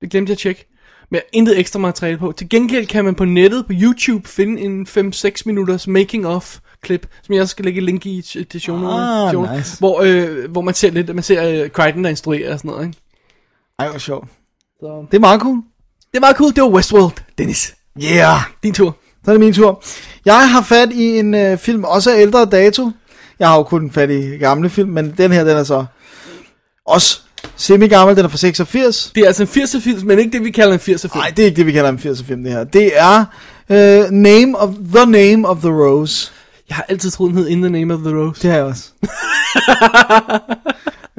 Det glemte jeg at tjekke. Men intet ekstra materiale på. Til gengæld kan man på nettet, på YouTube, finde en 5-6 minutters making of klip, som jeg også skal lægge link i til til show Ah, show- nice. hvor, øh, hvor man ser lidt, man ser øh, Crichton, der instruerer og sådan noget, ikke? Ej, hvor sjovt. Så. Det er meget cool. Det er meget cool, det var Westworld, Dennis. Yeah. Din tur. Så er det min tur. Jeg har fat i en øh, film, også af ældre dato. Jeg har jo kun fat i gamle film, men den her, den er så også semi-gammel. Den er fra 86. Det er altså en 80'er film, men ikke det, vi kalder en 80'er film. Nej, det er ikke det, vi kalder en 80'er film, det her. Det er øh, Name of, The Name of the Rose. Jeg har altid troet, den hed In the Name of the Rose. Det har jeg også.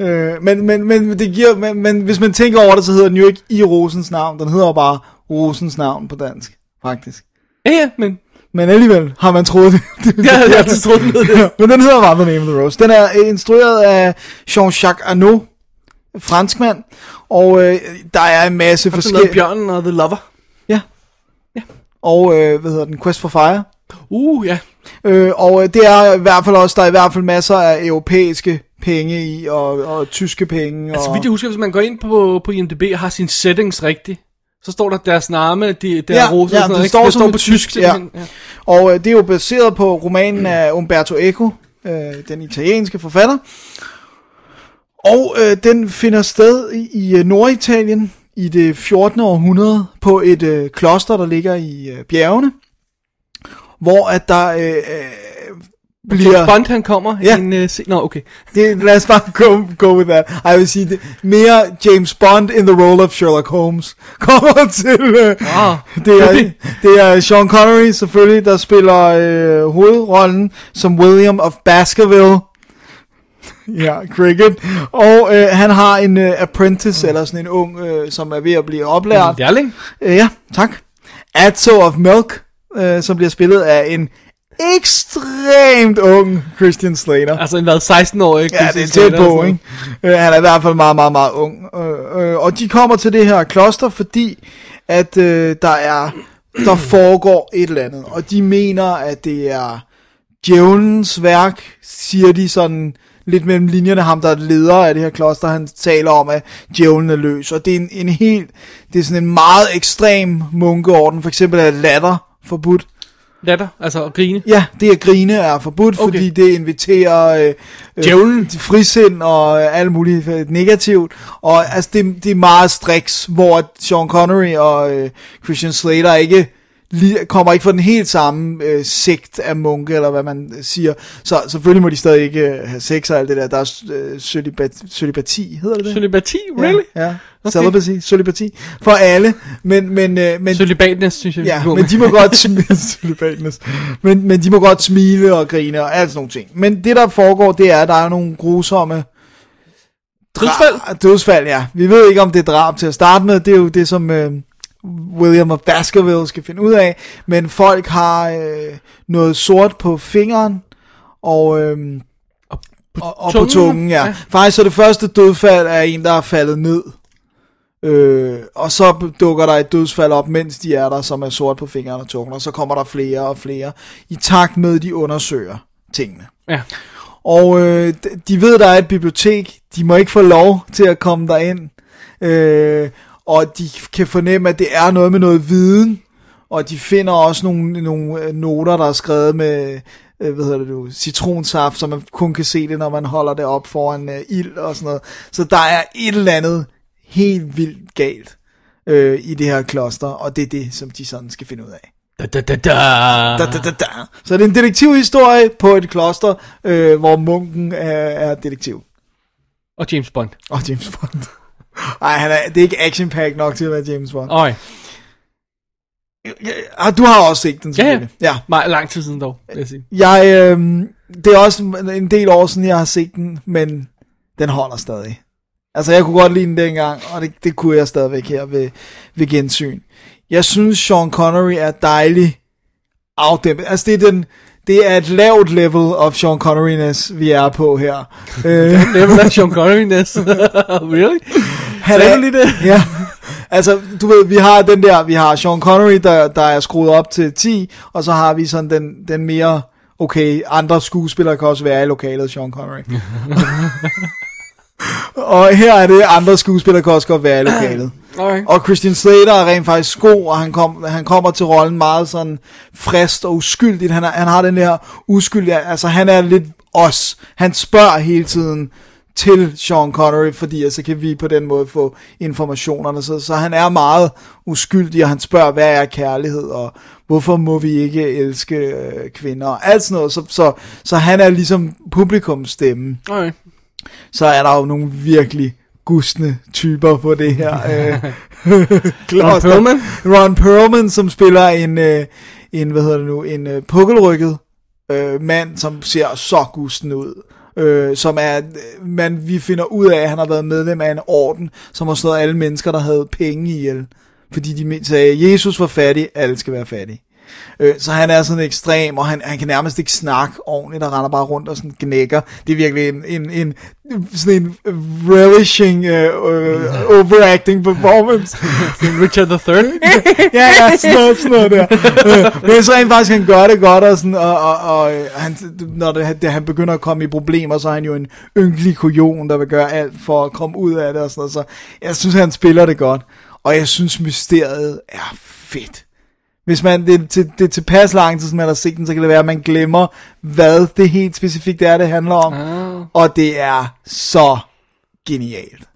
øh, men, men, men, det giver, men, men hvis man tænker over det, så hedder den jo ikke I Rosens navn. Den hedder jo bare Rosens navn på dansk, faktisk. Ja, ja, men Men alligevel har man troet det. jeg har altid troet, det. Men den hedder bare The Name of the Rose. Den er øh, instrueret af Jean-Jacques Arnaud, franskmand. Og øh, der er en masse forskellige... Bjørnen og The Lover? Ja. Ja. Og øh, hvad hedder den? Quest for Fire. Uh, ja. Øh, og øh, det er i hvert fald også, der er i hvert fald masser af europæiske penge i, og, og tyske penge. Altså, og, vidt jeg husker, hvis man går ind på, på IMDb og har sine settings rigtigt, så står der deres navne, de, der Ja, rose ja, og sådan noget, står det står på tysk, tysk, ja. Ja. Og øh, det er jo baseret på romanen af Umberto Eco, øh, den italienske forfatter. Og øh, den finder sted i, i øh, Norditalien i det 14. århundrede på et øh, kloster, der ligger i øh, bjergene, hvor at der øh, øh, bliver... James Bond, han kommer Ja. i en... Uh, se- Nå, okay. Det, lad os bare go, go with that. Jeg vil sige, det, mere James Bond in the role of Sherlock Holmes kommer til. Øh, Ah, det, er, det er Sean Connery selvfølgelig, der spiller øh, hovedrollen som William of Baskerville. Ja, cricket. Og øh, han har en øh, apprentice, eller sådan en ung, øh, som er ved at blive oplært. Lærling. Øh, ja, tak. Atso of Milk, øh, som bliver spillet af en ekstremt ung Christian Slater. Altså en hvad, 16-årig? Ja, det er tæt på, ikke? Øh, han er i hvert fald meget, meget, meget ung. Øh, øh, og de kommer til det her kloster, fordi at øh, der er der foregår et eller andet. Og de mener, at det er djævelens værk, siger de sådan lidt mellem linjerne, ham der er leder af det her kloster, han taler om, at djævlen er løs. Og det er en, en helt, det er sådan en meget ekstrem munkeorden. For eksempel er latter forbudt. Latter, altså at grine. Ja, det at grine er forbudt, okay. Fordi det inviterer øh, øh, Djævlen. frisind og øh, alt muligt øh, negativt. Og altså, det, det er meget striks, hvor Sean Connery og øh, Christian Slater ikke li- kommer ikke fra den helt samme øh, sekt af munke, eller hvad man øh, siger. Så selvfølgelig må de stadig ikke øh, have sex og alt det der. Der er øh, celibat- celibati, hedder det det? Celibaty, really? Ja, ja. Okay. Celibacy, celibati for alle. Men, men, øh, men Celibatness, synes jeg, Ja, men de må godt smile, men, men de må godt smile og grine og alt sådan nogle ting. Men det der foregår, det er, at der er nogle grusomme Dødsfald? dra- dødsfald, ja. Vi ved ikke, om det er drab til at starte med. Det er jo det, som øh, William of Baskerville skal finde ud af. Men folk har øh, noget sort på fingeren og, øh, og, og på tungen. Ja. ja. Faktisk så det første dødfald er en, der er faldet ned. Øh, og så dukker der et dødsfald op, mens de er der, som er sort på fingeren og tungen, og så kommer der flere og flere, i takt med, de undersøger tingene. Ja. Og øh, de ved, der er et bibliotek, de må ikke få lov til at komme derind, øh, og de kan fornemme, at det er noget med noget viden, og de finder også nogle, nogle øh, noter, der er skrevet med, øh, hvad hedder det nu, citronsaft, så man kun kan se det, når man holder det op foran øh, ild og sådan noget. Så der er et eller andet helt vildt galt øh, i det her kloster, og det er det, som de sådan skal finde ud af. Da, da, da, da. Da, da, da, da. Så det er en detektivhistorie på et kloster, øh, hvor munken er, er detektiv. Og James Bond. Og James Bond. Ej, han er, det er ikke action pack nok til at være James Bond. Øj. Ah, du har også set den, Ja, ja. selvfølgelig. Ja. Meget lang tid siden dog, vil jeg sige. Jeg, øh, det er også en del år siden, jeg har set den, men den holder stadig. Altså, jeg kunne godt lide den dengang, og det, det kunne jeg stadigvæk her ved, ved gensyn. Jeg synes, Sean Connery er dejlig afdæmpet. Altså, det er, den, det er et lavt level of Sean Connery-ness, vi er på her. øh, Level af Sean Connery-ness. really? Han er, lige det? Ja. Altså, du ved, vi har den der, vi har Sean Connery, der, der er skruet op til 10, og så har vi sådan den, den mere, okay, andre skuespillere kan også være i lokalet, Sean Connery. Og her er det, andre skuespillere kan også godt være i lokalet. Okay. Og Christian Slater er rent faktisk god, og han, kom, han kommer til rollen meget sådan frist og uskyldigt. Han, er, han har den der uskyldige, altså han er lidt os. Han spørger hele tiden til Sean Connery, fordi altså kan vi på den måde få informationerne. Så, så han er meget uskyldig, og han spørger, hvad er kærlighed, og hvorfor må vi ikke elske øh, kvinder, og alt sådan noget. Så, så, så han er ligesom publikums stemme Okay. Så er der jo nogle virkelig gustne typer på det her øh. Ron Perlman? Ron Perlman, som spiller en, øh, en hvad hedder det nu, en øh, pukkelrykket øh, mand, som ser så gusten ud. Øh, som er, øh, man, vi finder ud af, at han har været medlem af en orden, som har slået alle mennesker, der havde penge ihjel. Fordi de sagde, at Jesus var fattig, alle skal være fattige. Øh, så han er sådan ekstrem, og han, han kan nærmest ikke snakke ordentligt, og render bare rundt og sådan gnækker. Det er virkelig en, en, en sådan en relishing uh, uh, overacting performance. Richard the Third. ja, ja, sådan noget, sådan noget der. Øh, Men så rent faktisk, han gør det godt, og, sådan, og, og, og han, når det, det, han begynder at komme i problemer, så er han jo en ynkelig kujon, der vil gøre alt for at komme ud af det, og sådan noget. Så jeg synes, han spiller det godt. Og jeg synes, mysteriet er fedt. Hvis man, det, det, det er tilpas lang tid, som man har set den, så kan det være, at man glemmer, hvad det helt specifikt er, det handler om. Ah. Og det er så genialt.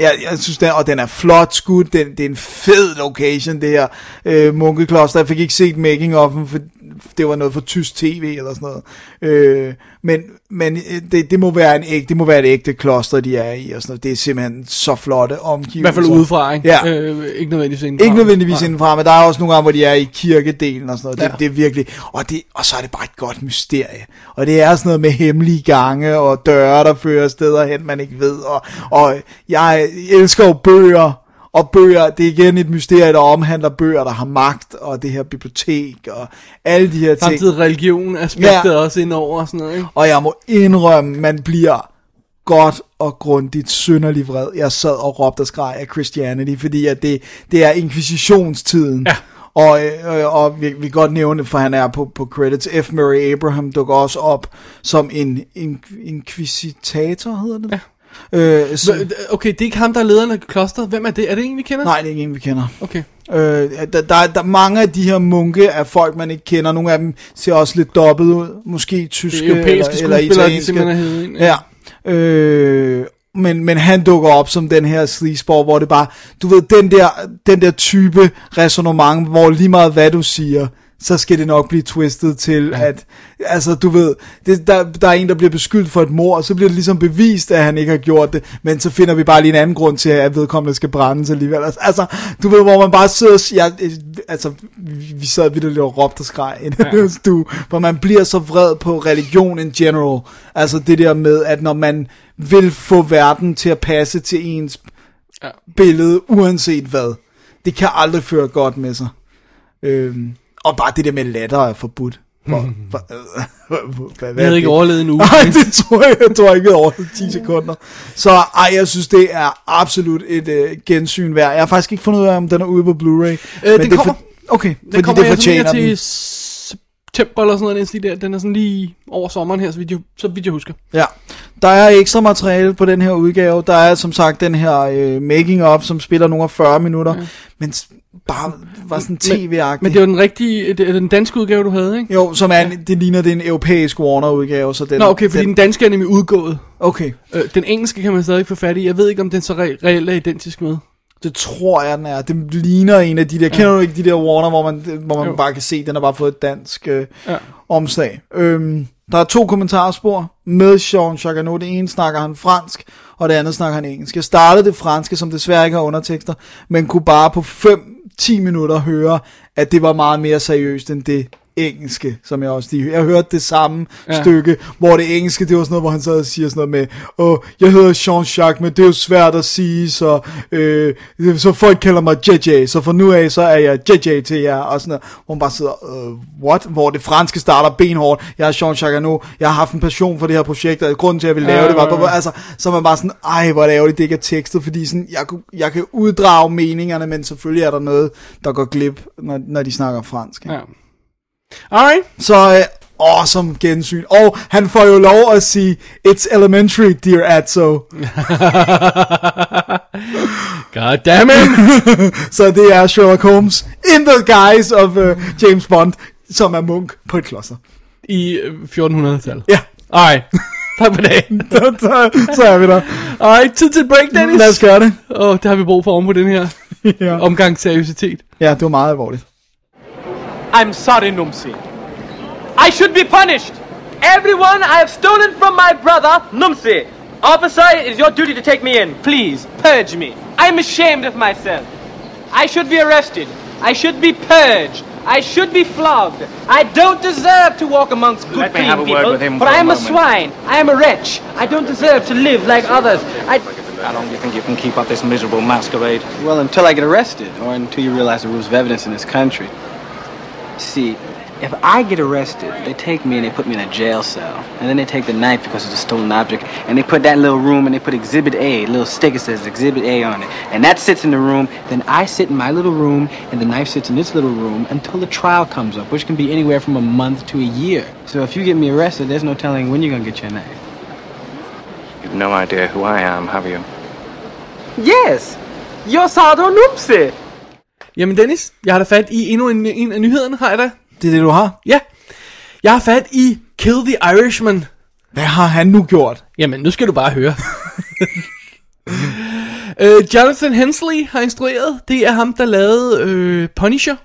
Jeg, jeg synes, den, og den er flot skudt, den, det er en fed location, det her øh, munkekloster. Jeg fik ikke set making of den, for det var noget for tysk tv eller sådan noget. Øh, men men øh, det, det, må være en ægte, det må være et ægte kloster, de er i, og sådan noget. Det er simpelthen så flotte omgivelser. I hvert fald udefra, ikke? Ja. Øh, ikke nødvendigvis indenfra. Ikke nødvendigvis indenfra, men der er også nogle gange, hvor de er i kirkedelen og sådan noget. Det, Ja. ja. det er virkelig, og, det, og så er det bare et godt mysterie. Og det er sådan noget med hemmelige gange og døre, der fører steder hen, man ikke ved. Og, og jeg elsker jo bøger, og bøger, det er igen et mysterie, der omhandler bøger, der har magt, og det her bibliotek, og alle de her ting. Samtidig religion aspektet ja. også indover og sådan noget, ikke? Og jeg må indrømme, man bliver godt og grundigt synderlig vred. Jeg sad og råbte og skreg af Christianity, fordi at det, det er inkvisitionstiden. Ja. Og, øh, og vi, vi kan godt nævne for han er på, på credits. F. Murray Abraham dukker også op som en, en inkvisitator, hedder det? Ja. Øh, så, okay, det er ikke ham, der er lederen af klosteret. Hvem er det? Er det en, vi kender? nej, det er ikke en, vi kender. Okay. Øh, der, der, der, mange af de her munke er folk, man ikke kender. Nogle af dem ser også lidt dobbelt ud. Måske tyske Det er eller, eller de italienske. hevet ind, ja. Ja. Øh, men, men han dukker op som den her sleazeball, hvor det bare, du ved, den der, den der type resonemang, hvor lige meget hvad du siger, så skal det nok blive twistet til, ja. at, altså du ved, det, der, der er en, der bliver beskyldt for et mord, og så bliver det ligesom bevist, at han ikke har gjort det, men så finder vi bare lige en anden grund til, at vedkommende skal brændes alligevel. Altså, Altså, du ved, hvor man bare sidder og siger, ja, altså, vi- sad vidt og råbte og skreg i den stue, hvor man bliver så vred på religion in general. Altså det der med, at når man vil få verden til at passe til ens Ja. billede, uanset hvad, det kan aldrig føre godt med sig. Øhm, og bare det der med latter er forbudt. For, for, øh, hvad, Jeg havde ikke overlevet en uge. Nej, det tror jeg, jeg tror ikke, jeg over 10 sekunder. Så ej, jeg synes, det er absolut et øh, gensyn værd. Jeg har faktisk ikke fundet ud af, om den er ude på Blu-ray. Øh, men den det kommer. Okay, Den fordi kommer, det jeg fortjener til den. September eller sådan noget, den stil der. Den er sådan lige over sommeren her, så vidt jeg, så vidt jeg husker. Ja, der er ekstra materiale på den her udgave. Der er som sagt den her øh, making of, som spiller nogle af 40 minutter, ja. men bare var sådan tv-agtig. Men det var den rigtige, det er den danske udgave, du havde, ikke? Jo, som er en, det ligner, det er en europæisk Warner-udgave, så den... Nå, okay, fordi den den, danske er nemlig udgået. Okay, Øh, den engelske kan man stadig ikke få fat i. Jeg ved ikke, om den så re- reelt er identisk med. Det tror jeg, den er. Det ligner en af de der... Kender du ikke de der Warner, hvor man, hvor man Jo. bare kan se, den har bare fået et dansk øh, Ja. omslag. Øhm, der er to kommentarspor med Sean Chagano. Det ene snakker han fransk, og det andet snakker han engelsk. Jeg startede det franske, som desværre ikke har undertekster, men kunne bare på 5-10 minutter høre, at det var meget mere seriøst end det engelske, som jeg også lige Jeg hørte det samme Ja. stykke, hvor det engelske, det var sådan noget, hvor han så siger sådan noget med, åh, jeg hedder Jean-Jacques, men det er jo svært at sige, så, øh, så folk kalder mig JJ, så fra nu af, så er jeg JJ til jer, og sådan noget, hvor man bare sidder, øh, what? Hvor det franske starter benhårdt, jeg er Jean Chagano, jeg har haft en passion for det her projekt, og grunden til, at jeg vil lave Ja, det, var, ja, ja. altså, så man bare sådan, ej, hvor er det ærgerligt, det ikke er tekstet, fordi sådan, jeg, jeg kan uddrage meningerne, men selvfølgelig er der noget, der går glip, når, når de snakker fransk. ikke? Ja. Alright. Så øh, awesome gensyn. Og han får jo lov at sige, it's elementary, dear Atso. God damn it. Så det er Sherlock Holmes in the guise of uh, James Bond, som er munk på et kloster. I øh, 1400-tallet. Ja, Alright. Tak for dagen. så, er vi der. Alright, tid til break, Dennis. Lad os gøre det. Åh, det har vi brug for oven på den her Ja, omgang seriøsitet. ja det var meget alvorligt. I'm sorry, Numsi. I should be punished. Everyone I have stolen from my brother, Numsi. Officer, it is your duty to take me in. Please, purge me. I'm ashamed of myself. I should be arrested. I should be purged. I should be flogged. I don't deserve to walk amongst good Let me clean have a word with him but for I a am a moment. swine. I am a wretch. I don't deserve to live like others. I How long do you think you can keep up this miserable masquerade? Well, until I get arrested, or until you realize the rules of evidence in this country. See, if I get arrested, they take me and they put me in a jail cell. And then they take the knife because it's a stolen object. And they put that little room and they put Exhibit A, a little sticker says Exhibit A on it. And that sits in the room. Then I sit in my little room and the knife sits in this little room until the trial comes up, which can be anywhere from a month to a year. So if you get me arrested, there's no telling when you're going to get your knife. You've no idea who I am, have you? Yes! You're Sardo Nupse! Jamen Dennis, jeg har da fat i endnu en, en af nyhederne, har jeg da. Det er det, du har. Ja, jeg har fat i Kill the Irishman. Hvad har han nu gjort? Jamen, nu skal du bare høre. uh, Jonathan Hensley har instrueret. Det er ham, der lavede uh, Punisher.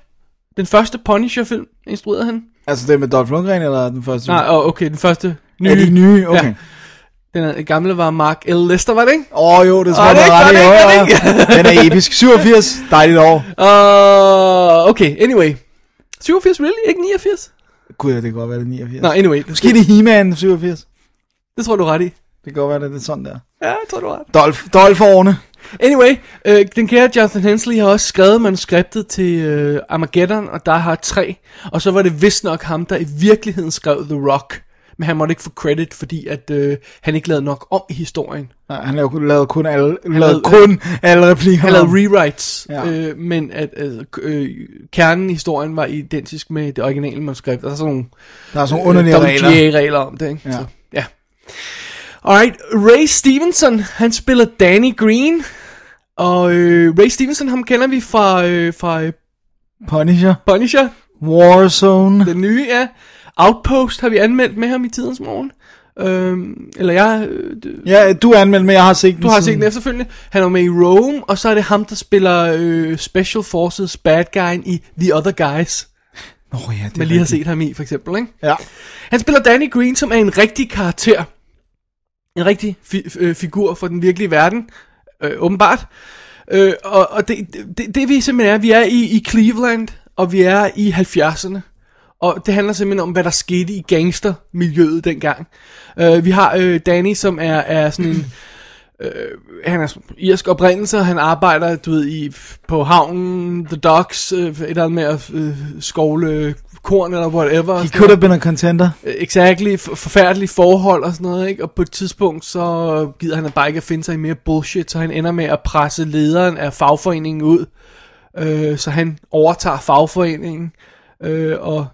Den første Punisher-film instruerede han. Altså det med Dolph Lundgren, eller den første? Nej, okay, den første nye. Er de nye? Okay. Ja. Den gamle var Mark L. Lester, var det ikke? Åh oh, jo, det tror jeg, det er ikke, i. det er Jo, ikke, jo. Den er episk. 87, dejligt år. Uh, okay, anyway. 87, really? Ikke 89? Gud, ja, det kan godt være, det er 89. Nå, anyway. Måske det er He-Man 87. Det tror du ret i. Det kan godt være, det er sådan der. Ja, jeg tror du ret. Dolph, Dolph årene. Anyway, øh, den kære Jonathan Hensley har også skrevet manuskriptet til øh, Armageddon, og der har tre. Og så var det vist nok ham, der i virkeligheden skrev The Rock. Men han måtte ikke få credit, fordi at øh, han ikke lavede nok om i historien. Nej, han lavede, kun- lavede kun alle, lavede lavede- kun alle replikker. Han lavede rewrites, Ja. øh, men at øh, øh, kernen i historien var identisk med det originale manuskript. Der er sådan nogle, Der er sådan nogle underlige regler. regler om det, ikke? Ja. Så, ja. Alright, Ray Stevenson, han spiller Danny Green. Og øh, Ray Stevenson, ham kender vi fra, øh, fra øh, Punisher. Punisher, Warzone. den nye, ja. Outpost har vi anmeldt med ham i tidens morgen. Øhm, eller jeg, øh, Ja, du er anmeldt, men jeg har set den. du har set den efterfølgende. Han er med i Rome, og så er det ham, der spiller øh, Special Forces bad guy i The Other Guys. Nå ja, det Man lige har rigtigt. set ham i, for eksempel, ikke? Ja. Han spiller Danny Green, som er en rigtig karakter. En rigtig fi- øh, figur fra den virkelige verden, øh, åbenbart. Øh, og og det, det, det vi simpelthen er, vi er i, i Cleveland, og vi er i 70'erne. Og det handler simpelthen om, hvad der skete i gangstermiljøet dengang. Øh, vi har øh, Danny, som er, er sådan en... Øh, han er irsk oprindelse, og han arbejder, du ved, i, på havnen, The Docks, øh, et eller andet med at øh, skovle korn eller whatever. He could have been a contender. Exactly, for, forfærdelige forhold og sådan noget, ikke? Og på et tidspunkt, så gider han bare ikke at finde sig i mere bullshit, så han ender med at presse lederen af fagforeningen ud. Øh, så han overtager fagforeningen, øh, og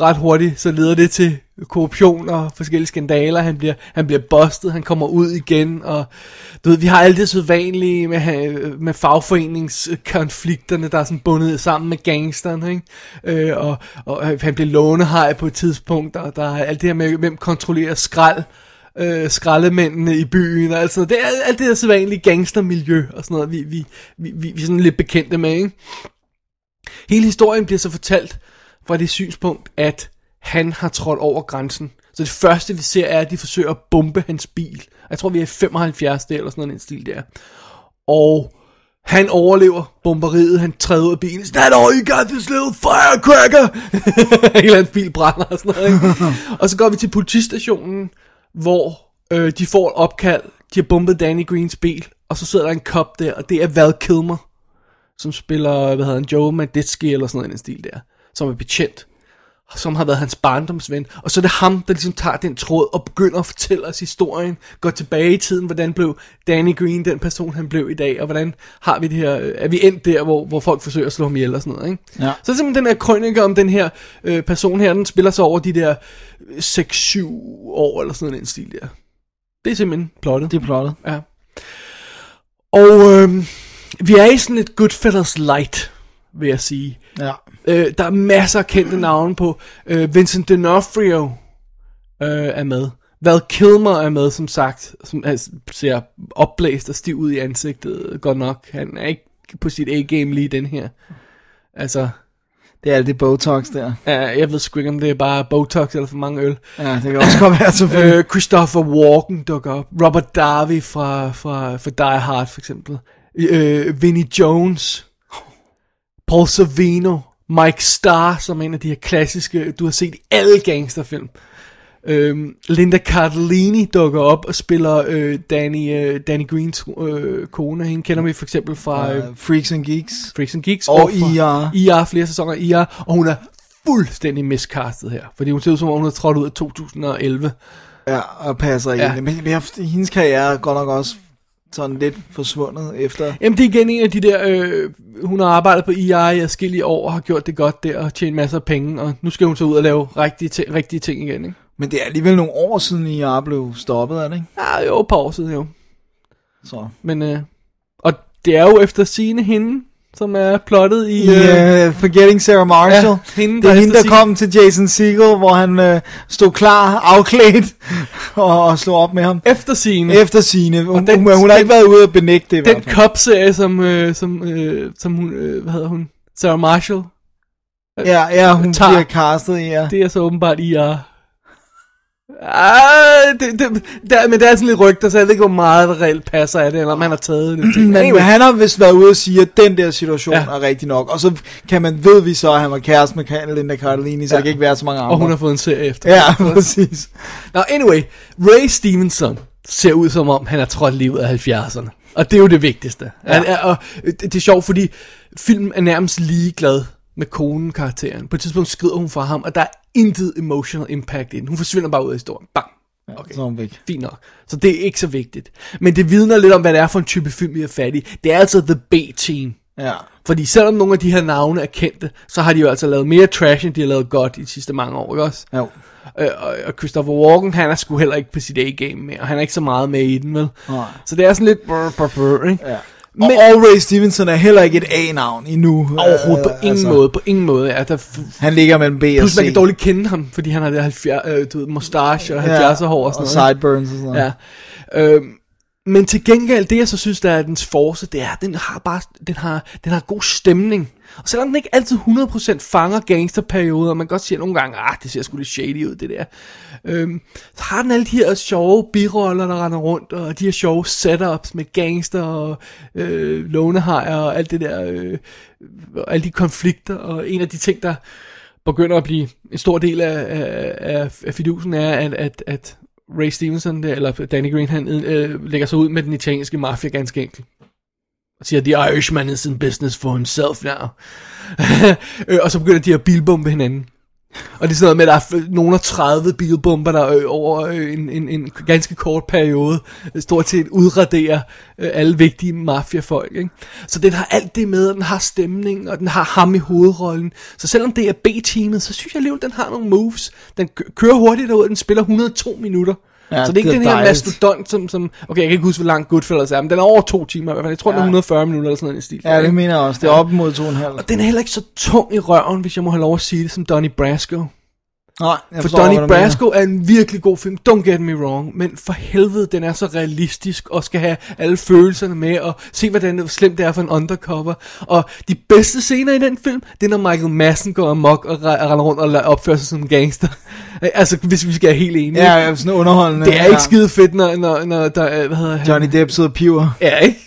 ret hurtigt, så leder det til korruption og forskellige skandaler. Han bliver, han bliver bustet, han kommer ud igen, og du ved, vi har alt det sædvanlige med, med fagforeningskonflikterne, der er sådan bundet sammen med gangsteren, ikke? Øh, og, og han bliver lånehej på et tidspunkt, og der er alt det her med, hvem kontrollerer skrald, øh, skraldemændene i byen, og alt sådan noget. Det er alt det der sædvanlige gangstermiljø, og sådan noget, vi, vi, vi, vi, vi er sådan lidt bekendte med, ikke? Hele historien bliver så fortalt fra det synspunkt, at han har trådt over grænsen. Så det første, vi ser, er, at de forsøger at bombe hans bil. Jeg tror, vi er i 75 der, eller sådan noget, en stil der. Og han overlever bomberiet, han træder ud af bilen. Is that all you got, this little firecracker? Hele hans bil brænder og sådan noget, ikke? og så går vi til politistationen, hvor øh, de får et opkald. De har bombet Danny Greens bil, og så sidder der en kop der, og det er Val Kilmer som spiller, hvad hedder han, Joe Maditsky eller sådan noget en stil der, som er betjent, som har været hans barndomsven, og så er det ham, der ligesom tager den tråd og begynder at fortælle os historien, går tilbage i tiden, hvordan blev Danny Green den person, han blev i dag, og hvordan har vi det her, er vi endt der, hvor, hvor folk forsøger at slå ham ihjel og sådan noget, ikke? Ja. Så simpelthen den her krønike om den her øh, person her, den spiller sig over de der 6-7 år eller sådan den stil der. Det er simpelthen plottet. Det er plottet. Ja. Og øh, vi er i sådan et Goodfellas light, vil jeg sige. Ja. Øh, der er masser af kendte navne på. Øh, Vincent D'Onofrio øh, er med. Val Kilmer er med, som sagt, som er, ser opblæst og stiv ud i ansigtet, godt nok. Han er ikke på sit A-game lige den her. Altså, Det er alt det Botox der. ja, jeg ved sgu ikke, om det er bare Botox eller for mange øl. Ja, det kan også godt være selvfølgelig. Øh, Christopher Walken dukker op. Robert Darby fra, fra, fra Die Hard for eksempel. Øh, Vinnie Jones. Paul Savino. Mike Starr, som er en af de her klassiske, du har set i alle gangsterfilm. Øhm, Linda Cardellini dukker op og spiller øh, Danny, øh, Danny Greens øh, kone. Hende kender vi for eksempel fra øh, Uh, Freaks and Geeks. Freaks and Geeks. Og fra ER. ER, flere sæsoner ER. Og hun er fuldstændig miscastet her. Fordi hun ser ud som om, hun er trådt ud af 2011. Ja, og passer Ja. ind. Men, men hendes karriere er godt nok også sådan lidt forsvundet efter... Jamen, det er igen en af de der... Øh, hun har arbejdet på EI i adskillige år og har gjort det godt der og tjent masser af penge. Og nu skal hun så ud og lave rigtige, rigtige ting igen, ikke? Men det er alligevel nogle år siden, I blev stoppet af det, ikke? Ja, jo, et par år siden jo. Så. Men, øh, og det er jo efter sine hende, som er plottet i... I uh, Forgetting Sarah Marshall. Ja, hende, det er hende, der kom til Jason Segel, hvor han uh, stod klar, afklædt, og, og slog op med ham. Efter sine. Efter sine. Hun, den- hun, hun har ikke været ude at benægte det Den cop-serie, som, øh, som, øh, som hun, øh, hvad hedder hun? Sarah Marshall. Ja, ja, hun tager. bliver castet ja. Det er så åbenbart i uh... Ah, det, det, der, men det er sådan lidt rygter, så jeg ved ikke, hvor meget der reelt passer af det, eller om han har taget det. Men, men han har vist været ude og sige, at den der situation Ja. er rigtig nok. Og så kan man, ved vi så, at han var kæreste med Linda Cardellini, så Ja. det kan ikke være så mange andre. Og hun har fået en serie efter. Ja, præcis. Nå, anyway. Ray Stevenson ser ud som om, han er trådt lige ud af 70'erne. Og det er jo det vigtigste. Ja. Og, og det, det er sjovt, fordi filmen er nærmest ligeglad med konen-karakteren. På et tidspunkt skrider hun fra ham, og der er intet emotional impact i den. Hun forsvinder bare ud af historien. Bang. Okay. Så er hun væk. Fint nok. Så det er ikke så vigtigt. Men det vidner lidt om, hvad det er for en type film, vi er fat i. Det er altså The B-Team. Ja. Fordi selvom nogle af de her navne er kendte, så har de jo altså lavet mere trash, end de har lavet godt i de sidste mange år, ikke også? Jo. Øh, og, Christopher Walken, han er sgu heller ikke på sit A-game mere, og han er ikke så meget med i den, vel? Nej. Så det er sådan lidt brr, brr, brr, ikke? Ja. Men, og, og Ray Stevenson er heller ikke et A-navn endnu. Overhovedet på Øh, ingen måde, på ingen måde. Ja, der, Han ligger mellem B og plus C. man kan dårligt kende ham, fordi han har det 70, øh, du ved, mustache og 70'er Ja, hår og og sådan noget. ikke? sideburns og sådan noget. Ja. Øhm, men til gengæld, det jeg så synes, der er dens force, det er, at den har bare, den har, den har god stemning. Og selvom den ikke altid 100% fanger gangsterperioder, og man kan godt sige nogle gange, ah, det ser sgu lidt shady ud, det der. Øhm, så har den alle de her sjove biroller, der render rundt, og de her sjove setups med gangster og øh, lånehajer og alt det der, øh, og alle de konflikter. Og en af de ting, der begynder at blive en stor del af, af, af, af fidusen, er, at, at, at Ray Stevenson, der, eller Danny Green, han øh, lægger sig ud med den italienske mafia ganske enkelt. Og siger, the Irishman is in business for himself now. Øh, og så begynder de at bilbombe hinanden. Og det er sådan noget med, at der er f- nogle af 30 bilbomber, der øh, over øh, en, en, en ganske kort periode stort set udraderer alle vigtige mafiafolk. Ikke? Så den har alt det med, og den har stemning, og den har ham i hovedrollen. Så selvom det er B-teamet, så synes jeg alligevel, den har nogle moves. Den kører hurtigt derud, den spiller 102 minutter. Ja, så det er ikke det den her dejligt. mastodont, som, som... Okay, jeg kan ikke huske, hvor lang Goodfellas er, men den er over to timer i hvert fald. Jeg tror, ja. den er 140 minutter eller sådan noget i stil. Ja, det mener jeg også. Det er op mod to og en halv. Og den er heller ikke så tung i røven, hvis jeg må have lov at sige det, som Donnie Brasco. Nej, jeg For forstår, Donnie. Brasco er en virkelig god film, don't get me wrong, men for helvede, den er så realistisk, og skal have alle følelserne med, og se, hvordan hvor slemt det er for en undercover. Og de bedste scener i den film, det er, når Michael Madsen går amok og re- render rundt og opfører sig som en gangster. altså, hvis vi skal være helt enige. Ja, ja, sådan underholdende. Det er ja. ikke skide fedt, når, når, når der er, hvad hedder han? Johnny Depp sidder piver. Ja, ikke?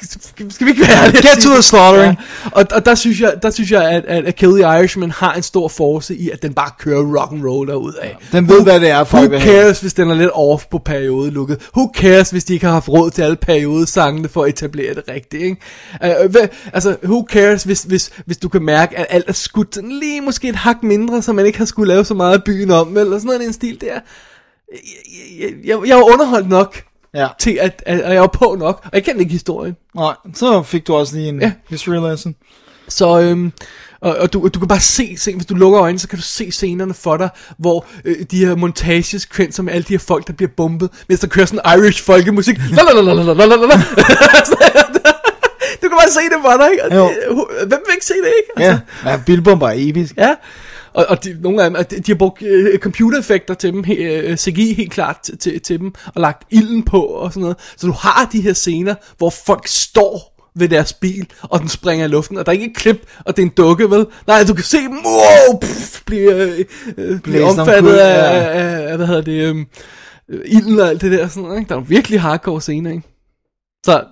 Skal, vi ikke være? Get to the slaughtering. Ja. Og, og der synes jeg, der synes jeg at, at, at Kill the Irishman har en stor force i, at den bare kører rock and roll derud af. Den ved, hvad det er, folk Who cares, hvis den er lidt off på periodelukket? Who cares, hvis de ikke har haft råd til alle periodesangene for at etablere det rigtigt, ikke? Uh, hvad, altså, who cares, hvis, hvis, hvis du kan mærke, at alt er skudt sådan lige måske et hak mindre, så man ikke har skulle lave så meget af byen om, eller sådan noget en stil der. Jeg, jeg, jeg, jeg var underholdt nok Ja. til, at, at, at jeg var på nok, og jeg kendte ikke historien. Nej, så fik du også lige en Ja. history lesson. Så øhm, og, og du, du kan bare se, se, hvis du lukker øjnene, så kan du se scenerne for dig, hvor øh, de her montagesekvenser med alle de her folk, der bliver bombet, mens der kører sådan Irish folkemusik. Du kan bare se det for dig, ikke? Jo. Hvem vil ikke se det, ikke? Altså, Ja, ja Bilbomber er episk. Ja, og, og de, nogle af dem, de, de har brugt øh, computereffekter til dem, he, øh, CGI helt klart til, til, til dem, og lagt ilden på og sådan noget. Så du har de her scener, hvor folk står ved deres bil, og den springer i luften, og der er ikke et klip, og det er en dukke, vel? Nej, du kan se dem, wow, pff, blive, øh, øh, blive Blæst omfattet af, ja. af, af, hvad hedder det, øh, ilden og alt det der, sådan ikke? Der er virkelig hardcore scener, ikke? Så,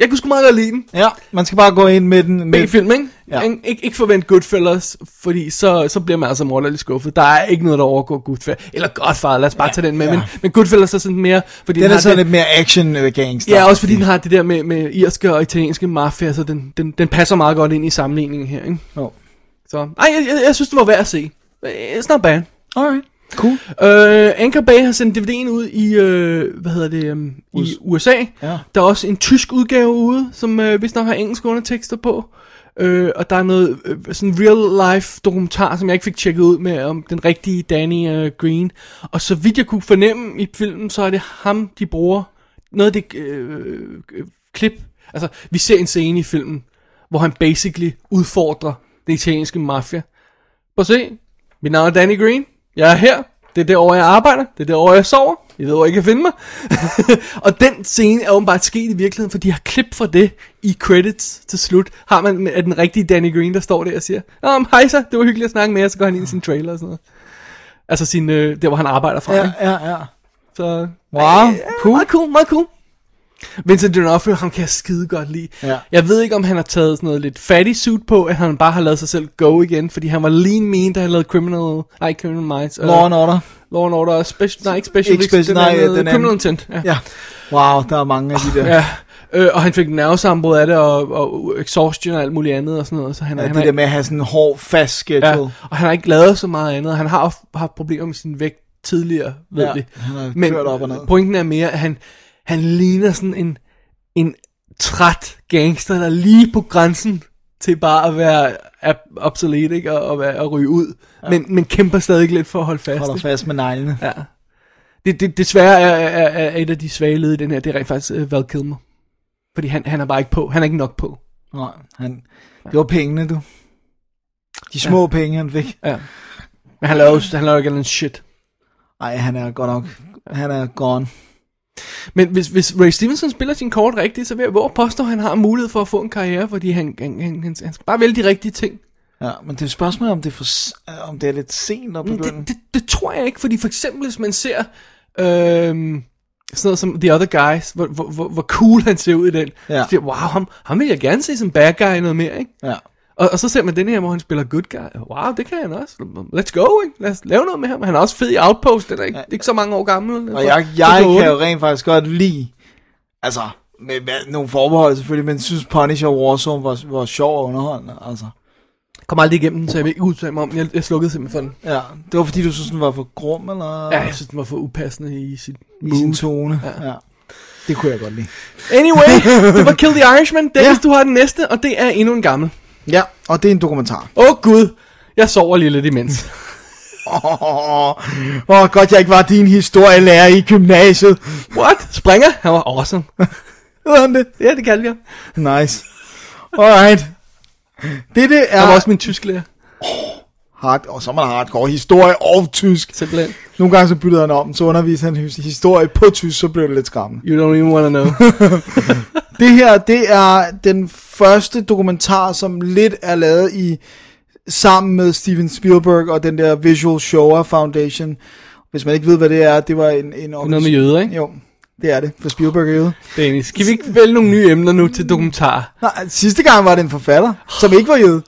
jeg kunne sgu meget godt lide den. Ja, man skal bare gå ind med den. Med, B-film, ikke? Ja. Ja. Ik- ikke, forvent Goodfellas, fordi så, så bliver man altså morderligt skuffet. Der er ikke noget, der overgår Goodfellas. Eller Godfather, lad os bare tage den med. ja. Men, men Goodfellas er sådan mere... Fordi den er har sådan det, lidt mere action øh, gangster. Ja, også fordi den har det der med, med irske og italienske mafia, så den, den, den passer meget godt ind i sammenligningen her, ikke? Jo. Så, ej, jeg, jeg, jeg synes, det var værd at se. It's not bad. Alright, cool. Øh, Anchor Bay har sendt DVD'en ud i, øh, hvad hedder det, um, i USA. Ja. Der er også en tysk udgave ude, som øh, vist nok har engelske undertekster på. Øh, og der er noget øh, sådan real life dokumentar, som jeg ikke fik tjekket ud med, om den rigtige Danny øh, Green. Og så vidt jeg kunne fornemme i filmen, så er det ham, de bruger. Noget af det øh, øh, klip. Altså, vi ser en scene i filmen, hvor han basically udfordrer det italienske mafia. Prøv at se. Mit navn er Danny Green. Jeg er her. Det er derovre, jeg arbejder. Det er derovre, jeg sover. I ved, hvor I kan finde mig. og den scene er åbenbart sket i virkeligheden, for de har klip fra det i credits til slut. Har man af den rigtige Danny Green, der står der og siger, Nå, men hej så, det var hyggeligt at snakke med jer, så går han ind i sin trailer og sådan noget. Altså sin, øh, der hvor han arbejder fra. Ja, ikke? ja, ja. Så, Wow, ja, cool. Meget cool, meget cool. Vincent D'Onofrio, ham kan jeg skide godt lide. Ja. Jeg ved ikke, om han har taget sådan noget lidt fatty suit på, at han bare har lavet sig selv go igen, fordi han var lean mean, da han lavede Criminal, nej, Criminal Minds. øh, Law and Order. Law and Order, special, nej, ikke Special, Ikke special, nej, den, den anden. Criminal Intent. Ja. Ja. Wow, der er mange af de der. ja. Øh, og han fik nervesambrud af det, og, og exhaustion og alt muligt andet og sådan noget. Så han, Ja, han det er- der med at have sådan en hård, fast schedule. Ja, og han har ikke lavet så meget andet. Han har haft problemer med sin vægt tidligere, ved Ja, vi. han har Men kørt op og ned. pointen er mere, at han, han ligner sådan en, en træt gangster, der er lige på grænsen til bare at være obsolete, ikke? Og, og, være, at ryge ud. Ja. Men, men kæmper stadig lidt for at holde fast. Holder ikke? fast med neglene. Ja. Det, det, desværre er, er, er et af de svage led i den her, det er rent faktisk uh, Val Kilmer. Fordi han, han er bare ikke på. Han er ikke nok på. Nej, han, det var pengene, du. De små ja. penge, han fik. Ja. Men han laver, jo- han laver ikke end shit. Nej, han er godt nok. Han er gone. Men hvis, hvis Ray Stevenson spiller sin kort rigtigt, så vil jeg våge påstå, at han har mulighed for at få en karriere, fordi han, han, han, han, han skal bare vælge de rigtige ting. Ja, men det er et spørgsmål, om det er, for, om det er lidt sent at begynde. det, det, det tror jeg ikke, fordi for eksempel, hvis man ser øhm, sådan noget som The Other Guys, hvor, hvor, hvor, hvor cool han ser ud i den, Ja. så siger, wow, ham, ham vil jeg gerne se som bad guy noget mere, ikke? Ja. Og, og så ser man den her, hvor han spiller good guy. Wow, det kan han også. Let's go, ikke? Lad os lave noget med ham. Han er også fed i Outpost, den er ikke, ikke så mange år gammel. Og jeg, jeg kan jo rent faktisk godt lide, altså, med, med nogle forbehold selvfølgelig, men synes Punisher Warzone var, var sjov og underholdende, altså. Jeg kom aldrig igennem den, så jeg vil ikke udtale mig om. Jeg, jeg slukkede simpelthen for den. Ja, det var fordi, du synes, den var for grum, eller? Ja, jeg synes, den var for upassende i sit I sin mood. tone, ja. ja. Det kunne jeg godt lide. Anyway, det var Kill the Irishman. Dennis, ja. du har den næste, og det er endnu en gammel. Ja, og det er en dokumentar. Åh oh, gud, jeg sover lige lidt imens. Åh, oh, oh, godt jeg ikke var din historielærer i gymnasiet. What? Springer? Han var awesome. Ved han det? Ja, det kaldte jeg. Nice. Alright. Det, det er... Han var også min tysklærer. Hard, og så er man hardcore historie og tysk. Simpelthen. Nogle gange så byttede han om, så underviste han his- historie på tysk, så blev det lidt skræmmende. You don't even wanna know. Det her, det er den første dokumentar, som lidt er lavet i sammen med Steven Spielberg og den der Visual Shower Foundation. Hvis man ikke ved, hvad det er, det var en... en Noget med jøder, ikke? Jo, det er det, for Spielberg er jøde. Dennis, skal vi ikke vælge nogle nye emner nu til dokumentar? Nej, sidste gang var det en forfatter, som ikke var jøde.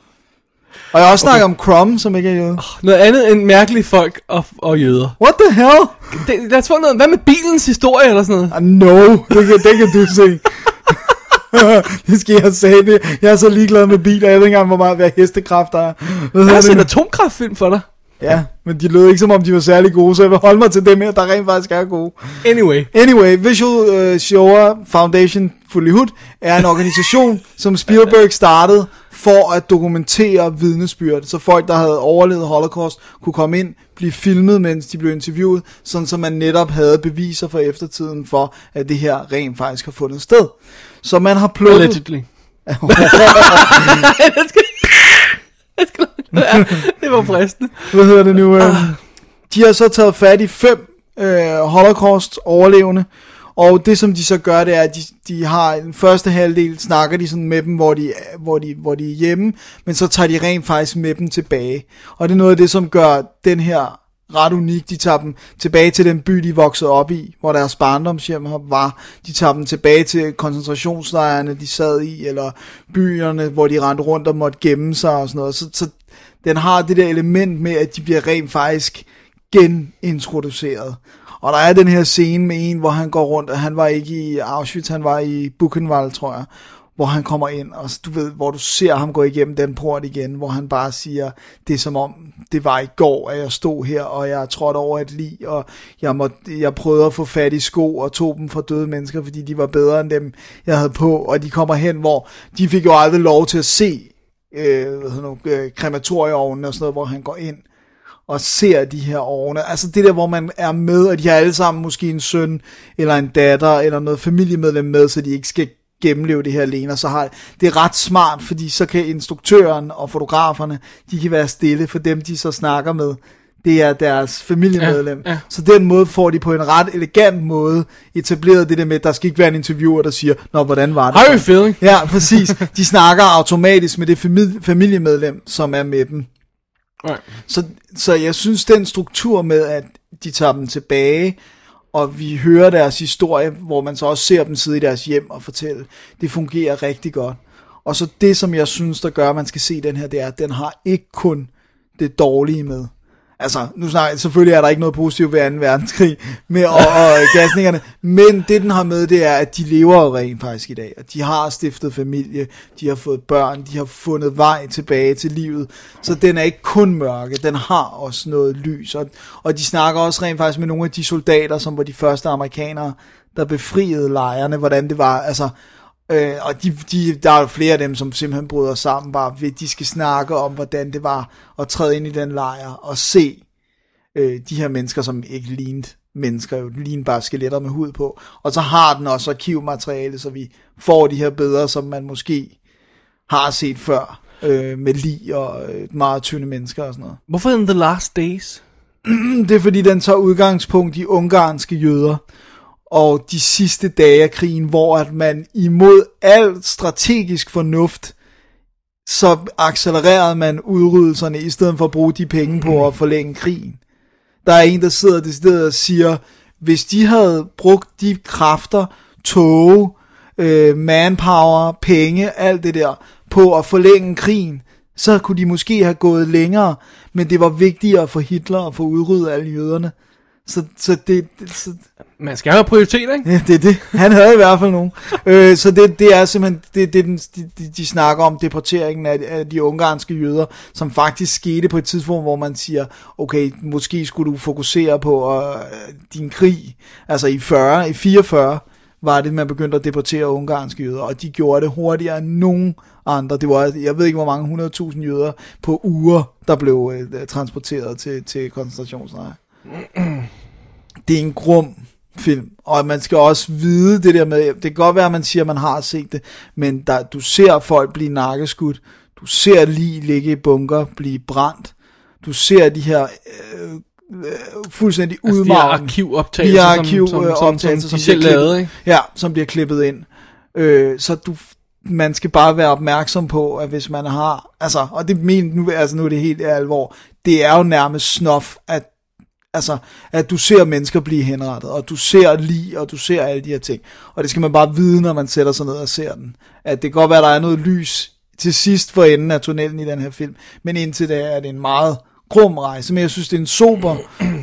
Og jeg har også snakket om Crumb, som ikke er jøde. Noget andet end mærkelige folk og, og jøder. What the hell? Det, lad os få noget. Hvad med bilens historie eller sådan noget? Ah, no, det kan, det kan du se. det skal jeg sige det. Jeg er så ligeglad med biler, jeg ved ikke engang, hvor meget hvad hestekraft der er. Hvad Jeg har set en atomkraftfilm for dig. Ja, men de lød ikke som om, de var særlig gode, så jeg vil holde mig til dem her, der rent faktisk er gode. Anyway. Anyway, Visual uh, Shower Foundation Fully Hood er en organisation, som Spielberg startede for at dokumentere vidnesbyrd. Så folk, der havde overlevet Holocaust, kunne komme ind, blive filmet, mens de blev interviewet, sådan så man netop havde beviser for eftertiden for, at det her rent faktisk har fundet sted. Så man har plukket... Allegedly. ja, det var fristende. Hvad hedder det nu? Øh? De har så taget fat i fem øh, holocaust overlevende, og det som de så gør, det er, at de, de har en første halvdel, snakker de sådan med dem, hvor de, hvor, de, hvor de er hjemme, men så tager de rent faktisk med dem tilbage. Og det er noget af det, som gør den her ret unik. De tager dem tilbage til den by, de voksede op i, hvor deres barndomshjem var. De tager dem tilbage til koncentrationslejrene, de sad i, eller byerne, hvor de rendte rundt og måtte gemme sig og sådan noget. Så, så den har det der element med, at de bliver rent faktisk genintroduceret. Og der er den her scene med en, hvor han går rundt, og han var ikke i Auschwitz, han var i Buchenwald, tror jeg, hvor han kommer ind, og du ved, hvor du ser ham gå igennem den port igen, hvor han bare siger, det er som om, det var i går, at jeg stod her, og jeg trådte over et lig, og jeg, må, jeg prøvede at få fat i sko, og tog dem fra døde mennesker, fordi de var bedre end dem, jeg havde på, og de kommer hen, hvor de fik jo aldrig lov til at se øh, hvad hedder nu, øh, krematorieovnen og sådan noget, hvor han går ind og ser de her ovne. Altså det der, hvor man er med, og de har alle sammen måske en søn, eller en datter, eller noget familiemedlem med, så de ikke skal gennemleve det her alene, og så har det er ret smart, fordi så kan instruktøren og fotograferne, de kan være stille for dem, de så snakker med. Det er deres familiemedlem. Ja, ja. Så den måde får de på en ret elegant måde etableret det der med, at der skal ikke være en interviewer, der siger, Nå, hvordan var det? How you feeling? Ja, præcis. De snakker automatisk med det famili- familiemedlem, som er med dem. Right. Så, så jeg synes, den struktur med, at de tager dem tilbage, og vi hører deres historie, hvor man så også ser dem sidde i deres hjem og fortælle, det fungerer rigtig godt. Og så det, som jeg synes, der gør, at man skal se den her, det er, at den har ikke kun det dårlige med. Altså, nu snakker, selvfølgelig er der ikke noget positivt ved 2. verdenskrig med og, og øh, gasningerne, men det den har med, det er, at de lever jo rent faktisk i dag, og de har stiftet familie, de har fået børn, de har fundet vej tilbage til livet, så den er ikke kun mørke, den har også noget lys, og, og de snakker også rent faktisk med nogle af de soldater, som var de første amerikanere, der befriede lejrene, hvordan det var, altså, Øh, og de, de, der er jo flere af dem, som simpelthen bryder sammen, bare ved, de skal snakke om, hvordan det var at træde ind i den lejr, og se øh, de her mennesker, som ikke lignede mennesker, jo lignede bare skeletter med hud på. Og så har den også arkivmateriale, så vi får de her billeder, som man måske har set før, øh, med lig og øh, meget tynde mennesker og sådan noget. Hvorfor den The Last Days? Det er fordi, den tager udgangspunkt i ungarske jøder, og de sidste dage af krigen, hvor at man imod al strategisk fornuft, så accelererede man udryddelserne, i stedet for at bruge de penge på at forlænge krigen. Der er en, der sidder det sted og siger, hvis de havde brugt de kræfter, tog, øh, manpower, penge, alt det der, på at forlænge krigen, så kunne de måske have gået længere, men det var vigtigere for Hitler at få udryddet alle jøderne. Så, så det... det så, Man skal have prioriteter, ikke? Ja, det er det. Han havde i hvert fald nogen. øh, så det, det er simpelthen, det, det, den, de, de- snakker om deporteringen af, af de ungarske jøder, som faktisk skete på et tidspunkt, hvor man siger, okay, måske skulle du fokusere på øh, din krig. Altså i 40, i 44 var det, man begyndte at deportere ungarske jøder, og de gjorde det hurtigere end nogen andre. Det var, jeg ved ikke, hvor mange 100.000 jøder på uger, der blev øh, transporteret til, til koncentrationslejre det er en grum film, og man skal også vide det der med, det kan godt være, at man siger, at man har set det, men der, du ser folk blive nakkeskudt, du ser lige ligge i bunker, blive brændt, du ser de her øh, øh, fuldstændig Altså, de arkivoptagelser, de som- arkiv, som- som- optagelser, som de bliver selv klippet- lavede, ikke? Ja, som bliver klippet ind. Øh, så du, man skal bare være opmærksom på, at hvis man har, altså, og det men, nu, altså, nu er det helt alvor, det er jo nærmest snof, at Altså, at du ser mennesker blive henrettet, og du ser lige, og du ser alle de her ting. Og det skal man bare vide, når man sætter sig ned og ser den. At det kan godt være, at der er noget lys til sidst for enden af tunnelen i den her film. Men indtil da er det en meget grum rejse. Men jeg synes, det er en super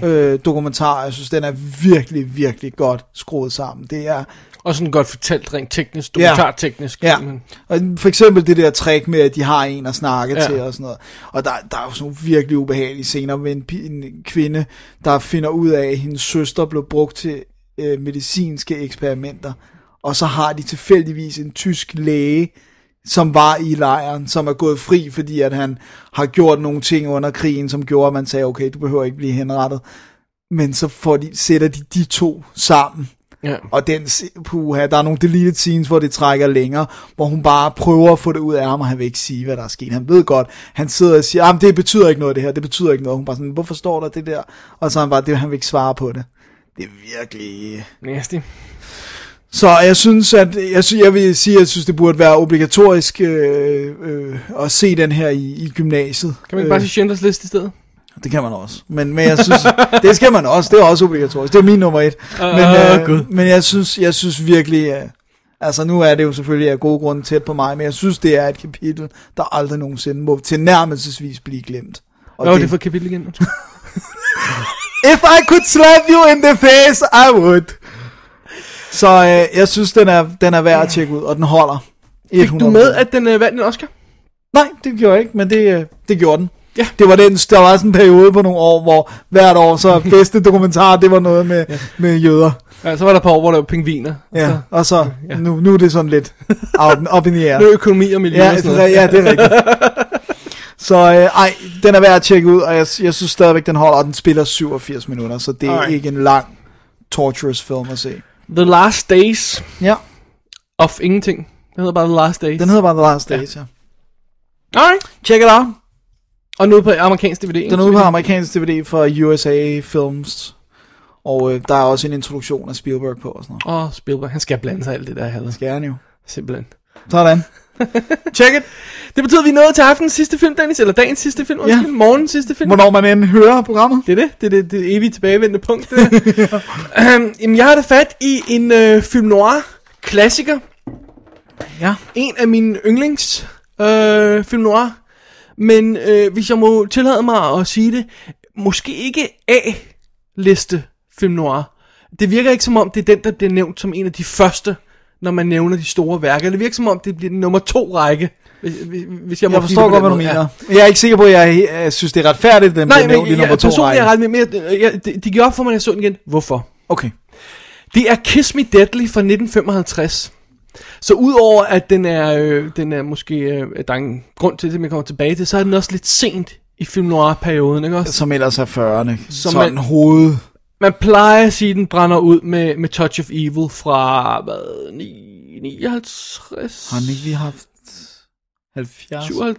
øh, dokumentar. Jeg synes, den er virkelig, virkelig godt skruet sammen. Det er og sådan godt fortalt rent teknisk, Ja. dokumentarteknisk. Ja, Men- og for eksempel det der trick med, at de har en at snakke Ja. ja. til og sådan noget. Og der, der er jo sådan nogle virkelig ubehagelige scener med en, en kvinde, der finder ud af, at hendes søster blev brugt til øh, medicinske eksperimenter. Og så har de tilfældigvis en tysk læge, som var i lejren, som er gået fri, fordi at han har gjort nogle ting under krigen, som gjorde, at man sagde, okay, du behøver ikke blive henrettet. Men så får de, sætter de de to sammen. Ja. Og den, puha, der er nogle deleted scenes, hvor det trækker længere, hvor hun bare prøver at få det ud af ham, og han vil ikke sige, hvad der er sket. Han ved godt, han sidder og siger, at det betyder ikke noget det her, det betyder ikke noget. Hun bare sådan, hvorfor står der det der? Og så han bare, det, han vil ikke svare på det. Det er virkelig... Nasty. Så jeg synes, at jeg, sy- jeg vil sige, at jeg synes, det burde være obligatorisk øh, øh, at se den her i, i gymnasiet. Kan man ikke bare sige Schindlers List i stedet? Det kan man også. Men, men jeg synes, det skal man også. Det er også obligatorisk. Det er min nummer et. Men, Åh, øh, men jeg synes, jeg synes virkelig, øh, altså nu er det jo selvfølgelig af gode grunde tæt på mig, men jeg synes, det er et kapitel, der aldrig nogensinde må tilnærmelsesvis blive glemt. Og Hvad var det for et kapitel igen? If I could slap you in the face, I would. Så øh, jeg synes, den er, den er værd at tjekke ud, og den holder. Fik du med, at den øh, vandt en Oscar? Nej, det gjorde jeg ikke, men det, øh, det gjorde den. Ja. Det var den, der var sådan en periode på nogle år, hvor hvert år så bedste dokumentar, det var noget med, ja. med jøder. Ja, så var der et par år, hvor der var pingviner. Ja, Så, og så, ja. nu, nu er det sådan lidt out, up in the air. nu er økonomi og miljø Ja, og sådan noget. ja, det er rigtigt. Så øh, ej, den er værd at tjekke ud, og jeg, jeg synes stadigvæk, den holder, og den spiller 87 minutter, så det er Alright. ikke en lang torturous film at se. The Last Days Ja, of Ingenting. Den hedder bare The Last Days. den hedder bare The Last Days, ja. Alright. Check it out. Og nu på amerikansk DVD. Den er ude på amerikansk DVD fra USA Films, og øh, der er også en introduktion af Spielberg på og sådan noget. Åh, oh, Spielberg, han skal blande sig alt det der, jeg havde. Gerne jo. Simpelthen. Sådan. Check it. Det betyder, at vi er nået til aftenens sidste film, Dennis. Eller dagens sidste film. Ja. Morgens sidste film. Hvornår man end hører programmet. Det er det. Det er det, det evigt tilbagevendende punkt. Det der. um, jamen, jeg har da fat i en øh, film noir klassiker. Ja. En af mine yndlings øh, film noir. Men øh, hvis jeg må tillade mig at sige det, måske ikke A-liste film noir. Det virker ikke som om, det er den, der bliver nævnt som en af de første, når man nævner de store værker. Det virker som om, det bliver nummer to række. Hvis, hvis- jeg, må Jeg forstår godt, hvad du mener. Jeg er ikke sikker på, at jeg, jeg synes, det er retfærdigt, den Nej, bliver nævnt i nummer to personligt er række. jeg ret med, med jeg, det, det op for mig, jeg så den igen. Hvorfor? Okay. Det er Kiss Me Deadly fra 1955. Så udover at den er, øh, den er måske, øh, at der er en grund til, at jeg kommer tilbage til, så er den også lidt sent i film noir-perioden, ikke også? Som ellers er 40'erne. Som Sådan man- hoved. Man plejer at sige, at den brænder ud med, med Touch of Evil fra, hvad, 9, 59? Har han ikke lige haft 70? 57?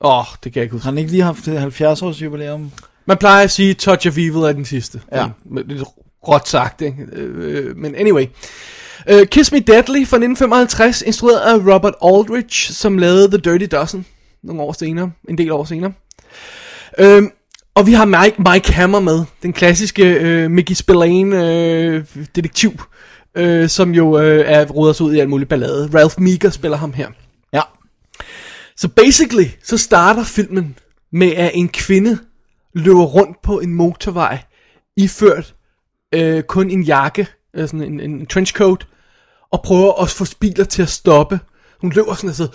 Åh, oh, det kan jeg ikke huske. Har han ikke lige haft 70 års jubilæum? Man plejer at sige, Touch of Evil er den sidste. Ja. Lidt råt sagt, ikke? Øh, men anyway. Uh, Kiss Me Deadly fra 1955, instrueret af Robert Aldrich, som lavede The Dirty Dozen nogle år senere, en del år senere. Øhm, og vi har Mike, Mike Hammer med, den klassiske øh, Mickey Spillane øh, detektiv, øh, som jo øh, er roder sig ud i alt muligt ballade. Ralph Meeker spiller ham her. Ja. Så basically, så starter filmen med, at en kvinde løber rundt på en motorvej, iført øh, kun en jakke, sådan en, en trenchcoat, og prøver at få biler til at stoppe. Hun løber sådan og så,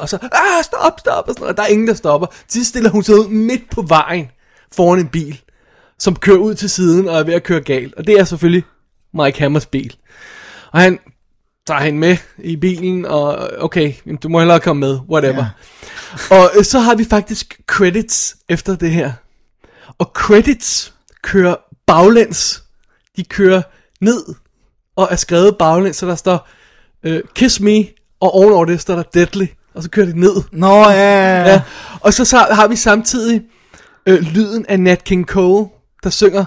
og så, ah, stop, stop, og, sådan, og der er ingen, der stopper. Til stiller hun sig ud midt på vejen foran en bil, som kører ud til siden og er ved at køre galt. Og det er selvfølgelig Mike Hammers bil. Og han tager hende med i bilen, og okay, jamen, du må hellere komme med, whatever. Ja. Og øh, så har vi faktisk credits efter det her. Og credits kører baglæns. De kører ned og er skrevet baglæns, så der står øh, Kiss Me, og ovenover det står der Deadly, og så kører de ned. Nå, ja, ja, ja. Ja. Og så, så har vi samtidig øh, lyden af Nat King Cole, der synger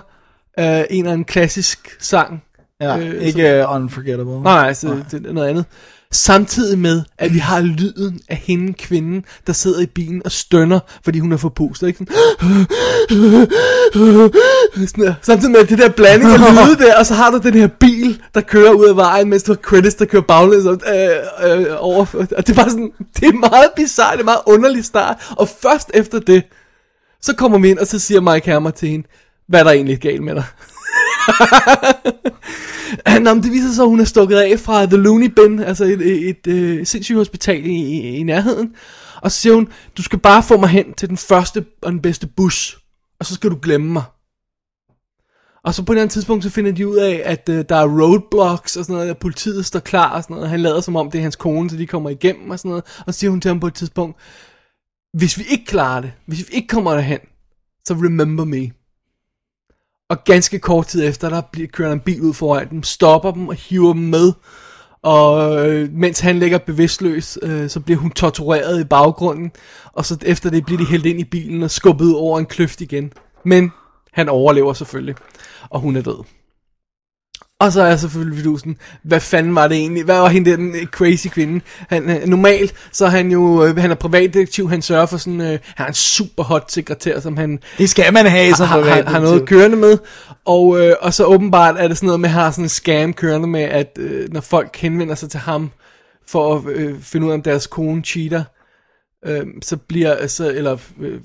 øh, en eller anden klassisk sang. ja Øh, ikke uh, Unforgettable. Nej, nej, så det er noget andet. Samtidig med, at vi har lyden af hende, kvinden, der sidder i bilen og stønner, fordi hun er forpustet, ikke? Sådan, sådan. Samtidig med det der blanding af lyde der, og så har du den her bil, der kører ud af vejen, mens du har credits, der kører baglæns øh, øh, over. Og det er bare sådan, det er meget bizarre, det er meget underlig start. Og først efter det, så kommer vi ind, og så siger Mike Hammer til hende, hvad er der egentlig galt med dig? Nå, men det viser sig, at hun er stukket af fra The Looney Bin, altså et, et, et, øh, et sindssygt hospital i, i, i nærheden. Og så siger hun, du skal bare få mig hen til den første og den bedste bus, og så skal du glemme mig. Og så på et eller andet tidspunkt, så finder de ud af, at øh, der er roadblocks og sådan noget, at politiet står klar og sådan noget. Han lader som om, det er hans kone, så de kommer igennem og sådan noget. Og så siger hun til ham på et tidspunkt, hvis vi ikke klarer det, hvis vi ikke kommer derhen, så remember me. Og ganske kort tid efter, der bliver, kører en bil ud foran dem, stopper dem og hiver dem med. Og øh, mens han ligger bevidstløs, øh, så bliver hun tortureret i baggrunden. Og så efter det bliver de hældt ind i bilen og skubbet over en kløft igen. Men han overlever selvfølgelig, og hun er død. Og så er jeg selvfølgelig vidusen, hvad fanden var det egentlig? Hvad var hende den øh, crazy kvinde? Han, øh, normalt, så er han jo, øh, han er privatdetektiv, han sørger for sådan, øh, han har en super hot sekretær, som han Det skal man have som har, har, har noget kørende med. Og, øh, og så åbenbart er det sådan noget med, at han har sådan en scam kørende med, at øh, når folk henvender sig til ham, for at øh, finde ud af, om deres kone cheater, øh, så bliver, så, eller øh,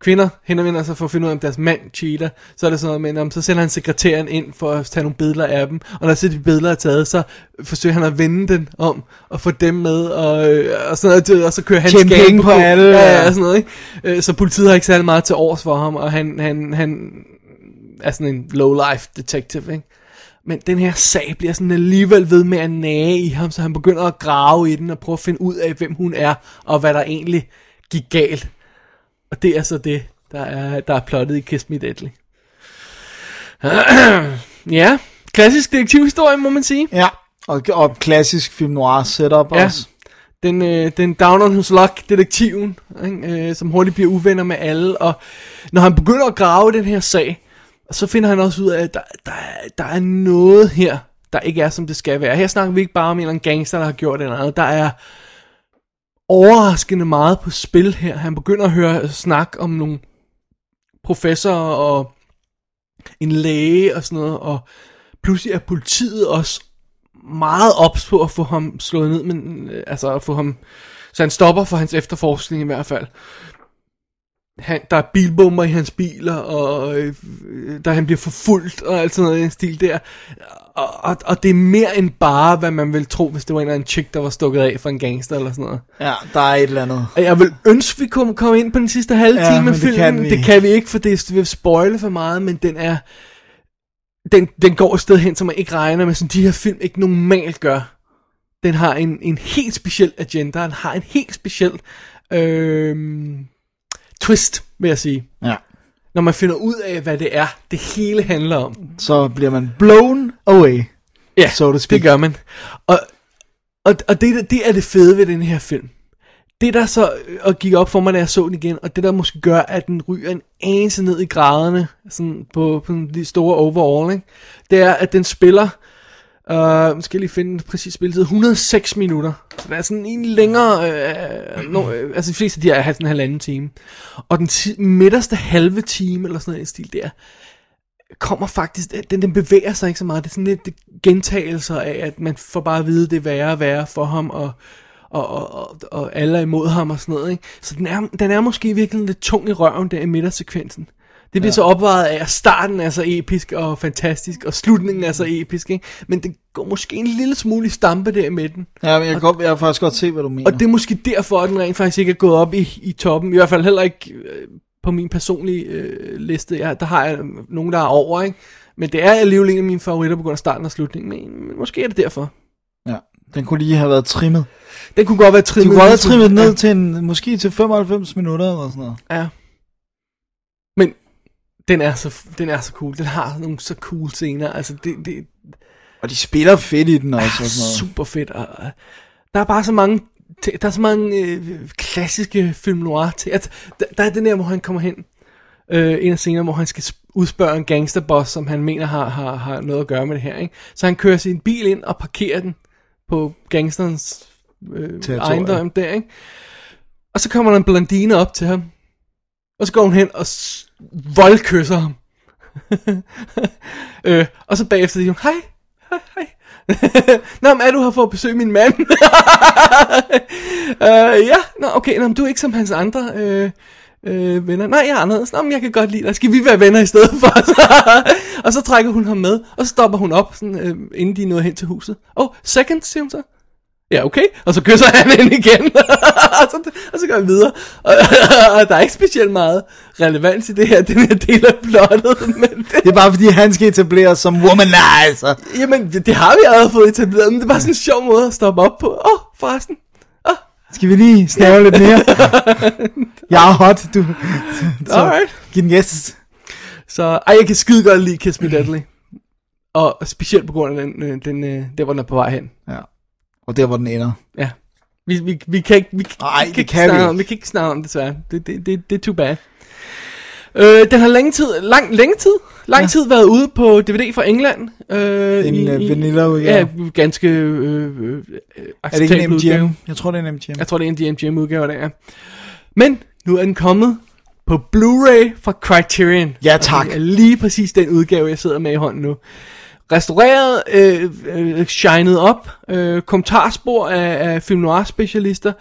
kvinder henvender sig for at finde ud af, om deres mand cheater, så er det sådan noget med, om, så sender han sekretæren ind for at tage nogle billeder af dem, og når så de billeder er taget, så forsøger han at vende den om, og få dem med, og, øh, og sådan noget, og så kører han penge på alle, Ja, ja. ja, sådan noget, ikke? Øh, Så politiet har ikke særlig meget til års for ham, og han, han, han er sådan en low-life detective, ikke? Men den her sag bliver sådan alligevel ved med at nage i ham, så han begynder at grave i den og prøve at finde ud af, hvem hun er, og hvad der egentlig gik galt. Og det er så det, der er, der er plottet i Kiss Me Deadly. ja, klassisk detektivhistorie, må man sige. Ja, og, og klassisk film noir setup Ja. også. Den, øh, den down on his luck detektiven, ikke? Øh, som hurtigt bliver uvenner med alle, og når han begynder at grave den her sag, så finder han også ud af, at der, der, er- der er noget her, der ikke er, som det skal være. Her snakker vi ikke bare om en eller anden gangster, der har gjort det eller andet. Der er overraskende meget på spil her. Han begynder at høre snak om nogle professorer og en læge og sådan noget, og pludselig er politiet også meget ops på at få ham slået ned, men øh, altså at få ham, så han stopper for hans efterforskning i hvert fald. Han, der er bilbomber i hans biler, og øh, der han bliver forfulgt, og alt sådan noget i den stil der. Og, og, og det er mere end bare, hvad man ville tro, hvis det var en eller anden chick, der var stukket af for en gangster eller sådan noget. Ja, der er et eller andet. Og jeg vil ønske, vi kunne komme ind på den sidste halve Ja, time af det filmen. kan vi det kan vi ikke, for det vil spoile for meget, men den er... Den, den går et sted hen, som man ikke regner med, som de her film ikke normalt gør. Den har en, en helt speciel agenda, den har en helt speciel øh, twist, vil jeg sige. Ja. Når man finder ud af, hvad det er, det hele handler om. Så bliver man blown away. Ja, so to speak. det gør man. Og, og, og det, det er det fede ved den her film. Det der så øh, og gik op for mig, da jeg så den igen, og det der måske gør, at den ryger en anelse ned i graderne, sådan på, på de store overall, ikke? det er, at den spiller, øh, skal lige finde præcis spilletid, 106 minutter. Så det er sådan en længere, øh, no, øh, altså de fleste af de her er sådan en halvanden time. Og den ti- midterste halve time, eller sådan en stil der, kommer faktisk, den, den bevæger sig ikke så meget. Det er sådan lidt gentagelser af, at man får bare at vide, det er værre og værre for ham, og, og, og, og, og alle er imod ham og sådan noget. Ikke? Så den er, den er måske virkelig lidt tung i røven der i midtersekvensen. Det bliver ja. så opvejet af, at starten er så episk og fantastisk, og slutningen er så episk, ikke? men det går måske en lille smule i stampe der i midten. Ja, men jeg, kan godt, jeg kan faktisk godt se, hvad du mener. Og det er måske derfor, at den rent faktisk ikke er gået op i, i toppen. I hvert fald heller ikke øh, på min personlige øh, liste. Jeg, der har jeg nogen, der er over, ikke? Men det er alligevel en af mine favoritter på grund af starten og slutningen. Men, men måske er det derfor. Ja, den kunne lige have været trimmet. Den kunne godt være trimmet. kunne godt have trimmet ned Ja. til en, måske til 95 minutter eller sådan noget. Ja. Den er så, den er så cool. Den har nogle så cool scener. Altså, det, det, Og de spiller fedt i den også. Og sådan noget. super fedt. Og, og der er bare så mange, der er så mange øh, klassiske film noir til. At, der, der er den der, hvor han kommer hen, øh, en af scenerne, hvor han skal sp- udspørge en gangsterboss, som han mener har, har, har noget at gøre med det her. Ikke? Så han kører sin bil ind og parkerer den på gangsterens øh, ejendom der. Ikke? Og så kommer der en blondine op til ham, og så går hun hen og voldkysser ham. øh, og så bagefter siger hun, hej, hej, hej. Nå, men er du her for at besøge min mand? øh, ja, nå, okay, nå, men du er ikke som hans andre øh, øh, venner. Nej, jeg er anderledes. Nå, men jeg kan godt lide dig. Skal vi være venner i stedet for? og så trækker hun ham med, og så stopper hun op, sådan, øh, inden de er nået hen til huset. Oh, second, siger hun så. Ja, okay. Og så kysser han hende igen. og, så, og så går vi videre. Og, og der er ikke specielt meget relevans i det her, den her del af plottet. Men det, Det er bare fordi, han skal etableres som womanizer. Jamen, det, det har vi allerede fået etableret, men det er bare sådan en sjov måde at stoppe op på. Åh, oh, forresten. Skal vi lige snave lidt mere? jeg er hot, du. Så, Alright. Giv den yes. Så, ej, jeg kan skide godt lide Kiss Me Deadly. Og specielt på grund af den, øh, den øh, der, hvor den er på vej hen. Ja. Og der, hvor den ender. Ja. Vi, vi, vi kan ikke, vi, Ej, vi det ikke kan vi ikke. om, vi kan ikke snakke om det, desværre. Det, det, det, det er too bad. Øh, den har længe tid, lang, længe tid, lang ja. tid været ude på DVD fra England. Øh, En, i, øh, i- vanilla-udgave. Ja, ganske øh, øh, Er det ikke en acceptabel udgave. MGM? Jeg tror, det er en MGM. Jeg tror, det er en MGM udgave, det er. Men nu er den kommet på Blu-ray fra Criterion. Ja, Og tak. det er lige præcis den udgave, jeg sidder med i hånden nu. Restaureret, øh, øh, shined op, øh, kommentarspor af, af film noir specialister,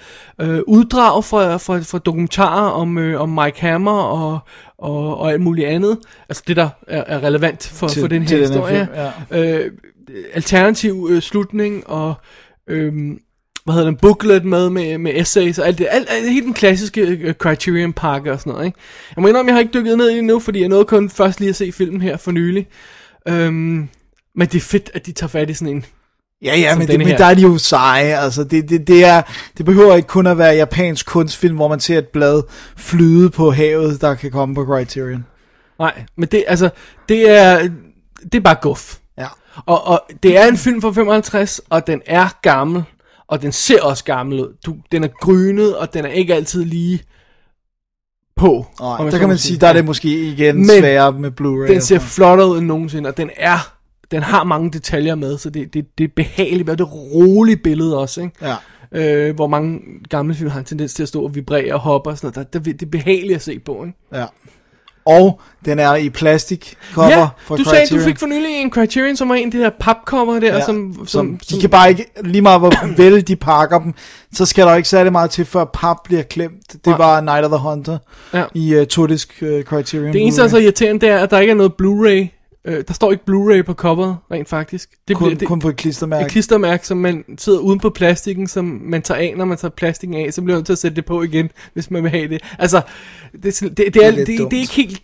øh, uddrag fra, fra, fra dokumentarer om, øh, om Mike Hammer og, og, og alt muligt andet. Altså det, der er, er relevant for, Til- for den her til den her historie. film, øh, alternativ øh, slutning og... Øh, hvad hedder den, booklet med, med, med essays og alt det, alt, alt, helt den klassiske øh, Criterion pakke og sådan noget, ikke? Jeg må indrømme, jeg har ikke dykket ned i det nu, fordi jeg nåede kun først lige at se filmen her for nylig. Øhm, men det er fedt, at de tager fat i sådan en. Ja, ja, men, det, men der er de jo seje. Altså, det, det, det, er, det behøver ikke kun at være japansk kunstfilm, hvor man ser et blad flyde på havet, der kan komme på Criterion. Nej, men det, altså, det er, det er bare guf. Ja. Og, og det er en film fra 55, og den er gammel, og den ser også gammel ud. Du, den er grynet, og den er ikke altid lige på. Nej, der kan man sige, der er det måske igen Men sværere med Blu-ray. Den ser flottere ud end nogensinde, og den er, den har mange detaljer med, så det, det, det er behageligt, og det er roligt billede også, ikke? Ja. Øh, hvor mange gamle film har en tendens til at stå og vibrere og hoppe og sådan noget. Der, der, det er behageligt at se på, ikke? Ja. Og den er i plastik cover ja, fra du sagde, du Criterion. fik for nylig en Criterion, som var en af de der papcover der, Ja, som, som, som, de kan bare ikke, lige meget hvor vel de pakker dem, så skal der ikke særlig meget til, før pap bliver klemt. Det Nej. var Night of the Hunter Ja. i uh, todisk uh, Criterion. Det eneste, der er så irriterende, det er, at der ikke er noget Blu-ray. Øh, der står ikke Blu-ray på coveret, rent faktisk. Det kun, det, kun på et klistermærke. et klistermærke, som man sidder uden på plastikken, som man tager af, når man tager plastikken af, så bliver man nødt til at sætte det på igen, hvis man vil have det. Altså, det, er sådan- det, det, er, Det er det, det, det, er ikke helt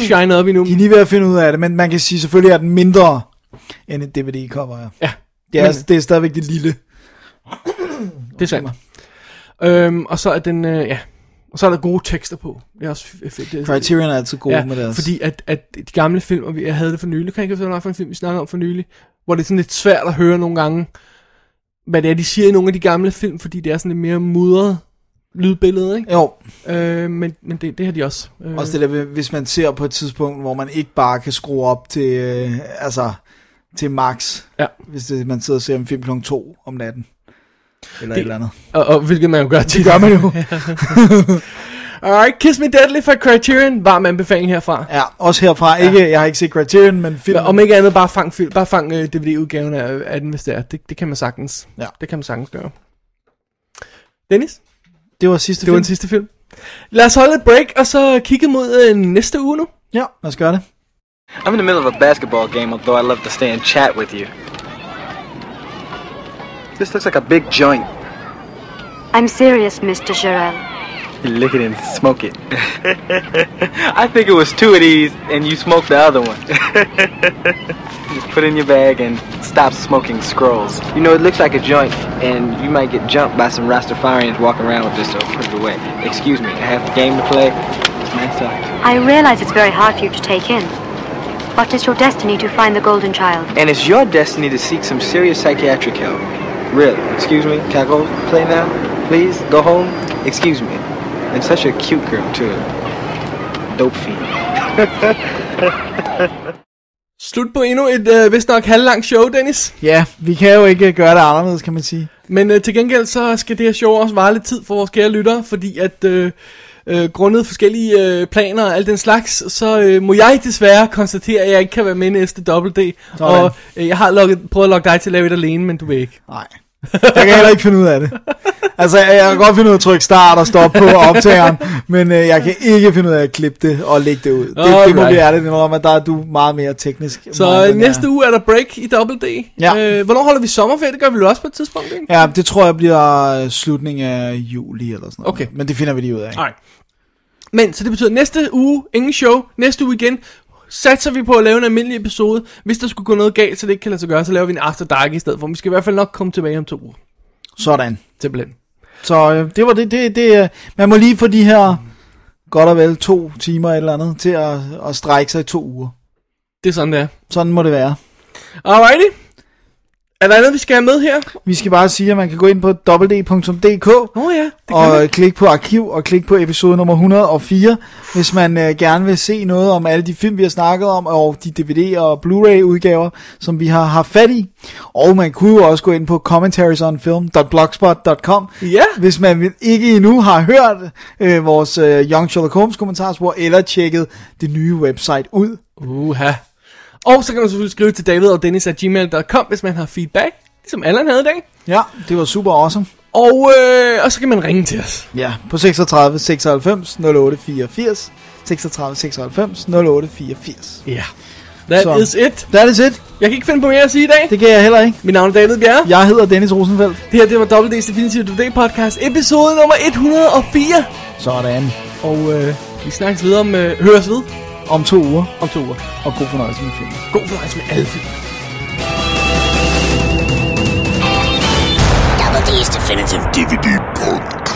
shine op endnu. De er lige ved at finde ud af det, men man kan sige, selvfølgelig er den mindre end et DVD-cover. Ja. Ja, Det er, Men- det er stadigvæk det lille. det er sandt. Øhm, og så er den, øh, ja, og så er der gode tekster på. Det er også fedt. Det, Criterion er altid gode ja, med deres. fordi at, at de gamle film, og vi- jeg havde det for nylig, kan jeg ikke for en film, vi snakkede om for nylig, hvor det er sådan lidt svært at høre nogle gange, hvad det er, de siger i nogle af de gamle film, fordi det er sådan lidt mere mudret lydbillede, ikke? Jo, Øh, men men det, det har de også. Øh, også det der, hvis man ser på et tidspunkt, hvor man ikke bare kan skrue op til, øh, altså, til max, Ja. hvis det, man sidder og ser en film kl. 2 om natten. Eller Det- et eller andet. Og, og hvilket man jo gør til. Det gør man jo. Alright, Kiss Me Deadly fra Criterion. Varm anbefaling herfra. Ja, også herfra. Ikke, jeg har ikke set Criterion, men film. Ja. Om ikke andet, bare fang, film, bare fang uh, DVD-udgaven af, af den, hvis det er. Det, det kan man sagtens. Ja. Det kan man sagtens gøre. Dennis, Det var sidste det var film. den sidste film. Lad os holde et break, og så kigge mod uh, næste uge nu. Ja, lad os gøre det. I'm in the middle of a basketball game, although I love to stay and chat with you. This looks like a big joint. I'm serious, Mr. Jarrell. You lick it and smoke it. I think it was two of these, and you smoked the other one. Just put it in your bag and stop smoking scrolls. You know, it looks like a joint, and you might get jumped by some Rastafarians walking around with this, so put it away. Excuse me, I have a game to play. It's nice. I realize it's very hard for you to take in. But it's your destiny to find the golden child. And it's your destiny to seek some serious psychiatric help. Really? Excuse me? Can I go play now? Please? Go home? Excuse me. And such a cute girl, too. Dope fiend. Slut på endnu et uh, vist nok halvlangt show, Dennis. Ja, vi kan jo ikke gøre det anderledes, kan man sige. Men uh, til gengæld så skal det her show også vare lidt tid for vores kære lyttere, fordi at uh, uh, grundet forskellige uh, planer og alt den slags, så uh, må jeg desværre konstatere, at jeg ikke kan være med næste Double D. Og uh, jeg har lukket, prøvet at lokke dig til at lave et alene, men du vil ikke. Nej. Jeg kan heller ikke finde ud af det. Altså, jeg kan godt finde ud af at trykke start og stoppe på optageren, men øh, jeg kan ikke finde ud af at klippe det og lægge det ud. Det, det må vi ærligt indrømme, at der er du meget mere teknisk. Så næste uge er der break i Double D. Ja. Uh, hvornår holder vi sommerferie? Det gør vi jo også på et tidspunkt, ikke? Ja, det tror jeg bliver øh, slutningen af juli eller sådan noget. Okay. Men det finder vi lige ud af. Nej. Men, så det betyder næste uge, ingen show. Næste uge igen, satser vi på at lave en almindelig episode. Hvis der skulle gå noget galt, så det ikke kan lade sig gøre, så laver vi en After Dark i stedet for. Vi skal i hvert fald nok komme tilbage om to uger. Sådan. Simpelthen. Så øh, det var det. det, det øh, man må lige få de her godt og vel to timer eller andet til at, at strække sig i to uger. Det er sådan, det er. Sådan må det være. Alrighty. Er der andet, vi skal have med her? Vi skal bare sige, at man kan gå ind på www.dk oh, ja, og klikke på arkiv og klikke på episode nummer 104, hvis man øh, gerne vil se noget om alle de film, vi har snakket om, og de DVD- og Blu-ray udgaver, som vi har haft fat i. Og man kunne jo også gå ind på commentariesonfilm.blogspot.com, Ja. hvis man ikke endnu har hørt øh, vores øh, Young Sherlock Holmes kommentarspor, eller tjekket det nye website ud. Uha. Og så kan man selvfølgelig skrive til david og dennis at gmail.com, hvis man har feedback, ligesom Allan havde i dag. Ja, det var super awesome. Og, øh, og så kan man ringe til os. Ja, på 36 96 08 84. 36 96 08 84. Ja. That Så. is it. That is it. Jeg kan ikke finde på mere at sige i dag. Det kan jeg heller ikke. Mit navn er David Bjerre. Jeg hedder Dennis Rosenfeldt. Det her, det var WD's Definitive DVD podcast, episode nummer 104. Sådan. Og øh, vi snakkes videre om, øh, høres ved Om to uger. om to uger. Og god fornøjelse med filmen. God fornøjelse med alle film. Double D's Definitive DVD podcast.